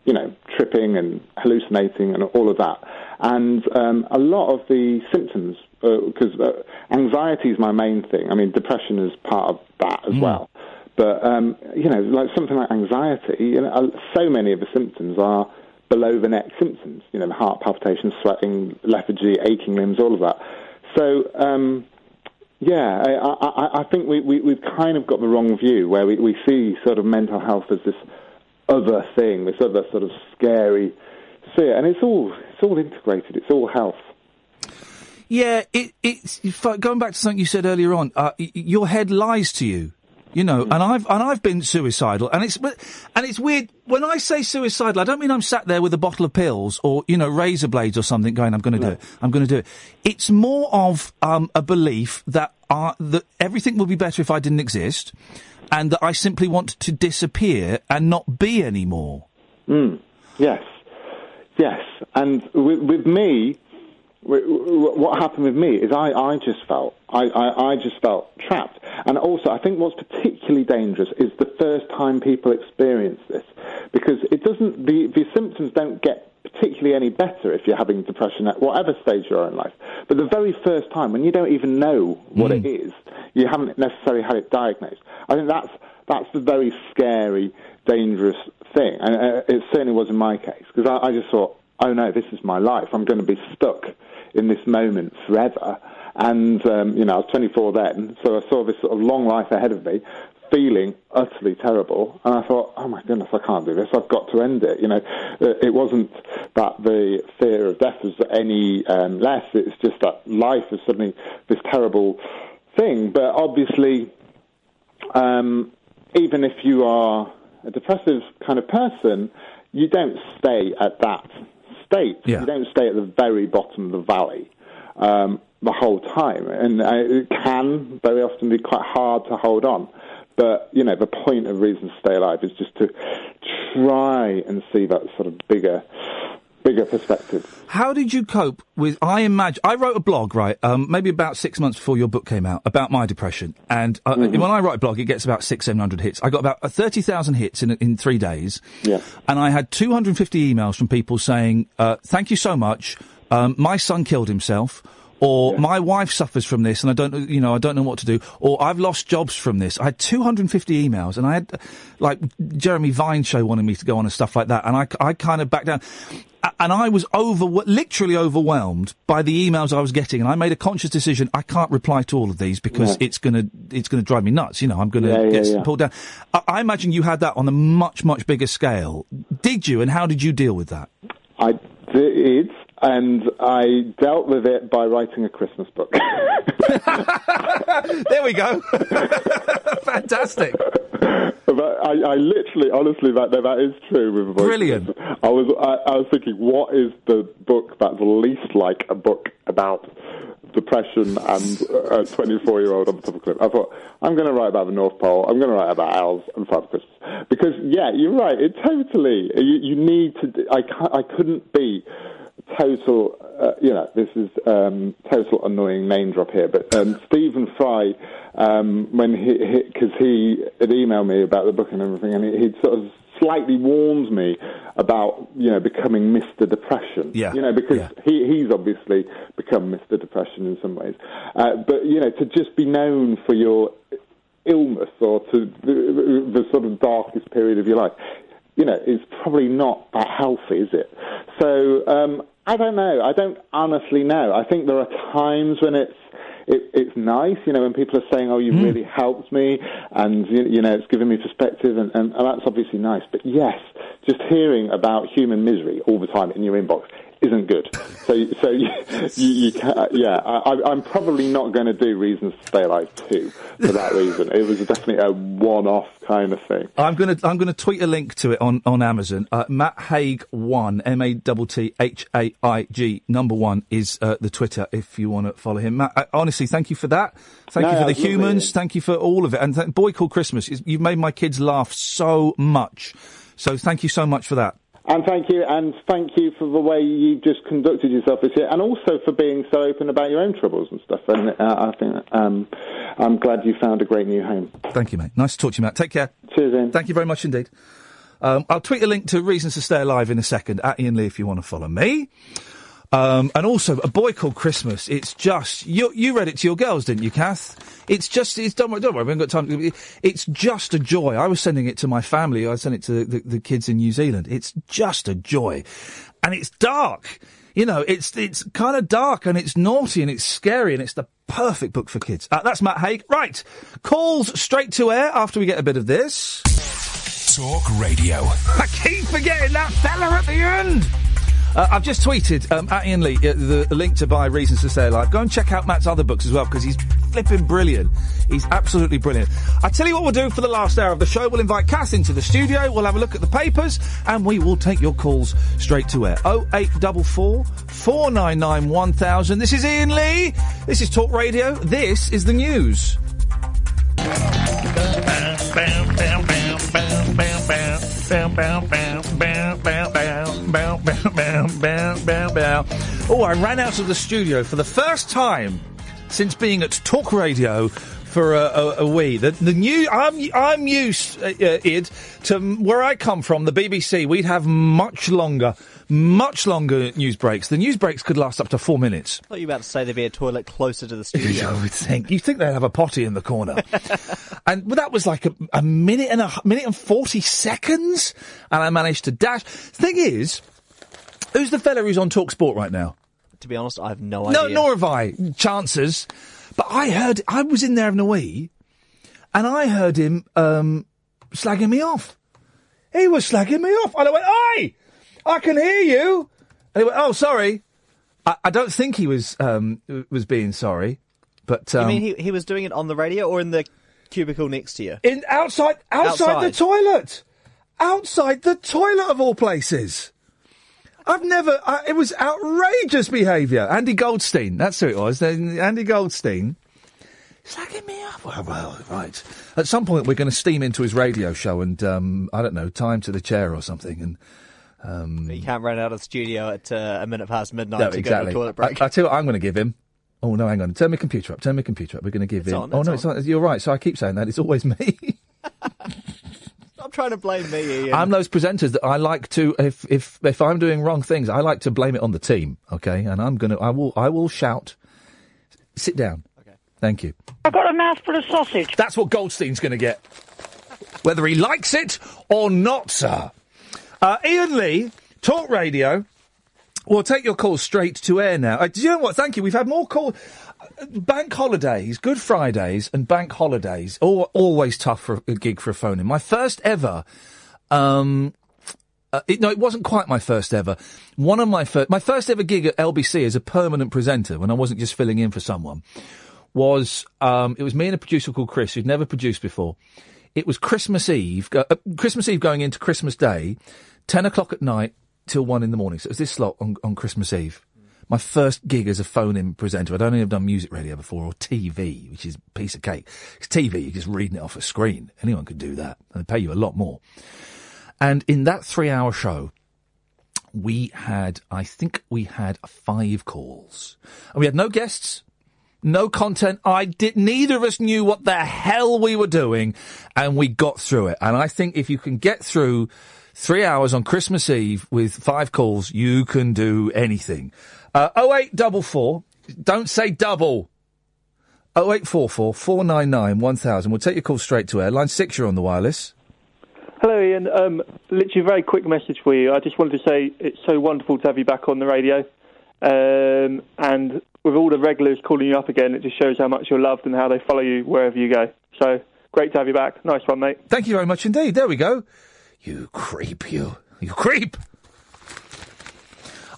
you know, tripping and hallucinating and all of that. And um, a lot of the symptoms, because uh, anxiety is my main thing. I mean, depression is part of that as well. But um, you know, like something like anxiety, you know, uh, so many of the symptoms are below the neck symptoms. You know, heart palpitations, sweating, lethargy, aching limbs, all of that. So um, yeah, I, I, I think we, we, we've kind of got the wrong view where we, we see sort of mental health as this other thing, this other sort of scary sphere, and it's all it's all integrated. It's all health. Yeah, it, it's going back to something you said earlier on. Uh, your head lies to you, you know, and I've and I've been suicidal, and it's but- and it's weird when I say suicidal. I don't mean I'm sat there with a bottle of pills or you know razor blades or something, going, "I'm going to do it. I'm going to do it." It's more of um, a belief that uh, that everything will be better if I didn't exist, and that I simply want to disappear and not be anymore. Mm. Yes, yes. And with, with me, what happened with me is I, I just felt I, I, I just felt trapped. And also, I think what's particularly dangerous is the first time people experience this, because it doesn't the, the symptoms don't get particularly any better if you're having depression at whatever stage you are in life. But the very first time, when you don't even know what it is, you haven't necessarily had it diagnosed. I think that's that's the very scary, dangerous thing, and uh, it certainly was in my case because I, I just thought, oh no, this is my life. I'm going to be stuck in this moment forever. And um, you know, I was 24 then, so I saw this sort of long life ahead of me, feeling utterly terrible. And I thought, oh my goodness, I can't do this. I've got to end it. You know, Uh, it wasn't that the fear of death was any um, less. It's just that life is suddenly this terrible thing. But obviously, um, even if you are a depressive kind of person, you don't stay at that state. Yeah. You don't stay at the very bottom of the valley um, the whole time, and uh, it can very often be quite hard to hold on. But you know, the point of reason to stay alive is just to try and see that sort of bigger, bigger perspective. How did you cope with? I imagine I wrote a blog, right? Um, maybe about six months before your book came out about my depression, and uh, Mm-hmm. when I write a blog, it gets about six, seven hundred hits. I got about uh, thirty thousand hits in in three days, Yeah. and I had two hundred and fifty emails from people saying, uh, "Thank you so much. Um, my son killed himself." Or my wife suffers from this, and I don't, you know, I don't know what to do. Or I've lost jobs from this. I had 250 emails, and I had, like, Jeremy Vine show wanted me to go on and stuff like that, and I, I kind of backed down. And I was over, literally overwhelmed by the emails I was getting, and I made a conscious decision. I can't reply to all of these because Yeah. it's gonna, it's gonna drive me nuts. You know, I'm gonna Yeah, yeah, get yeah. pulled down. I, I imagine you had that on a much, much bigger scale. Did you? And how did you deal with that? I did, and I dealt with it by writing a Christmas book. <laughs> there we go. <laughs> Fantastic. But I, I literally, honestly, that that is true with Brilliant. I was, I, I was thinking, what is the book that's least like a book about depression and a 24 year old on the top of a cliff? I thought, I'm going to write about the North Pole. I'm going to write about owls and Father Christmas because, yeah, you're right. It totally. You, you need to. I, I couldn't be total, uh, you know, this is um, total annoying name drop here, but um, Stephen Fry, um, when he, because he, had emailed me about the book and everything, and he, he'd sort of slightly warns me about, you know, becoming Mr. Depression. Yeah. You know, because he, he's obviously become Mr. Depression in some ways. Uh, but, you know, to just be known for your illness or to the, the sort of darkest period of your life, you know, is probably not that healthy, is it? So um, I don't know. I don't honestly know. I think there are times when it's it, it's nice, you know, when people are saying, "Oh, you've hmm. really helped me," and you, you know, it's given me perspective, and, and, and that's obviously nice. But yes, just hearing about human misery all the time in your inbox isn't good. So, so <laughs> you, you, you can, yeah, I, I- I'm probably not going to do Reasons to Stay Alive too for that reason. It was definitely a one-off kind of thing. I'm gonna I'm gonna tweet a link to it on on Amazon. Uh, Matt Haig one M A T T H A I G number one is uh, the Twitter if you want to follow him. Matt, I, honestly, thank you for that. Thank No, you for the humans. Thank you for all of it. And th- boy called Christmas, you've made my kids laugh so much. So thank you so much for that. And thank you, and thank you for the way you just conducted yourself this year, and also for being so open about your own troubles and stuff. And uh, I think um, I'm glad you found a great new home. Thank you, mate. Nice to talk to you, Matt. Take care. Cheers, Iain. Thank you very much indeed. Um, I'll tweet a link to Reasons to Stay Alive in a second at Iain Lee if you want to follow me. Um, and also, a boy called Christmas. It's just you. You read it to your girls, didn't you, Kath? It's just. It's don't worry. Don't worry. We haven't got time. It's just a joy. I was sending it to my family. I sent it to the, the kids in New Zealand. It's just a joy, and it's dark. You know, it's it's kind of dark and it's naughty and it's scary and it's the perfect book for kids. Uh, that's Matt Haig. Right, calls straight to air after we get a bit of this. Talk Radio. I keep forgetting that fella at the end. Uh, I've just tweeted um, at Iain Lee uh, the, link to buy Reasons to Stay Alive. Go and check out Matt's other books as well because he's flipping brilliant. He's absolutely brilliant. I tell you what we'll do for the last hour of the show. We'll invite Cass into the studio. We'll have a look at the papers and we will take your calls straight to air. 0844 499 1000. This is Iain Lee. This is Talk Radio. This is the news. Oh, I ran out of the studio for the first time since being at Talk Radio for a, a, a wee. The, the new, I'm I'm used, uh, uh, to where I come from, the BBC. We'd have much longer, much longer news breaks. The news breaks could last up to four minutes. I thought you were about to say there'd be a toilet closer to the <laughs> studio. I would think. You think they'd have a potty in the corner. <laughs> and well, that was like a, a minute and a minute and 40 seconds. And I managed to dash. Thing is, who's the fella who's on Talk Sport right now? To be honest, I have no idea. No, nor have I. Chances. But I heard, I was in there having a wee, and I heard him um, slagging me off. He was slagging me off. And I went, Oi! I can hear you! And he went, Oh, sorry. I, I don't think he was um, was being sorry, but um, you mean he, he was doing it on the radio or in the cubicle next to you? in outside outside, the toilet. outside the toilet of all places. I've never. I, it was outrageous behaviour. Andy Goldstein. That's who it was. Then Andy Goldstein. Slagging me up. Well, well, right. At some point, we're going to steam into his radio show and um, I don't know, time to the chair or something. And um, You can't run out of the studio at uh, a minute past midnight no, to exactly. go to a toilet break. I, I tell you what, I'm going to give him. Oh no, hang on. Turn my computer up. Turn my computer up. We're going to give It's him. on, oh it's no, it's not. You're right. So I keep saying that. It's always me. <laughs> I'm trying to blame me, Iain. I'm those presenters that I like to. If if if I'm doing wrong things, I like to blame it on the team. Okay, and I'm gonna. I will. I will shout. Sit down. Okay. Thank you. I've got a mouthful of sausage. That's what Goldstein's going to get. Whether he likes it or not, sir. Uh, Iain Lee, Talk Radio. We'll take your calls straight to air now. Uh, do you know what? Thank you. We've had more calls. Bank holidays, Good Fridays, and bank holidays. All, always tough for a gig for a phone in. My first ever. Um, uh, it, no, it wasn't quite my first ever. One of my first, my first ever gig at LBC as a permanent presenter, when I wasn't just filling in for someone, was um, it was me and a producer called Chris who'd never produced before. It was Christmas Eve, uh, Christmas Eve going into Christmas Day, ten o'clock at night till one in the morning. So it was this slot on, on Christmas Eve. Mm. My first gig as a phone-in presenter. I'd only have done music radio before or TV, which is a piece of cake. It's TV, you're just reading it off a screen. Anyone could do that, and they pay you a lot more. And in that three-hour show, we had, I think we had five calls. And we had no guests, no content. I did, neither of us knew what the hell we were doing, and we got through it. And I think if you can get through three hours on Christmas Eve with five calls, you can do anything. Uh, 0844, don't say double. 0844 499 1000. We'll take your call straight to air. Line six, you're on the wireless. Hello, Iain. Um, literally, a very quick message for you. I just wanted to say it's so wonderful to have you back on the radio. Um, and with all the regulars calling you up again, it just shows how much you're loved and how they follow you wherever you go. So great to have you back. Nice one, mate. Thank you very much indeed. There we go. You creep, you. You creep.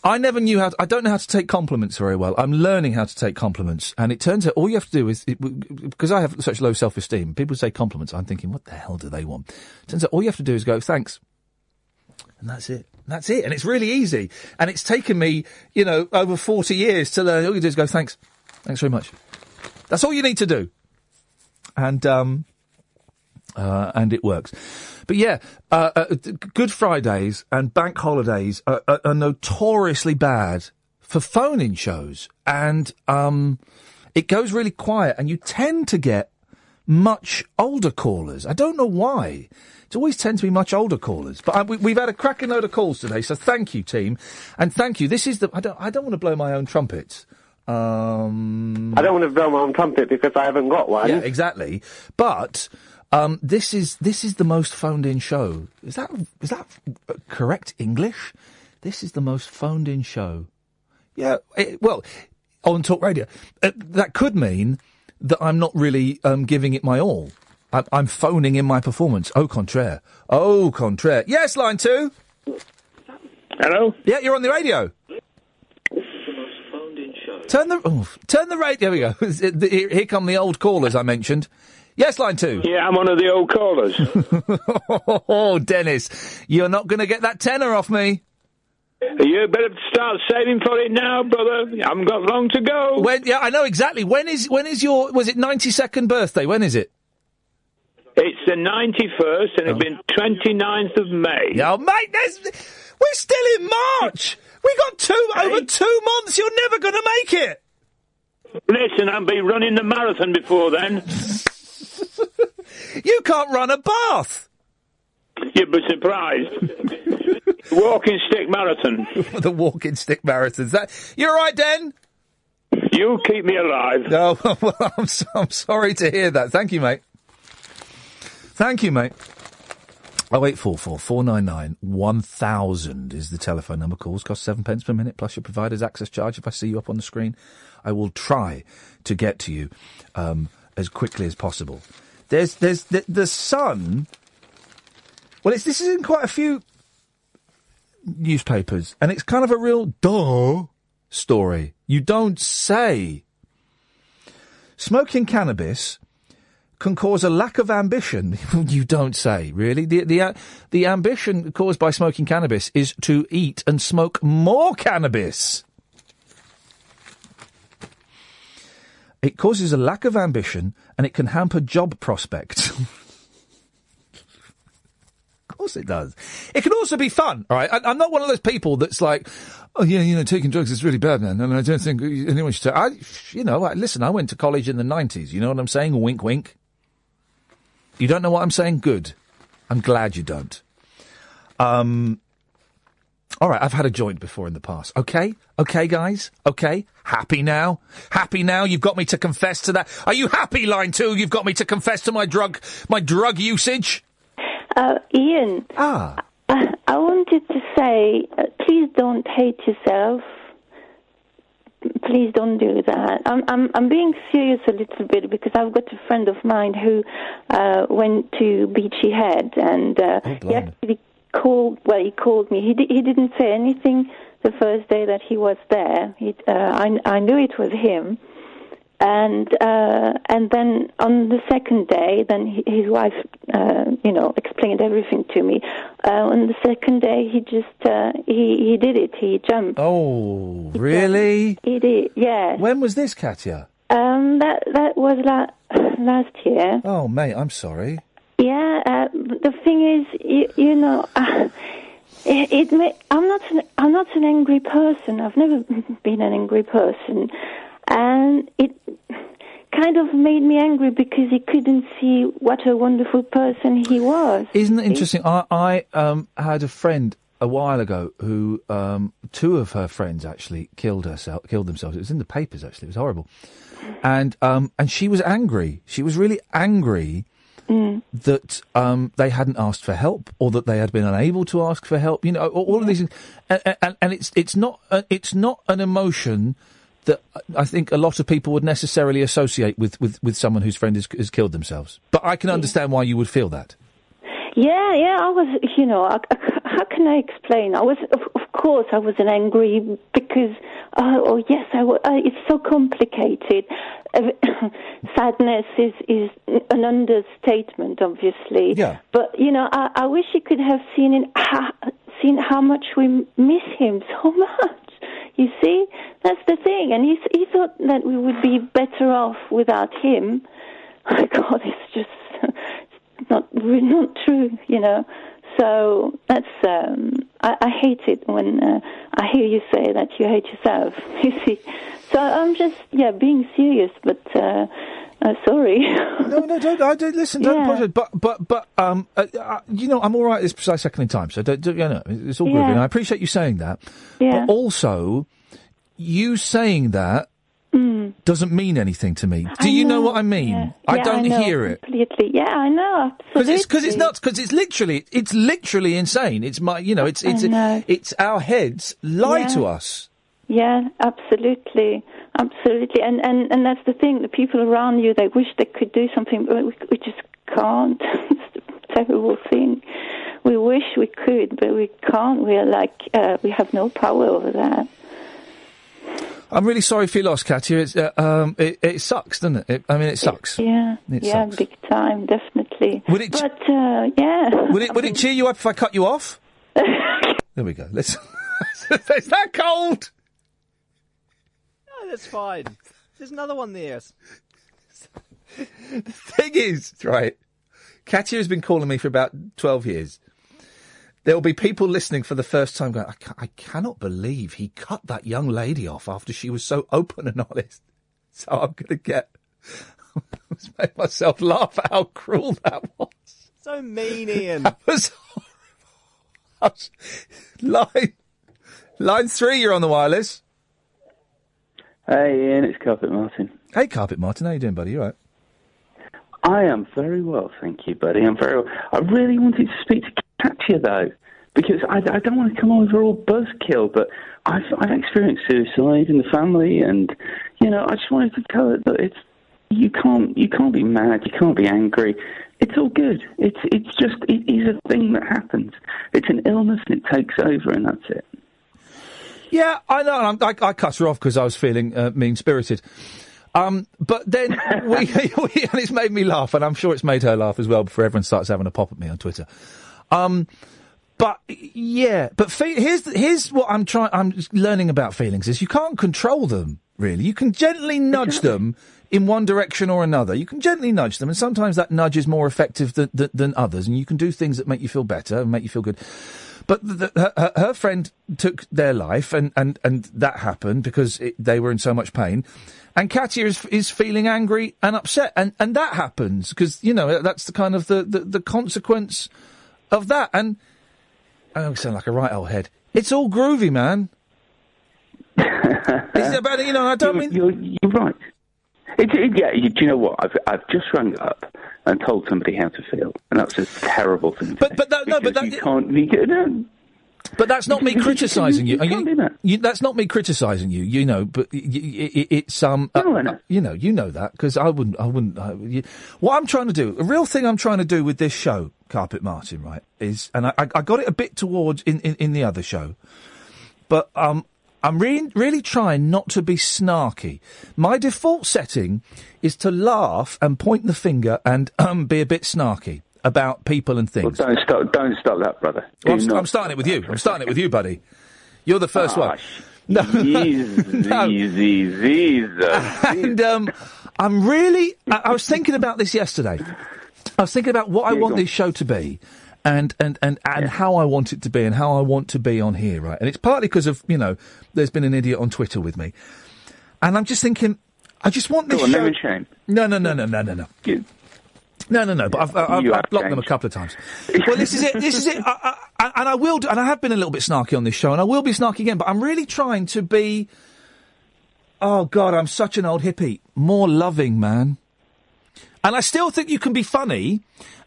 I never knew how. To, I don't know how to take compliments very well. I'm learning how to take compliments, and it turns out all you have to do is it, because I have such low self-esteem. People say compliments. I'm thinking, what the hell do they want? It Turns out all you have to do is go, thanks, and that's it. That's it, and it's really easy. And it's taken me, you know, over 40 years to learn. All you do is go, thanks, thanks very much. That's all you need to do, and um, uh, and it works. But yeah, uh, uh, Good Fridays and bank holidays are, are, are notoriously bad for phone-in shows, and um, it goes really quiet, and you tend to get much older callers. I don't know why. It always tends to be much older callers. But I, we, we've had a cracking load of calls today, so thank you, team, and thank you. This is the. I don't. I don't want to blow my own trumpet. Um, I don't want to blow my own trumpet because I haven't got one. yeah, exactly. But um, this is this is the most phoned in show. Is that is that uh, correct English? This is the most phoned in show. Yeah. It, well, on talk radio, uh, that could mean that I'm not really um, giving it my all. I, I'm phoning in my performance. Au contraire. Au contraire. Yes, line two. Hello. Yeah, you're on the radio. Turn the oh, turn the radio. Here we go. Here here come the old callers I mentioned. Yes, line two. Yeah, I'm one of the old callers. <laughs> oh, Dennis, you're not going to get that tenner off me. you better start saving for it now, brother. I haven't got long to go. When? Yeah, I know exactly. When is when is your was it ninety second birthday? When is it? It's the 91st, and it's oh. been 29th of May. Oh, mate, there's, we're still in March. We got two over two months. You're never going to make it. Listen, I'll be running the marathon before then. <laughs> <laughs> You can't run a bath. You'd be surprised. <laughs> Walking stick marathon. <laughs> the walking stick marathons. That you're right, Den. You keep me alive. No, well, I'm, so, I'm sorry to hear that. Thank you, mate. Thank you, mate. Oh eight four four four nine nine one thousand is the telephone number. Calls cost seven pence per minute plus your provider's access charge. If I see you up on the screen, I will try to get to you um, as quickly as possible. There's there's the, the sun. Well, it's this is in quite a few newspapers, and it's kind of a real duh story. You don't say. Smoking cannabis can cause a lack of ambition. <laughs> you don't say, really. The the uh, the ambition caused by smoking cannabis is to eat and smoke more cannabis. It causes a lack of ambition and it can hamper job prospects. <laughs> of course it does. It can also be fun, all right? I, I'm not one of those people that's like, oh yeah, you know, taking drugs is really bad, man, and I don't think anyone should. I, you know, I, listen, I went to college in the '90s. You know what I'm saying? Wink, wink. You don't know what I'm saying? Good. I'm glad you don't. Um. All right, I've had a joint before in the past. Okay, okay, guys. Okay, happy now. Happy now. You've got me to confess to that. Are you happy, line two? You've got me to confess to my drug, my drug usage. Uh, Iain. Ah. I, <laughs> I wanted to say, uh, please don't hate yourself. Please don't do that. I'm, I'm, I'm being serious a little bit because I've got a friend of mine who uh, went to Beachy Head and uh, he actually called. Well, he called me. He di- he didn't say anything the first day that he was there. He, uh, I I knew it was him and uh, and then on the second day, then he, his wife, uh, you know, explained everything to me. Uh, on the second day, he just uh, he he did it. He jumped. Oh, really? He did. Yeah. When was this, Katya? Um, that that was la- <sighs> last year. Oh, mate, I'm sorry. Yeah. Uh, the thing is, you, you know. Uh, it, it may, I'm not an, I'm not an angry person. I've never <laughs> been an angry person, and it kind of made me angry because he couldn't see what a wonderful person he was. Isn't it interesting? I, I um, had a friend a while ago who um, two of her friends actually killed herself, killed themselves. It was in the papers actually. It was horrible, and um, and she was angry. She was really angry that um, they hadn't asked for help or that they had been unable to ask for help. You know, all, all of these things, and, and, and it's it's not uh, it's not an emotion that I think a lot of people would necessarily associate with, with, with someone whose friend has, has killed themselves. But I can understand why you would feel that. Yeah, yeah, I was, you know, I, I- how can I explain? I was, course, I was an angry because, uh, oh yes, I uh, it's so complicated. Uh, <coughs> sadness is, is an understatement, obviously. Yeah. But, you know, I, I wish you could have seen, in, ha, seen how much we miss him <laughs> so much. You see, that's the thing. And he, he thought that we would be better off without him. <laughs> Oh, God, it's just <laughs> not not true, you know. So that's um, I, I hate it when uh, I hear you say that you hate yourself. <laughs> You see, so I'm just yeah being serious, but uh, uh, sorry. no, no, don't. I don't listen. Don't Yeah. apologise. But, but, but, um, uh, uh, you know, I'm all right this precise second in time. So, don't, don't, you know, it's all good. Yeah. And I appreciate you saying that. Yeah. But also, you saying that doesn't mean anything to me. Do I you know, know, what I mean? yeah. I Yeah, don't I hear it. completely. Yeah, I know. Because it's because it's nuts. Because it's literally it's literally insane. It's my you know it's it's know. it's our heads lie Yeah. to us. Yeah, absolutely, absolutely, and and and that's the thing. The people around you, they wish they could do something, but we, we just can't. <laughs> it's a terrible thing. We wish we could, but we can't. We are like uh, we have no power over that. I'm really sorry for your loss, Katya. It's, uh, um, it, it sucks, doesn't it? it? I mean, it sucks. Yeah, It yeah, sucks. big time, definitely. Would it- But uh, yeah, Would it would it cheer you up if I cut you off? <laughs> there we go. Let's. <laughs> Is that cold? No, that's fine. There's another one there. <laughs> The thing is, right, Katya has been calling me for about 12 years. There will be people listening for the first time going, I, ca- I cannot believe he cut that young lady off after she was so open and honest. <laughs> So I'm going to get. I was made myself laugh at how cruel that was. So mean, Iain. That was horrible. Was- Line, line three, you're on the wireless. Hey Iain, it's Carpet Martin. Hey, Carpet Martin, how you doing, buddy? You all right? I am very well, thank you, buddy. I'm very well. I really wanted to speak to Katya though, because I, I don't want to come over all buzzkill, but I've I've experienced suicide in the family, and you know I just wanted to tell her that it's you can't you can't be mad, you can't be angry. It's all good. It's it's just it is a thing that happens. It's an illness and it takes over, and that's it. Yeah, I know. I, I cut her off because I was feeling uh, mean spirited. Um, but then we, <laughs> we, and it's made me laugh, and I'm sure it's made her laugh as well. Before everyone starts having a pop at me on Twitter. Um, but yeah, but fe- here's here's what I'm trying. I'm learning about feelings is you can't control them really. You can gently nudge them in one direction or another. You can gently nudge them, and sometimes that nudge is more effective than, than, than others. And you can do things that make you feel better and make you feel good. But the, the, her, her friend took their life, and, and, and that happened because it, they were in so much pain. And Katia is, is feeling angry and upset, and, and that happens because you know that's the kind of the, the, the consequence of that. And I don't sound like a right old head. It's all groovy, man. <laughs> Is it about you know? I don't mean you're, you're right. It, it, yeah, you, do you know what? I've I've just rung up and told somebody how to feel, and that's a terrible thing. To But but that, no, but that you can't. You, no, But that's not me you- criticising you. you that. you- that's not me criticising you. You know, but y- it's um. uh, You know, you know that because I wouldn't. I wouldn't. I, you, what I'm trying to do, a real thing I'm trying to do with this show, Carpet Martin, right, is, and I, I got it a bit towards in, in, in the other show, but um. I'm really, really trying not to be snarky. My default setting is to laugh and point the finger and <clears throat> um, be a bit snarky about people and things. Well, don't start. Don't start that, brother. Well, I'm, not I'm starting it with you. I'm starting it with you, buddy. You're the first one. <laughs> No, no. Easy, <laughs> easy, <laughs> and um, I'm really. I, I was thinking about this yesterday. I was thinking about what I want this show to be, and and and and how I want it to be, and how I want to be on here, right? And it's partly because of you know, there's been an idiot on Twitter with me, and I'm just thinking, I just want this on, show. shame. No, no, no, no, no, no, no. No, no, no. But I've, I've, I've have blocked them a couple of times. well, this is it. This is it. I, I, and I will, do, and I have been a little bit snarky on this show, and I will be snarky again. But I'm really trying to be. Oh God, I'm such an old hippie. More loving, man. And I still think you can be funny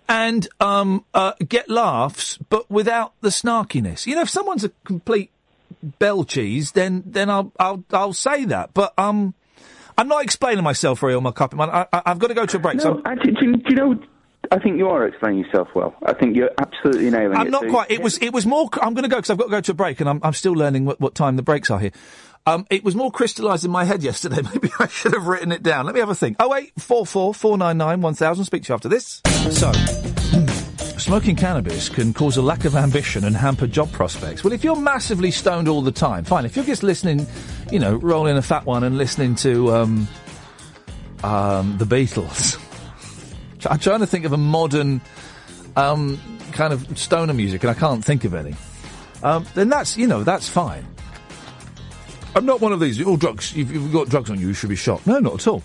and um, uh, get laughs, but without the snarkiness. You know, if someone's a complete bell cheese, then then I'll I'll I'll say that. But um, I'm not explaining myself very well, my cup. I, I, I've got to go to a break. so No, actually, do, you- do you know? I think you are explaining yourself well. I think you're absolutely nailing it. I'm not So- quite. It was. It was more. I'm going to go because I've got to go to a break, and I'm, I'm still learning what, what time the breaks are here. Um, it was more crystallised in my head yesterday. <laughs> Maybe I should have written it down. Let me have a think. Oh wait, four four four nine nine one thousand. Speak to you after this. So. Smoking cannabis can cause a lack of ambition and hamper job prospects. Well, if you're massively stoned all the time, fine. If you're just listening, you know, rolling a fat one and listening to um, um, the Beatles, <laughs> I'm trying to think of a modern um, kind of stoner music, and I can't think of any. Um, then that's you know that's fine. I'm not one of these. All drugs. If you've got drugs on you, you should be shot. No, not at all.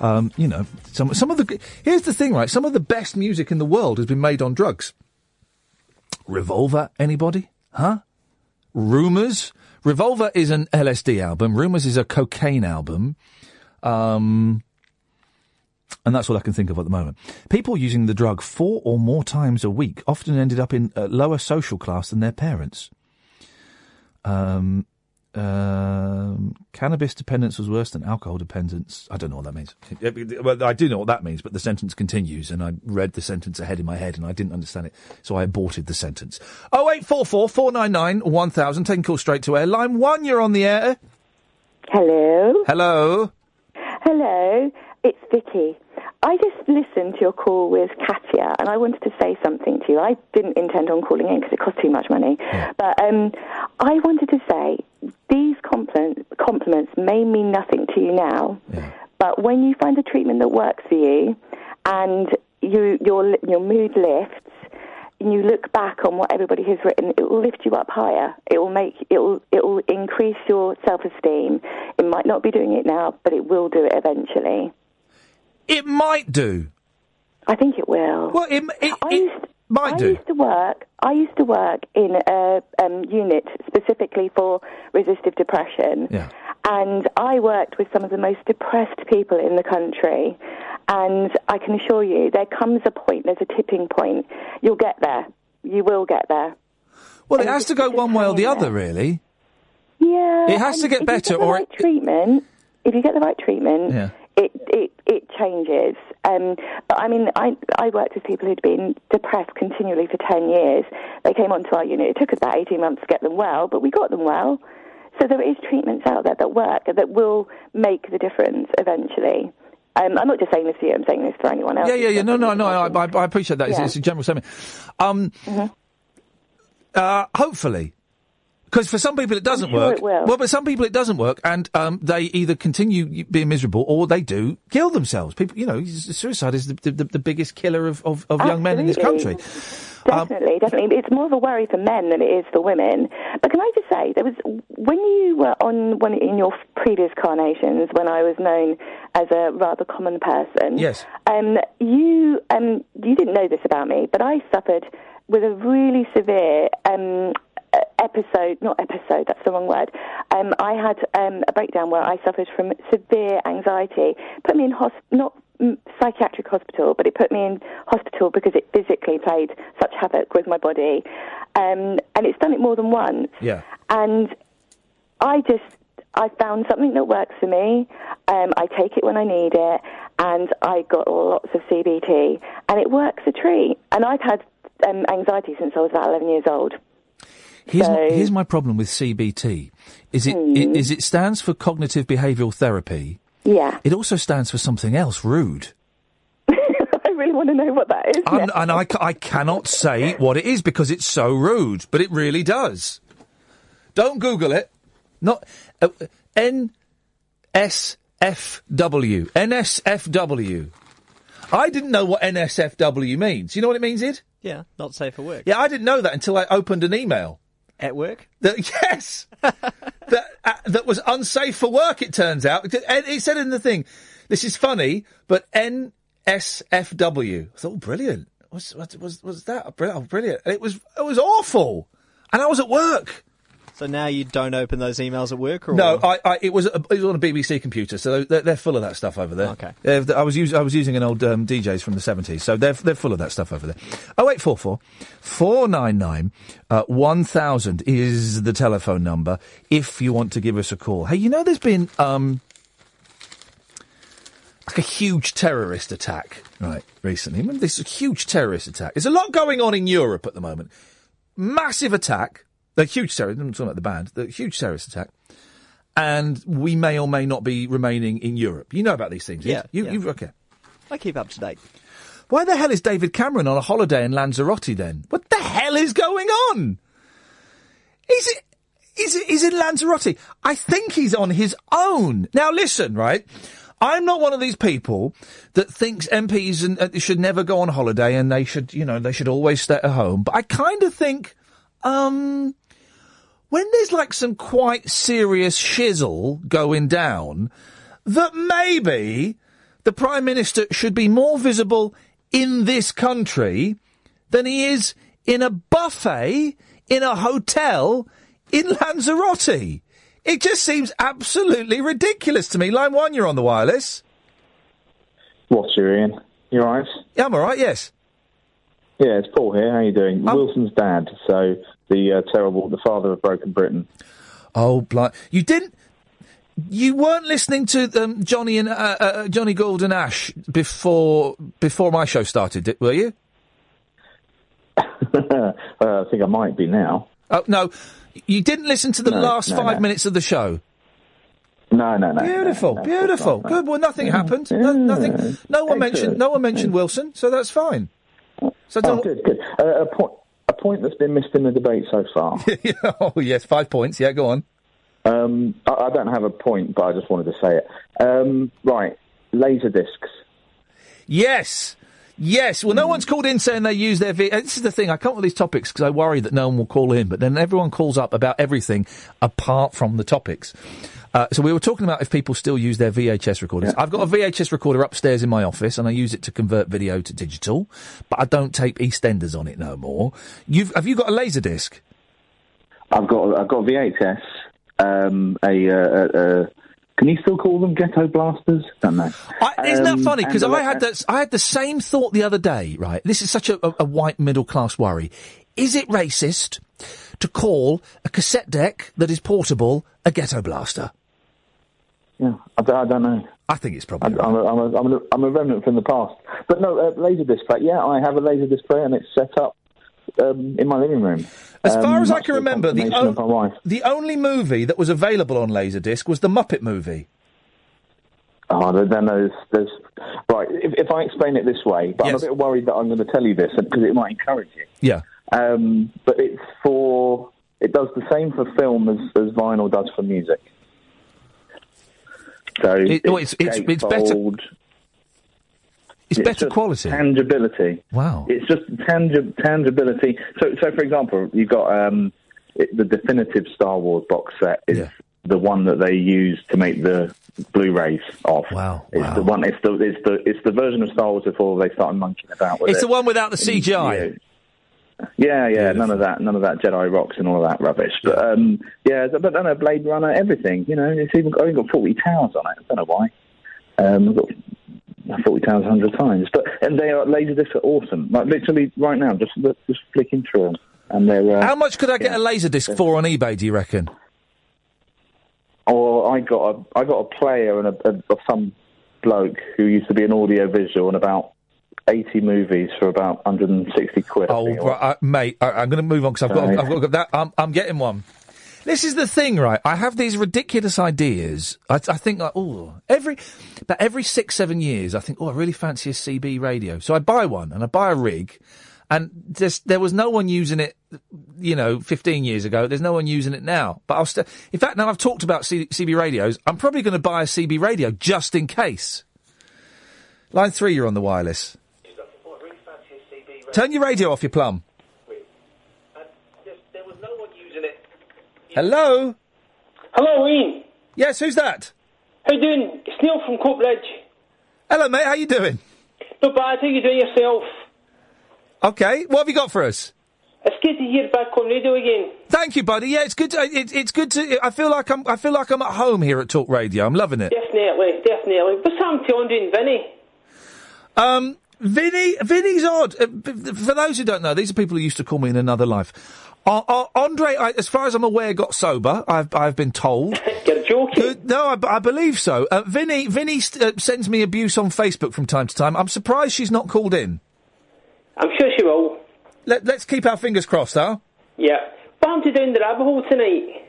Um, you know, some some of the here's the thing, right? Some of the best music in the world has been made on drugs. Revolver, anybody? Huh? Rumors. Revolver is an LSD album. Rumors is a cocaine album. Um, and that's all I can think of at the moment. People using the drug four or more times a week often ended up in a lower social class than their parents. Um, um, cannabis dependence was worse than alcohol dependence. I don't know what that means. Well, I do know what that means, but the sentence continues, and I read the sentence ahead in my head, and I didn't understand it, so I aborted the sentence. Oh eight four four four nine nine one thousand. Taking call straight to air. Line one, you're on the air. Hello. Hello. Hello, it's Vicky. I just listened to your call with Katia, and I wanted to say something to you. I didn't intend on calling in because it cost too much money, but um, I wanted to say these compliment, compliments may mean nothing to you now, but when you find a treatment that works for you, and you, your your mood lifts, and you look back on what everybody has written, it will lift you up higher. It will make it will it will increase your self esteem. It might not be doing it now, but it will do it eventually. It might do. I think it will. Well, it, it, I used, might I do. used to work. I used to work in a um, unit specifically for resistive depression. Yeah. And I worked with some of the most depressed people in the country. And I can assure you, there comes a point, there's a tipping point. You'll get there. You will get there. Well, it has to go one way or the other, really. Yeah. It has to get if better You get the or right treatment. If you get the right treatment, Yeah. It it it changes. Um, but I mean, I I worked with people who'd been depressed continually for ten years. They came onto our unit. It took us about eighteen months to get them well, but we got them well. So there is treatments out there that work that will make the difference eventually. Um, I'm not just saying this for you. I'm saying this for anyone else. Yeah, yeah, yeah. No, no, no. I, I, I appreciate that. It's, Yeah. it's a general statement. Um, Mm-hmm. uh, hopefully. Because for some people it doesn't sure work. it. Well, but some people it doesn't work, and um, they either continue being miserable or they do kill themselves. People, you know, suicide is the, the, the biggest killer of, of, of young men in this country. Um, Definitely, definitely. It's more of a worry for men than it is for women. But can I just say, there was when you were on one in your previous carnations, when I was known as a rather common person. Yes. Um, you um, you didn't know this about me, but I suffered with a really severe um, episode. Not episode. That's the wrong word. Um, I had um, a breakdown where I suffered from severe anxiety. Put me in hosp- not psychiatric hospital, but it put me in hospital because it physically played such havoc with my body, um, and it's done it more than once. Yeah. And I just I found something that works for me. Um, I take it when I need it, and I got lots of CBT, and it works a treat. And I've had um, anxiety since I was about 11 years old. Here's, my, here's my problem with CBT. Is it, Hmm. it is it stands for cognitive behavioural therapy. Yeah. It also stands for something else, rude. <laughs> I really want to know what that is. And, and I, I cannot say what it is because it's so rude, but it really does. Don't Google it. Not uh, NSFW. NSFW. I didn't know what NSFW means. You know what it means, Ed? Yeah, not safe for work. Yeah, I didn't know that until I opened an email. At work? That yes, <laughs> that uh, that was unsafe for work. It turns out. It, it said in the thing, "This is funny," but NSFW. I thought, oh, brilliant. Was was was, that oh, brilliant? And it was it was awful, and I was at work. So now you don't open those emails at work, or No, I, I it was a, it was on a BBC computer, so they're, they're full of that stuff over there. Okay. I was using I was using an old um, DJs from the seventies, so they're they're full of that stuff over there. Oh eight four four four nine nine uh, one thousand is the telephone number if you want to give us a call. Hey, you know there's been um like a huge terrorist attack right recently. This huge terrorist attack? There's a lot going on in Europe at the moment. Massive attack. The huge terrorist. I'm talking about the band. The huge terrorist attack and we may or may not be remaining in Europe. You know about these things, Yeah, You, yeah. you okay? I keep up to date. Why the hell is David Cameron on a holiday in Lanzarote then? What the hell is going on? Is it? Is it? Is in Lanzarote? I think he's on his own. Now listen, right? I'm not one of these people that thinks MPs and, uh, should never go on holiday and they should, you know, they should always stay at home. But I kind of think, um, when there's like some quite serious shizzle going down, that maybe the Prime Minister should be more visible in this country than he is in a buffet in a hotel in Lanzarote. It just seems absolutely ridiculous to me. Line one, you're on the wireless. What's your Ian? You alright? Yeah, I'm alright, yes. Yeah, it's Paul here. How are you doing? Um, Wilson's dad, so the uh, terrible, the father of Broken Britain. Oh, bli- you didn't. You weren't listening to um, Jonny and uh, uh, Jonny Gould and Ash before before my show started, were you? <laughs> uh, I think I might be now. Oh no, you didn't listen to the No, last no, five no. minutes of the show. No, no, no. Beautiful, beautiful, good. Well, nothing happened. No, nothing. No one mentioned. No one mentioned Wilson, so that's fine. So Oh, good, good. Uh, a, point, point that's been missed in the debate so far. <laughs> oh yes, five points. Yeah, go on. Um, I, I don't have a point, but I just wanted to say it. Um, right, laser discs. Yes. Yes. Well, no one's called in saying they use their. V- this is the thing. I come up with these topics because I worry that no one will call in, but then everyone calls up about everything apart from the topics. Uh, so we were talking about if people still use their VHS recorders. I've got a VHS recorder upstairs in my office, and I use it to convert video to digital. But I don't tape EastEnders on it no more. You've have you got a laser disc? I've got I've got VHS. Um, a, uh, uh, uh, can you still call them ghetto blasters? Don't know. I, isn't that Um, funny? Because I a- had that. I had the same thought the other day. Right, this is such a, a, a white middle class worry. Is it racist to call a cassette deck that is portable a ghetto blaster? Yeah, I, don't- I don't know. I think it's probably. I, I'm, a, I'm, a, I'm, a, I'm a remnant from the past. But no, uh, laser display. Yeah, I have a laser display, and it's set up um, in my living room. As Um, far as I can remember, the, the only movie that was available on Laserdisc was the Muppet movie. Oh, then there's, there's right. If, if I explain it this way, but I'm a bit worried that I'm going to tell you this because it might encourage you. Yeah. Um, but it's for it does the same for film as, as vinyl does for music. So It- oh, it's- it's- it's better-. It's better just quality. Tangibility. Wow. It's just tangi- tangibility. So, so for example, you've got um, it, the definitive Star Wars box set is the one that they use to make the Blu-rays of. Wow. It's the one. It's the it's the it's the version of Star Wars before they started monkeying about with It's it. It's the one without the And, CGI. Yeah, yeah, none of that, none of that Jedi rocks and all of that rubbish. But um, yeah, but then a Blade Runner, everything. You know, it's even got, I've even got Fawlty Towers on it. I don't know why. Um, I've got Fawlty Towers a hundred times, but and they are laserdiscs are awesome. Like literally right now, just just flicking through them, and they're. Uh, How much could I get a Laserdisc for on eBay, do you reckon? Or I got a I got a player and a, a, of some bloke who used to be an audio visual and about eighty movies for about hundred and sixty quid. Oh, uh, mate, I, I'm going to move on because I've got, I've got to get that. I'm, I'm getting one. This is the thing, right? I have these ridiculous ideas. I, I think, like, oh, every, but every six, seven years, I think, oh, I really fancy a CB radio. So I buy one and I buy a rig, and there was no one using it, you know, 15 years ago. There's no one using it now. But I'll still, in fact, now I've talked about C- CB radios, I'm probably going to buy a CB radio just in case. Line three, you're on the wireless. Turn your radio off, you plum. Hello? Hello, Ian. Yes, who's that? How you doing? It's Neil from Coatbridge. Hello, mate. How you doing? Not bad. How you doing yourself? Okay. What have you got for us? It's good to hear back on radio again. Thank you, buddy. Yeah, it's good. To, it, it's good to. I feel like I'm. I feel like I'm at home here at Talk Radio. I'm loving it. Definitely, definitely. What's happened to Andre and Vinny? Um, Vinny, Vinny's odd. Uh, for those who don't know, these are people who used to call me in another life. Uh, uh, Andre, I, as far as I'm aware, got sober. I've I've been told. <laughs> You're joking. no, I believe so. Uh, Vinny, Vinny st- uh, sends me abuse on Facebook from time to time. I'm surprised she's not called in. I'm sure she will. Let, let's keep our fingers crossed, huh? Yeah. What happened to down the rabbit hole tonight?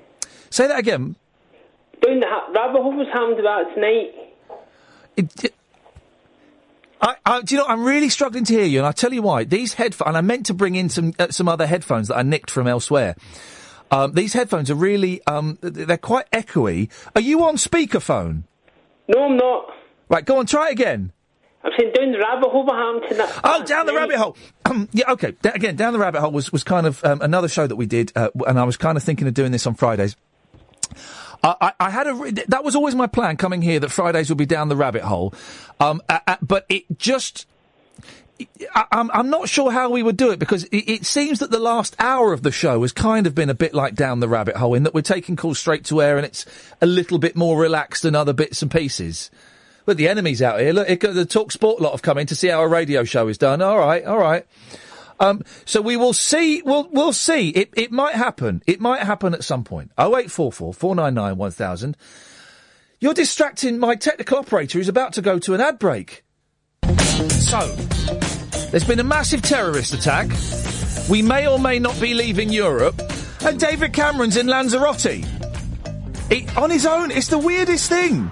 Say that again. Down the ha- rabbit hole was happened about tonight. I, I, do you know, I'm really struggling to hear you, and I'll tell you why. These headphones, and I meant to bring in some uh, some other headphones that I nicked from elsewhere. Um, these headphones are really, um, they're quite echoey. Are you on speakerphone? No, I'm not. Right, go on, try it again. I'm saying down the rabbit hole tonight. Oh, down the rabbit hole. Um, yeah, okay. Da- again, down the rabbit hole was was kind of um, another show that we did, uh, and I was kind of thinking of doing this on Fridays. I, I, had a that was always my plan coming here that Fridays would be down the rabbit hole, um, uh, uh, but it just I, I'm, I'm not sure how we would do it because it, it seems that the last hour of the show has kind of been a bit like down the rabbit hole in that we're taking calls straight to air and it's a little bit more relaxed than other bits and pieces. But the enemy's out here. Look, it, the Talk Sport lot have come in to see how a radio show is done. All right, all right. Um, so we will see. We'll we'll see. It it might happen. It might happen at some point. Oh eight four four four nine nine one thousand. You're distracting my technical operator who's about to go to an ad break. So, there's been a massive terrorist attack. We may or may not be leaving Europe. And David Cameron's in Lanzarote. On his own. It's the weirdest thing.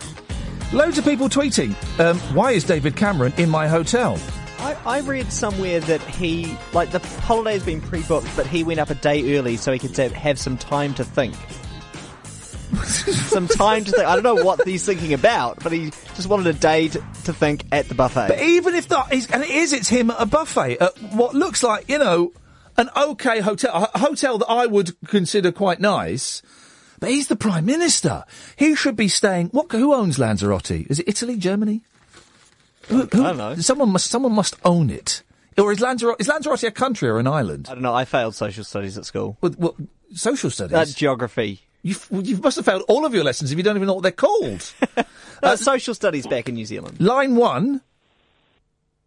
Loads of people tweeting, um, why is David Cameron in my hotel? I, I read somewhere that he, like, the holiday's been pre-booked, but he went up a day early so he could have some time to think. some time to think. I don't know what he's thinking about, but he just wanted a day to, to think at the buffet. But even if that is, and it is, it's him at a buffet at what looks like, you know, an okay hotel, a hotel that I would consider quite nice. But he's the prime minister. He should be staying. What? Who owns Lanzarote? Is it Italy, Germany? Who, who, I don't know. Someone must. Someone must own it. Or is Lanzarote? Is Lanzarote a country or an island? I don't know. I failed social studies at school. What? what social studies? Uh, geography. You you must have failed all of your lessons if you don't even know what they're called. <laughs> uh, social studies back in New Zealand. Line one.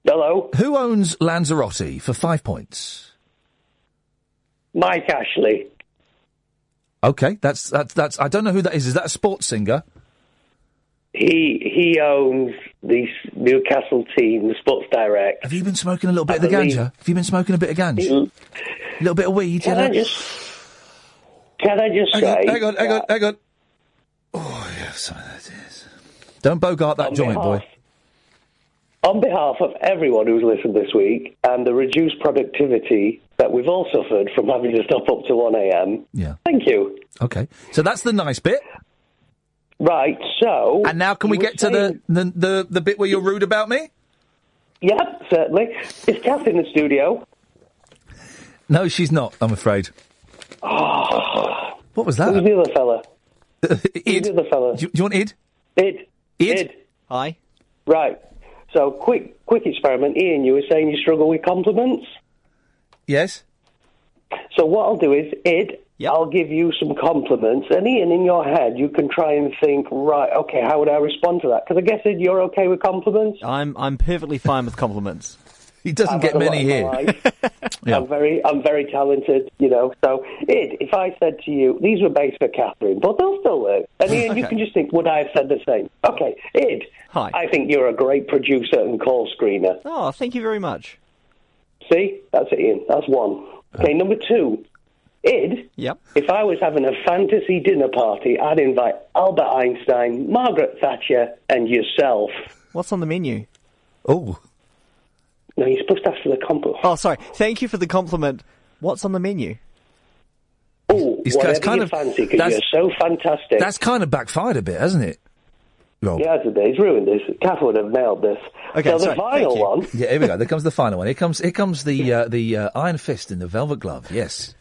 Hello. Who owns Lanzarote for five points? Mike Ashley. Okay, that's that's that's. I don't know who that is. Is that a sports singer? He he he owns the Newcastle team, the Sports Direct. Have you been smoking a little bit I of the believe- ganja? Have you been smoking a bit of ganja? A little bit of weed, Can you I just can I just Hang on, say? hang on, hang on, hang on. Oh, yeah, some of that is. Don't bogart that joint, boy. On behalf of everyone who's listened this week and the reduced productivity that we've all suffered from having to stop up to 1am, Yeah. thank you. Okay, so that's the nice bit. Right, so. And now can we you were get to the, the, the, the bit where you're rude about me? Yep, certainly. Is Kath in the studio? No, she's not, I'm afraid. Oh. What was that? Who's the other fella? <laughs> Ed. Who's the other fella? Do you, do you want Ed? Ed. Ed. Hi. Right. So, quick, quick experiment. Ian, you were saying you struggle with compliments. Yes. So what I'll do is, Ed, I'll give you some compliments, and Ian, in your head, you can try and think, right, okay, how would I respond to that? Because I guess Ed, you're okay with compliments. I'm I'm perfectly fine with compliments. <laughs> He doesn't I've get had a lot many here. life. <laughs> I'm very, I'm very talented, you know. So, Ed, if I said to you, these were based for Catherine, but they'll still work. And Ian, you <laughs> can just think, would I have said the same? Okay, Ed. Hi. I think you're a great producer and call screener. Oh, thank you very much. See, that's it, Ian. That's one. Okay, uh, number two. Ed, Yep. if I was having a fantasy dinner party, I'd invite Albert Einstein, Margaret Thatcher, and yourself. What's on the menu? Oh. No, you're supposed to ask for the compliment. Oh, sorry. Thank you for the compliment. What's on the menu? Oh, He's- whatever that's kind you of- fancy, because that's- you're so fantastic. That's kind of backfired a bit, hasn't it? Rob? Yeah, today he's ruined this. Kath would have nailed this. Okay, so the sorry, final one. Yeah, here we go. There comes the final one. Here comes here comes the uh, the uh, Iron Fist in the velvet glove. Yes.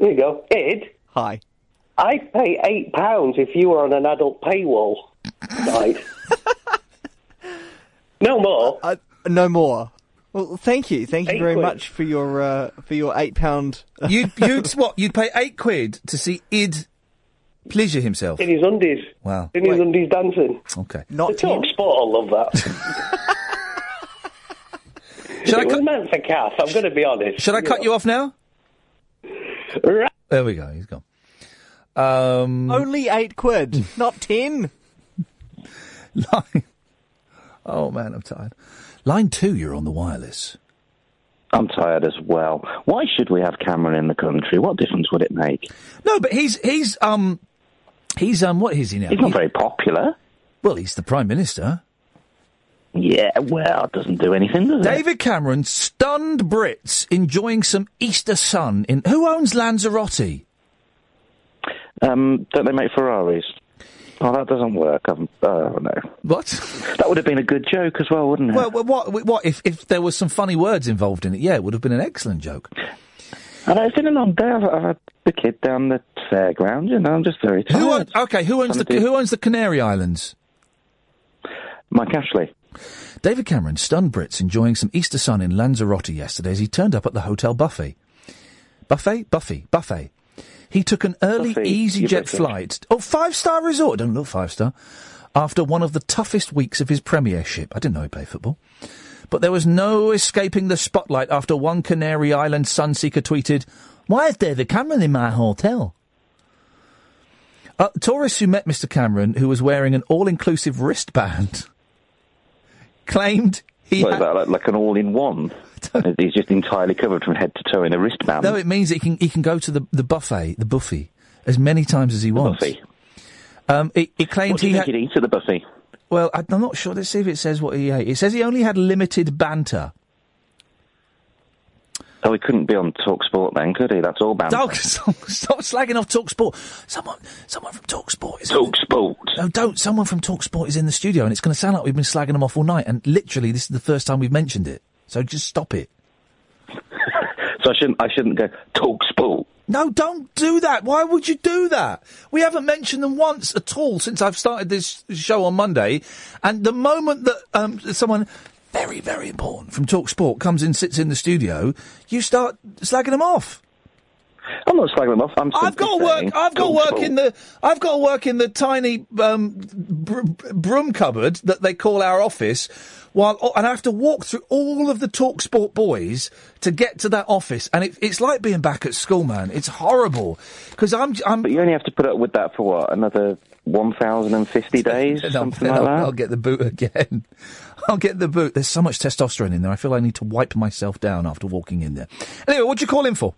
Here you go. Ed. Hi. I'd pay eight pounds if you were on an adult paywall. Right. <laughs> no more. Uh, no more. Well, thank you, thank you Eight very quid. much for your uh, for your eight pound. <laughs> You'd you'd <laughs> what? You'd pay eight quid to see Ed pleasure himself. In his undies. Wow. In his undies dancing. Okay. Not the talk sport. I love that. Should I it was meant for Kath. I'm going to be honest. Should I cut you off now? Right. There we go. He's gone. Um, Only eight quid, <laughs> not ten. line. Oh man, I'm tired. Line two, you're on the wireless. I'm tired as well. Why should we have Cameron in the country? What difference would it make? No, but he's he's um he's um what is he now? He's not very popular. Well, he's the prime minister. Yeah, well, it doesn't do anything, does it? David Cameron stunned Brits enjoying some Easter sun in. Who owns Lanzarote? Um, don't they make Ferraris? Oh, that doesn't work. I'm, oh, no. What? That would have been a good joke as well, wouldn't it? Well, well, what what if if there was some funny words involved in it? Yeah, it would have been an excellent joke. Know, it's been a long day. I've, I've had the kid down the fairground, you know, I'm just very tired. Who owns, okay, who owns the Trying to do- who owns the Canary Islands? Mike Ashley. David Cameron stunned Brits enjoying some Easter sun in Lanzarote yesterday as he turned up at the hotel buffet. Buffet? Buffy. Buffet. He took an early EasyJet flight. Oh, five star resort. Don't look five star. After one of the toughest weeks of his premiership. I didn't know he played football. But there was no escaping the spotlight after one Canary Island sunseeker tweeted, Why is David Cameron in my hotel? Uh, tourists who met Mr. Cameron, who was wearing an all inclusive wristband, <laughs> claimed he What had. that, like, like an all-in-one? <laughs> He's just entirely covered from head to toe in a wristband. No, it means he can he can go to the, the buffet, the buffet, as many times as he wants. buffet. Um, it, it claimed What do he you had. think he'd eat at the buffet? Well, I'm not sure. Let's see if it says what he ate. It says he only had limited banter. Oh, he couldn't be on Talk Sport then, could he? That's all banter. Dog, <laughs> stop, stop slagging off Talk Sport. Someone, someone from Talk Sport is. Talk Sport. No, don't. Someone from Talk Sport is in the studio, and it's going to sound like we've been slagging them off all night. And literally, this is the first time we've mentioned it. So just stop it. <laughs> So I shouldn't. I shouldn't go Talk Sport. No, don't do that. Why would you do that? We haven't mentioned them once at all since I've started this show on Monday. And the moment that um, someone very, very important from Talk Sport comes in, sits in the studio, you start slagging them off. I'm not slagging them off. I'm. I've got to work. I've got to work Sport. in the. I've got to work in the tiny um, br- br- broom cupboard that they call our office. While oh, and I have to walk through all of the Talk Sport boys to get to that office, and it, it's like being back at school, man. It's horrible because I'm. I'm. But you only have to put up with that for what? Another 1,050 days, Then I'll- something like that. I'll get the boot again. I'll get the boot. There's so much testosterone in there. I feel I need to wipe myself down after walking in there. Anyway, what'd you call in for?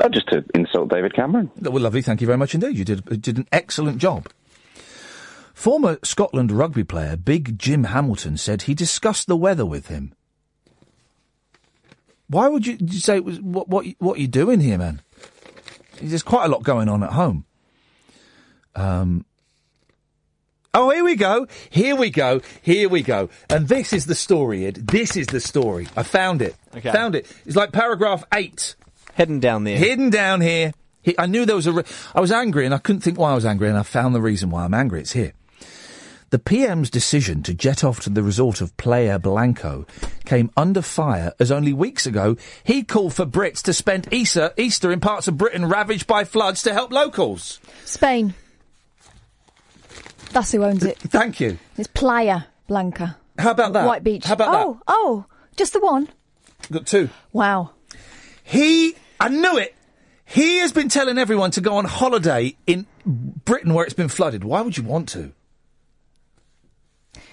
Uh, just to insult David Cameron. Well, lovely. Thank you very much indeed. You did did an excellent job. Former Scotland rugby player Big Jim Hamilton said he discussed the weather with him. Why would you, you say it was what what what are you doing here, man? There's quite a lot going on at home. Um. Oh, here we go. Here we go. Here we go. And this is the story, Ed. This is the story. I found it. Okay. Found it. It's like paragraph eight. Hidden down there. Hidden down here. He- I knew there was a. Re- I was angry and I couldn't think why I was angry, and I found the reason why I'm angry. It's here. The PM's decision to jet off to the resort of Playa Blanco came under fire as only weeks ago he called for Brits to spend Easter, Easter in parts of Britain ravaged by floods to help locals. Spain. That's who owns it. Thank you. It's Playa Blanca. How about that? White Beach. How about that? oh, oh, just the one. Got two. Wow. He, I knew it. He has been telling everyone to go on holiday in Britain where it's been flooded. Why would you want to?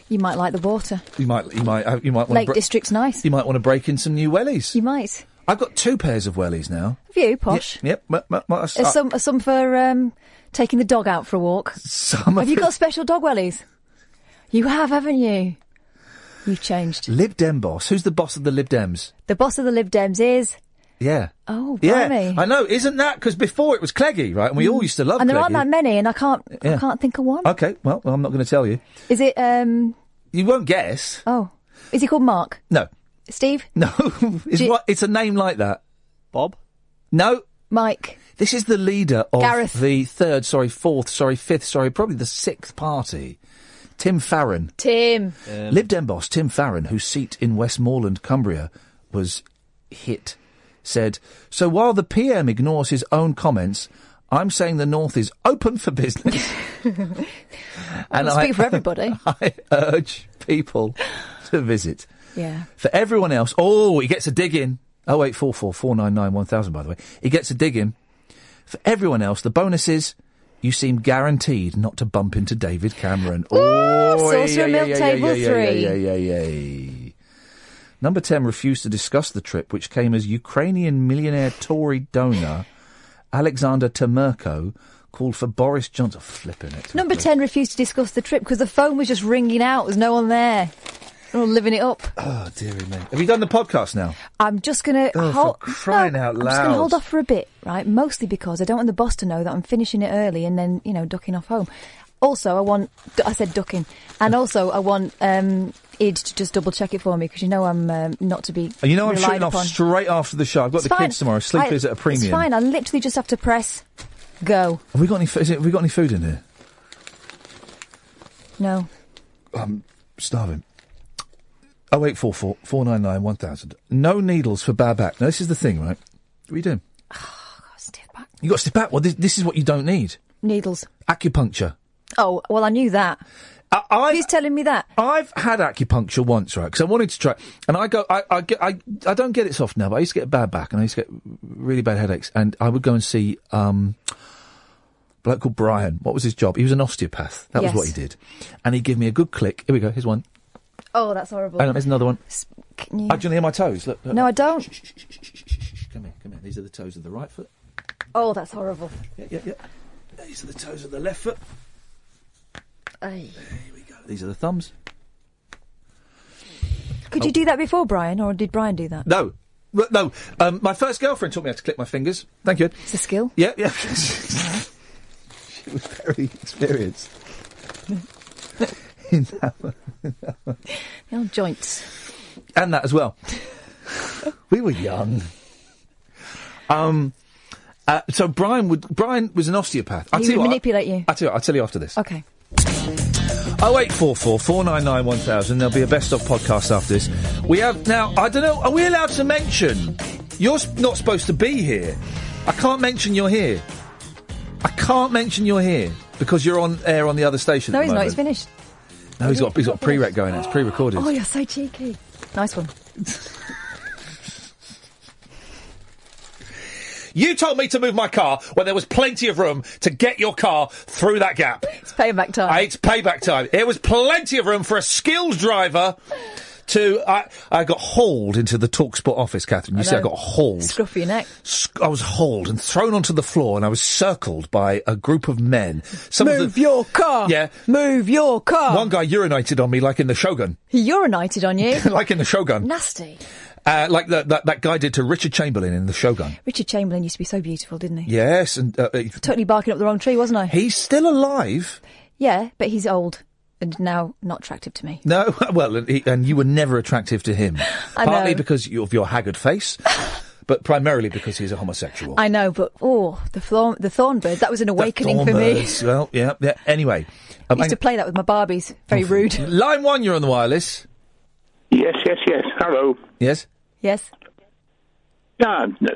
You might like the water. You might, you might, you might want Lake to. District's nice. You might want to break in some new wellies. You might. I've got two pairs of wellies now. Have you, posh? Yep. yep, m- m- m- some, some for um, taking the dog out for a walk. Some have you got special dog wellies? You have, haven't you? You've changed. Lib Dem boss. Who's the boss of the Lib Dems? The boss of the Lib Dems is. Yeah. Oh, Yeah, blimey. I know. Isn't that because before it was Cleggy, right? And we all used to love. Mm. and there aren't that many, and I can't. Yeah. I can't think of one. Okay, well, I'm not going to tell you. Is it? um You won't guess. Oh, is he called Mark? No, Steve? no. it's Do you- what? It's a name like that. Bob. No. Mike. This is the leader of Gareth. the third, sorry, fourth, sorry, fifth, sorry, probably the sixth party. Tim Farron. Tim. Um, Lib Dem boss Tim Farron, whose seat in Westmorland, Cumbria, was hit, said, So while the PM ignores his own comments, I'm saying the North is open for business. <laughs> Well, speak for everybody. <laughs> I urge people to visit. Yeah. For everyone else, oh, he gets a dig in. Oh eight four four four nine nine one thousand. By the way, he gets a dig in. For everyone else, the bonus is you seem guaranteed not to bump into David Cameron. oh, Saucer Milk Table yeah, Three. Yeah, yeah, yeah, yeah. Number ten refused to discuss the trip, which came as Ukrainian millionaire Tory donor Alexander Temerko called for Boris Johnson. Flipping it. Number 10 refused to discuss the trip because the phone was just ringing out. There's no one there. All living it up. Oh, dearie me. Have you done the podcast now? I'm just going to Oh, for hold. crying no, out I'm just going to hold off for a bit, right? Mostly because I don't want the boss to know that I'm finishing it early and then, you know, ducking off home. Also, I want. I said ducking, and also I want um, Ed to just double check it for me because you know I'm um, not to be. Oh, You know I'm shooting off straight after the show. I've got It's the fine. kids tomorrow. Sleep I- is at a premium. It's fine. I literally just have to press go. Have we got any? Is it, have we got any food in here? No. I'm starving. Oh eight four four four nine nine one thousand. No needles for bad back. Now this is the thing, right? What are you doing? <sighs> Oh, I got a stiff back. You got stiff back. Well, this, this is what you don't need. Needles. Acupuncture. Oh well, I knew that. I, Who's telling me that? I've had acupuncture once, right? Because I wanted to try, and I go, I, I, get, I, I don't get it soft now, but I used to get a bad back, and I used to get really bad headaches, and I would go and see um, a bloke called Brian. What was his job? He was an osteopath. That Yes. was what he did, and he'd give me a good click. Here we go. Here's one. Oh, that's horrible. Hang on, here's another one. Can you- Oh, do you hear my toes? Look, look. No, I don't. Come here, come here. These are the toes of the right foot. Oh, that's horrible. Yeah, yeah, yeah. These are the toes of the left foot. Ay. These are the thumbs. Could Oh. you do that before, Brian, or did Brian do that? No. No, um, my first girlfriend taught me how to click my fingers. Thank you. It's a skill. Yeah, yeah. <laughs> she was very experienced. <laughs> in <laughs> that one. The old joints. and that as well. we were young. Um, uh, so Brian would. Brian was an osteopath. I'll He tell you would what, manipulate you. I'll tell you. I'll tell you after this. Okay. Oh eight four four four nine nine one thousand. There'll be a best of podcast after this. We have now. I don't know. Are we allowed to mention? You're not supposed to be here. I can't mention you're here. I can't mention you're here because you're on air on the other station. No, he's the not. moment. He's finished. No, he's got he's got pre-rec going. It's pre-recorded. Oh, you're so cheeky. Nice one. You told me to move my car when there was plenty of room to get your car through that gap. It's payback time. It's payback time. There was plenty of room for a skilled driver to. I, I got hauled into the Talksport office, Catherine. You I see, I got hauled. Scruff your neck. I was hauled and thrown onto the floor, and I was circled by a group of men. Some Move of the, your car. Yeah. Move your car. One guy urinated on me like in the Shogun. He urinated on you. <laughs> like in the Shogun. Nasty. Uh, like that, that that guy did to Richard Chamberlain in the Shogun. Richard Chamberlain used to be so beautiful, didn't he? Yes, and uh, uh, Totally barking up the wrong tree, wasn't I? he's still alive. Yeah, but he's old and now not attractive to me. No, <laughs> well, and, he, and you were never attractive to him, <laughs> I partly know. because of your haggard face, <laughs> but primarily because he's a homosexual. I know, but oh, the thorn, the Thornbirds, that was an awakening for me. Well, yeah, yeah. Anyway, um, used to play that with my Barbies. Very rude. line one, you're on the wireless. Yes, yes, yes. Hello. Yes. Yes. Yeah, n-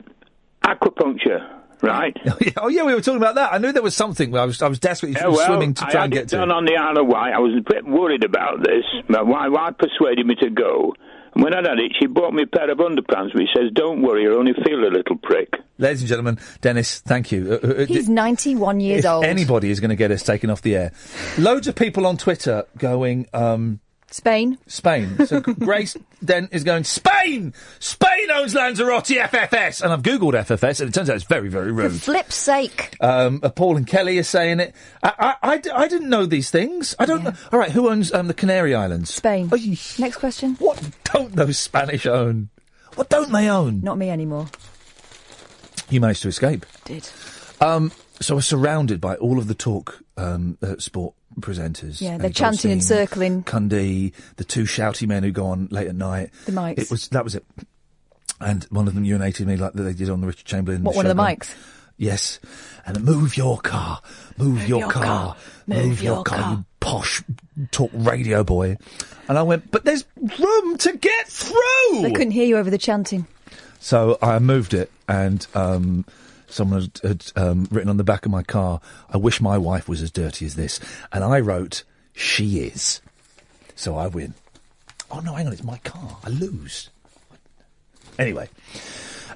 acupuncture, right? <laughs> oh yeah, we were talking about that. I knew there was something. I was I was desperately Yeah, well, swimming to I try had and it get to. done on the Isle of Wight. I was a bit worried about this. My wife, wife persuaded me to go. And when I'd had it, she bought me a pair of underpants which says, don't worry, you'll only feel a little prick. Ladies and gentlemen, Dennis, thank you. Uh, uh, uh, He's 91 years if old. anybody is going to get us taken off the air, loads of people on Twitter going. Um, Spain. Spain. So <laughs> Grace Dent is going, Spain! Spain owns Lanzarote FFS! And I've Googled FFS and it turns out it's very, very rude. For flip's sake. Um, uh, Paul and Kelly are saying it. I, I, I d- I didn't know these things. I don't know. All right, who owns um, the Canary Islands? Spain. Next question. What don't those Spanish own? What don't they own? Not me anymore. You managed to escape. Did. Um, so we're surrounded by all of the talk um, uh, sport presenters. Yeah, they're chanting and circling. Cundy, the two shouty men who go on late at night. The Mikes. It was that was it. And one of them urinated me like they did on the Richard Chamberlain. What, one of the Mikes? Yes. And move your car, move, your, your car, car, move, move your, your car, car. you posh talk radio boy. And I went, but there's room to get through. They couldn't hear you over the chanting. So I moved it, and um, someone had, had um, written on the back of my car, "I wish my wife was as dirty as this," and I wrote, "She is." So I win. Oh no, hang on, it's my car. I lose. Anyway,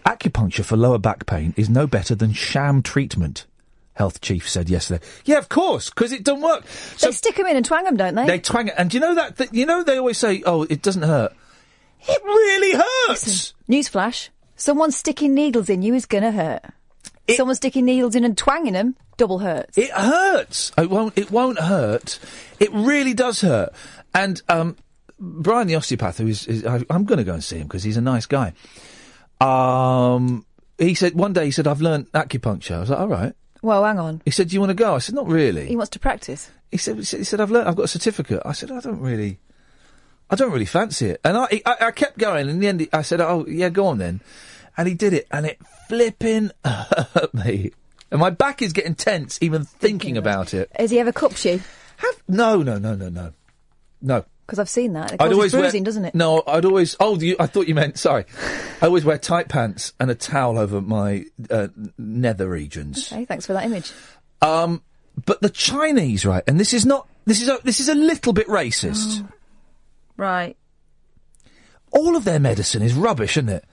acupuncture for lower back pain is no better than sham treatment. Health chief said yesterday. Yeah, of course, because it doesn't work. they stick them in and twang them, don't they? They twang it, and do you know that? Th- you know they always say, "Oh, it doesn't hurt." It really hurts. Newsflash: someone sticking needles in you is gonna hurt. Someone sticking needles in and twanging them double hurts. It hurts. It won't. It won't hurt. It really does hurt. And um, Brian, the osteopath, who is, is I, I'm going to go and see him because he's a nice guy. Um, he said one day he said I've learned acupuncture. I was like, all right. Well, hang on. He said, do you want to go? I said, not really. He wants to practice. He said, he said, I've learned. I've got a certificate. I said, I don't really. I don't really fancy it. And I, I, I kept going. And in the end, I said, oh yeah, go on then. And he did it, and it flipping <laughs> hurt me. And my back is getting tense even thinking about it. Has he ever cupped you? Have No, no, no, no, no, no. Because I've seen that. It I'd always bruising, wear, doesn't it? No, I'd always. Oh, you, I thought you meant. Sorry, I always wear tight pants and a towel over my uh, nether regions. Okay, thanks for that image. Um, but the Chinese, right? And this is not. This is a, this is a little bit racist. <gasps> Right. All of their medicine is rubbish, isn't it?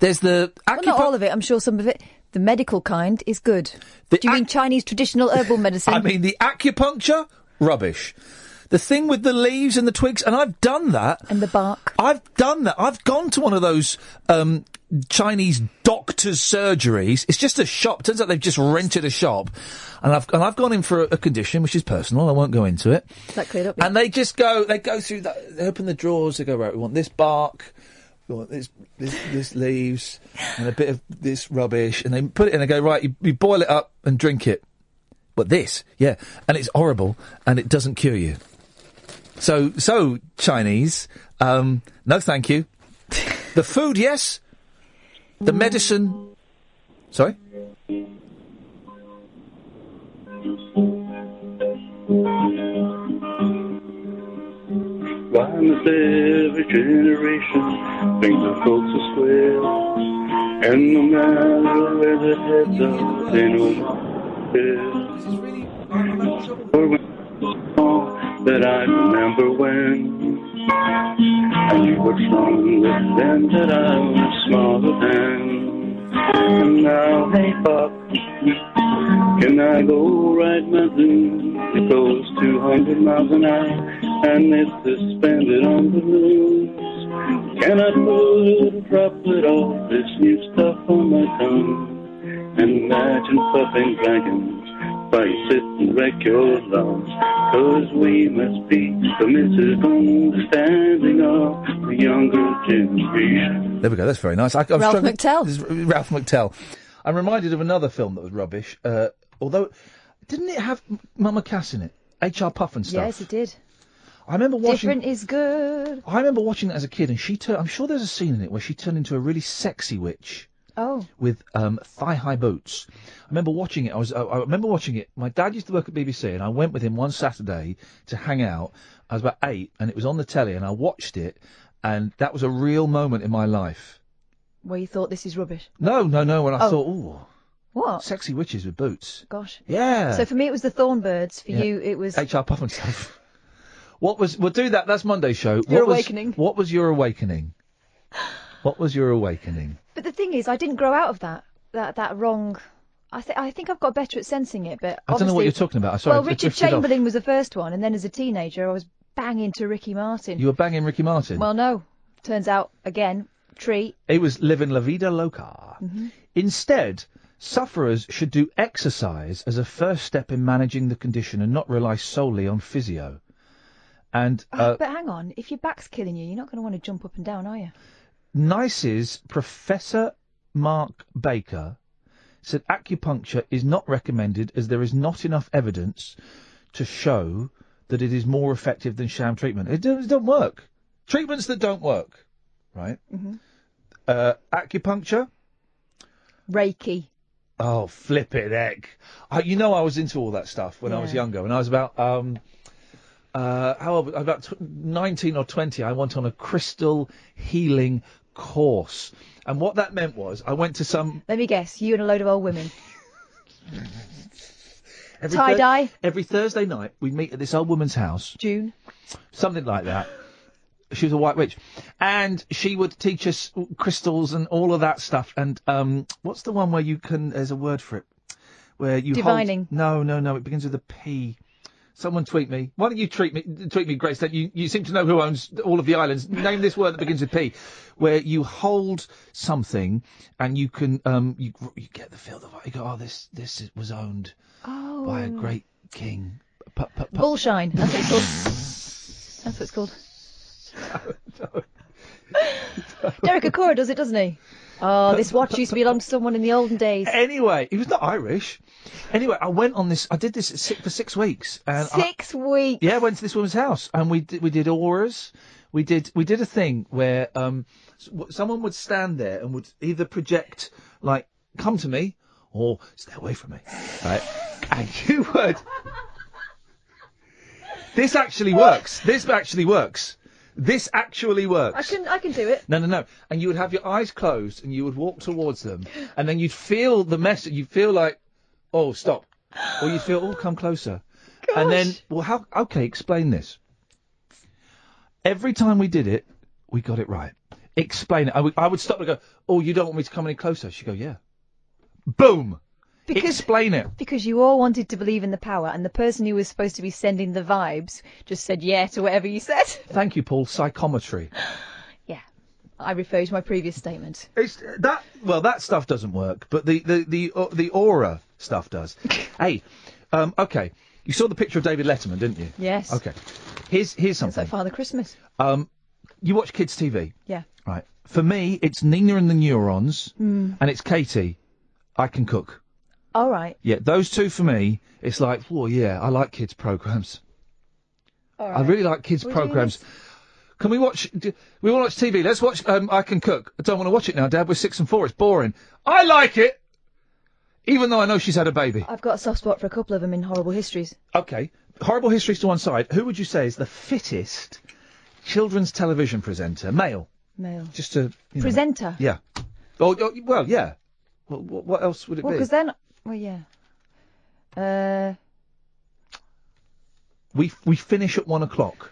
There's the Well, not all of it. I'm sure some of it. The medical kind is good. Do you mean Chinese traditional herbal <laughs> medicine? I mean, the acupuncture, rubbish. The thing with the leaves and the twigs, and I've done that. And the bark. I've done that. I've gone to one of those um, Chinese doctors' surgeries. It's just a shop. Turns out they've just rented a shop, and I've and I've gone in for a, a condition which is personal. I won't go into it. Is that cleared up? And they just go, they go through that, they open the drawers, they go, right, we want this bark, we want this, this, this leaves, and a bit of this rubbish, and they put it in, they go, right, you, you boil it up and drink it. But this, yeah, and it's horrible, and it doesn't cure you. So, so, Chinese, um, no thank you. the food, yes. The medicine, sorry? Why must every generation think the folks are square? And no matter where their heads are, they know when that I remember when and you were strong with them that I was smaller than. And now, hey, Pop, can I go ride my zoom? It goes 200 miles an hour and it's suspended on the balloons. Can I put a little droplet of this new stuff on my tongue? And imagine puffing dragons while you sit and wreck your lungs. Cause we must be the permissive understanding of the younger generation. There we go. That's very nice. I, I'm Ralph struggling- McTell. This is Ralph McTell. I'm reminded of another film that was rubbish. Uh, although, didn't it have M- Mama Cass in it? H.R. Pufnstuf. Yes, it did. I remember watching. Different is good. I remember watching that as a kid, and she turned. I'm sure there's a scene in it where she turned into a really sexy witch Oh. with um, thigh-high boots. I remember watching it. I was. I, I remember watching it. My dad used to work at BBC, and I went with him one Saturday to hang out. I was about eight, and it was on the telly, and I watched it, and that was a real moment in my life. Where you thought this is rubbish. No, no, no. When I Oh. thought, ooh, What? sexy witches with boots. Gosh. Yeah. So for me, it was the Thornbirds. For Yeah. you, it was. HR Pufnstuf. <laughs> What was? We'll do that. That's Monday's show. Your what was- awakening. what was your awakening? What was your awakening? But the thing is, I didn't grow out of that. That that wrong. I think I think I've got better at sensing it, but I don't know what you're talking about. Sorry, well, I Richard drifted off. Chamberlain was the first one, and then as a teenager, I was banging to Ricky Martin. You were banging Ricky Martin. Well, no. Turns out again, tree. It was living La Vida Loca. Mhm. Instead, sufferers should do exercise as a first step in managing the condition and not rely solely on physio. And Oh, uh, but hang on, if your back's killing you, you're not going to want to jump up and down, are you? NICE's Professor Mark Baker said acupuncture is not recommended as there is not enough evidence to show that it is more effective than sham treatment. It, do- it don't work. Treatments that don't work, right? Mm-hmm. Uh, acupuncture. Reiki. Oh, flip it, heck. I, you know, I was into all that stuff when I was younger. When I was about, um, uh, how old? About tw- 19 or 20, I went on a crystal healing course. And what that meant was I went to some. Let me guess, you and a load of old women. <laughs> Every Tie dye? Every Thursday night, we'd meet at this old woman's house. June. Something like that. She was a white witch. And she would teach us crystals and all of that stuff. And um, what's the one where you can, there's a word for it, where you hold- Divining. no, no, no, it begins with a P. Someone tweet me. Why don't you tweet me? Tweet me, Grace. That you, you seem to know who owns all of the islands. Name this word that begins with P, where you hold something and you can um you you get the feel of it. You go, oh, this this was owned Oh. by a great king. Pu- pu- pu- Bullshine. That's what it's called. <laughs> That's what it's called. <laughs> Derek Acorah does it, doesn't he? Oh, this watch <laughs> used to belong to someone in the olden days. Anyway, he was not Irish. Anyway, I went on this. I did this six, for six weeks. And I- Six weeks. Yeah, I went to this woman's house and we did, we did auras. We did we did a thing where um someone would stand there and would either project like come to me or stay away from me, right? And <laughs> you would. This actually works. This actually works. This actually works. I can I can do it. No, no, no. And you would have your eyes closed and you would walk towards them and then you'd feel the message. You'd feel like, oh, stop. Or you'd feel, oh, come closer. And then, well, how, okay, explain this. Every time we did it, we got it right. Explain it. I would, I would stop and go, oh, you don't want me to come any closer? She'd go, yeah. Boom! Explain it. Because you all wanted to believe in the power, and the person who was supposed to be sending the vibes just said yeah to whatever you said. Thank you, Paul. Psychometry. <gasps> <gasps> <gasps> I refer to my previous statement. It's that well, that stuff doesn't work, but the the the uh, the aura stuff does. <laughs> hey, um, okay, you saw the picture of David Letterman, didn't you? Yes. Okay. Here's here's It's something. like Father Christmas. Um, you watch kids TV, Yeah. right? For me, it's Nina and the Neurons, Mm. and it's Katie. I can cook. All right. Yeah, those two for me. It's like, oh yeah, I like kids programs. All I really like kids doing programs. Can we watch? Do, we want to watch TV. Let's watch. Um, I can cook. I don't want to watch it now, Dad. We're six and four. It's boring. I like it, even though I know she's had a baby. I've got a soft spot for a couple of them in horrible histories. Okay, horrible histories to one side. Who would you say is the fittest children's television presenter? Male. Male. Just a you know. Presenter. Yeah. Oh, oh, well, yeah. Well, what else would it Well, be? because then, well, yeah. Uh, We we finish at one o'clock.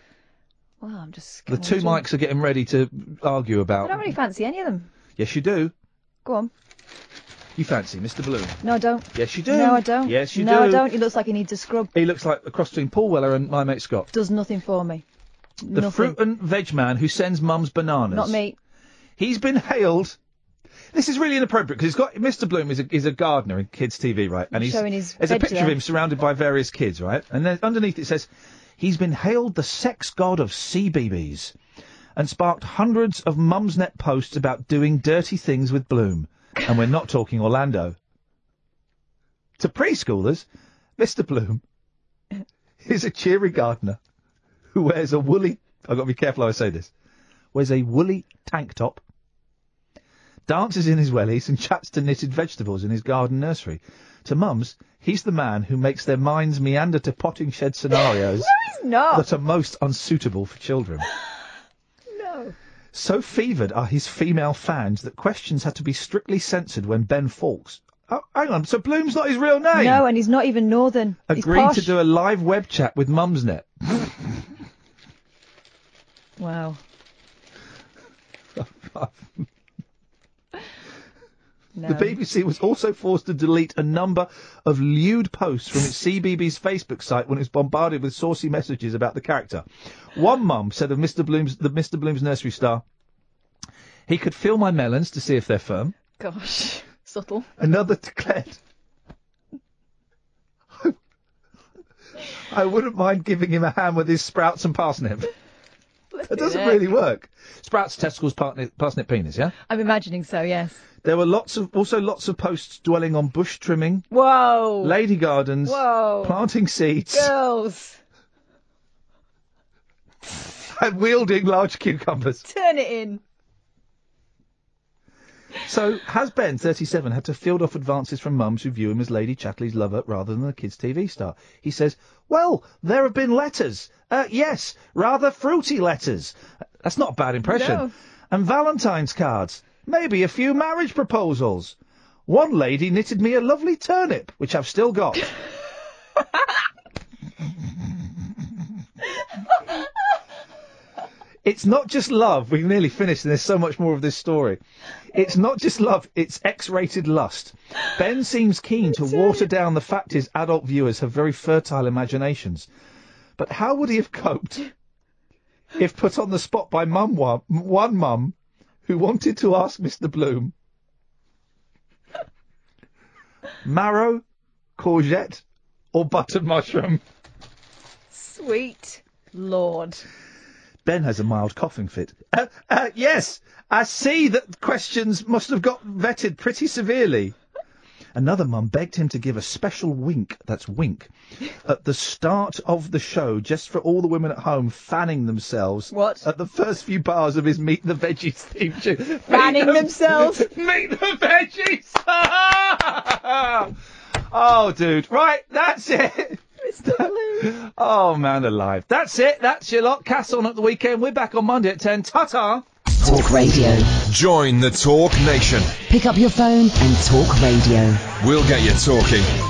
Well, I'm just. The two Mikes are getting ready to argue about. I don't really fancy any of them. Yes, you do. Go on. You fancy Mr. Bloom? No, I don't. Yes, you do. No, I don't. Yes, you do. no. I don't. He looks like he needs a scrub. He looks like a cross between Paul Weller and my mate Scott. Does nothing for me. The nothing. fruit and veg man who sends mums bananas. Not me. He's been hailed. This is really inappropriate because he's got Mr. Bloom is a, is a gardener in kids' TV, right? And he's Showing his there's a veg picture of there. him surrounded by various kids, right? And then underneath it says he's been hailed the sex god of CBeebies and sparked hundreds of Mumsnet posts about doing dirty things with Bloom. And we're not talking Orlando. To preschoolers, Mr. Bloom is a cheery gardener who wears a woolly. I've got to be careful how I say this. Wears a woolly tank top, dances in his wellies, and chats to knitted vegetables in his garden nursery. To mums, he's the man who makes their minds meander to potting shed scenarios <laughs> not. that are most unsuitable for children. <gasps> No. So fevered are his female fans that questions had to be strictly censored when Ben Faulks. Oh, hang on, so Bloom's not his real name? No, and he's not even northern. He's Agreed posh. to do a live web chat with Mumsnet. <laughs> Wow. <laughs> No. The BBC was also forced to delete a number of lewd posts from its <laughs> CBeebies Facebook site when it was bombarded with saucy messages about the character. One mum said of Mr. Bloom's the Mr. Bloom's nursery star, he could feel my melons to see if they're firm. Gosh, <laughs> subtle. Another declared, I wouldn't mind giving him a hand with his sprouts and parsnip. It doesn't really work. Sprouts, testicles, parsnip, parsnip penis, yeah? I'm imagining so. Yes. There were lots of also lots of posts dwelling on bush trimming, Whoa. lady gardens, Whoa. planting seeds, Girls, <laughs> and wielding large cucumbers. turn it in. So has Ben, 37, had to field off advances from mums who view him as Lady Chatterley's lover rather than a kids' TV star? He says, "Well, there have been letters. Uh, yes, rather fruity letters. That's not a bad impression. No. And Valentine's cards. Maybe a few marriage proposals. One lady knitted me a lovely turnip, which I've still got." <laughs> It's not just love. We've nearly finished, and there's so much more of this story. It's not just love, it's X rated lust. Ben seems keen to water down the fact his adult viewers have very fertile imaginations. But how would he have coped if put on the spot by mum one, one mum who wanted to ask Mr. Bloom marrow, courgette, or buttered mushroom? Sweet Lord. Ben has a mild coughing fit. Uh, uh, yes, I see that questions must have got vetted pretty severely. Another mum begged him to give a special wink, that's wink, at the start of the show, just for all the women at home fanning themselves. What? At the first few bars of his Meet the Veggies theme tune. <laughs> Fanning Meet the- themselves? <laughs> Meet the Veggies! <laughs> oh, dude. Right, that's it. Mr. Bloom. Oh, man alive. That's it. That's your lot. Cass on at the weekend. We're back on Monday at 10. Ta-ta. Talk Radio. Join the Talk Nation. Pick up your phone and talk radio. We'll get you talking.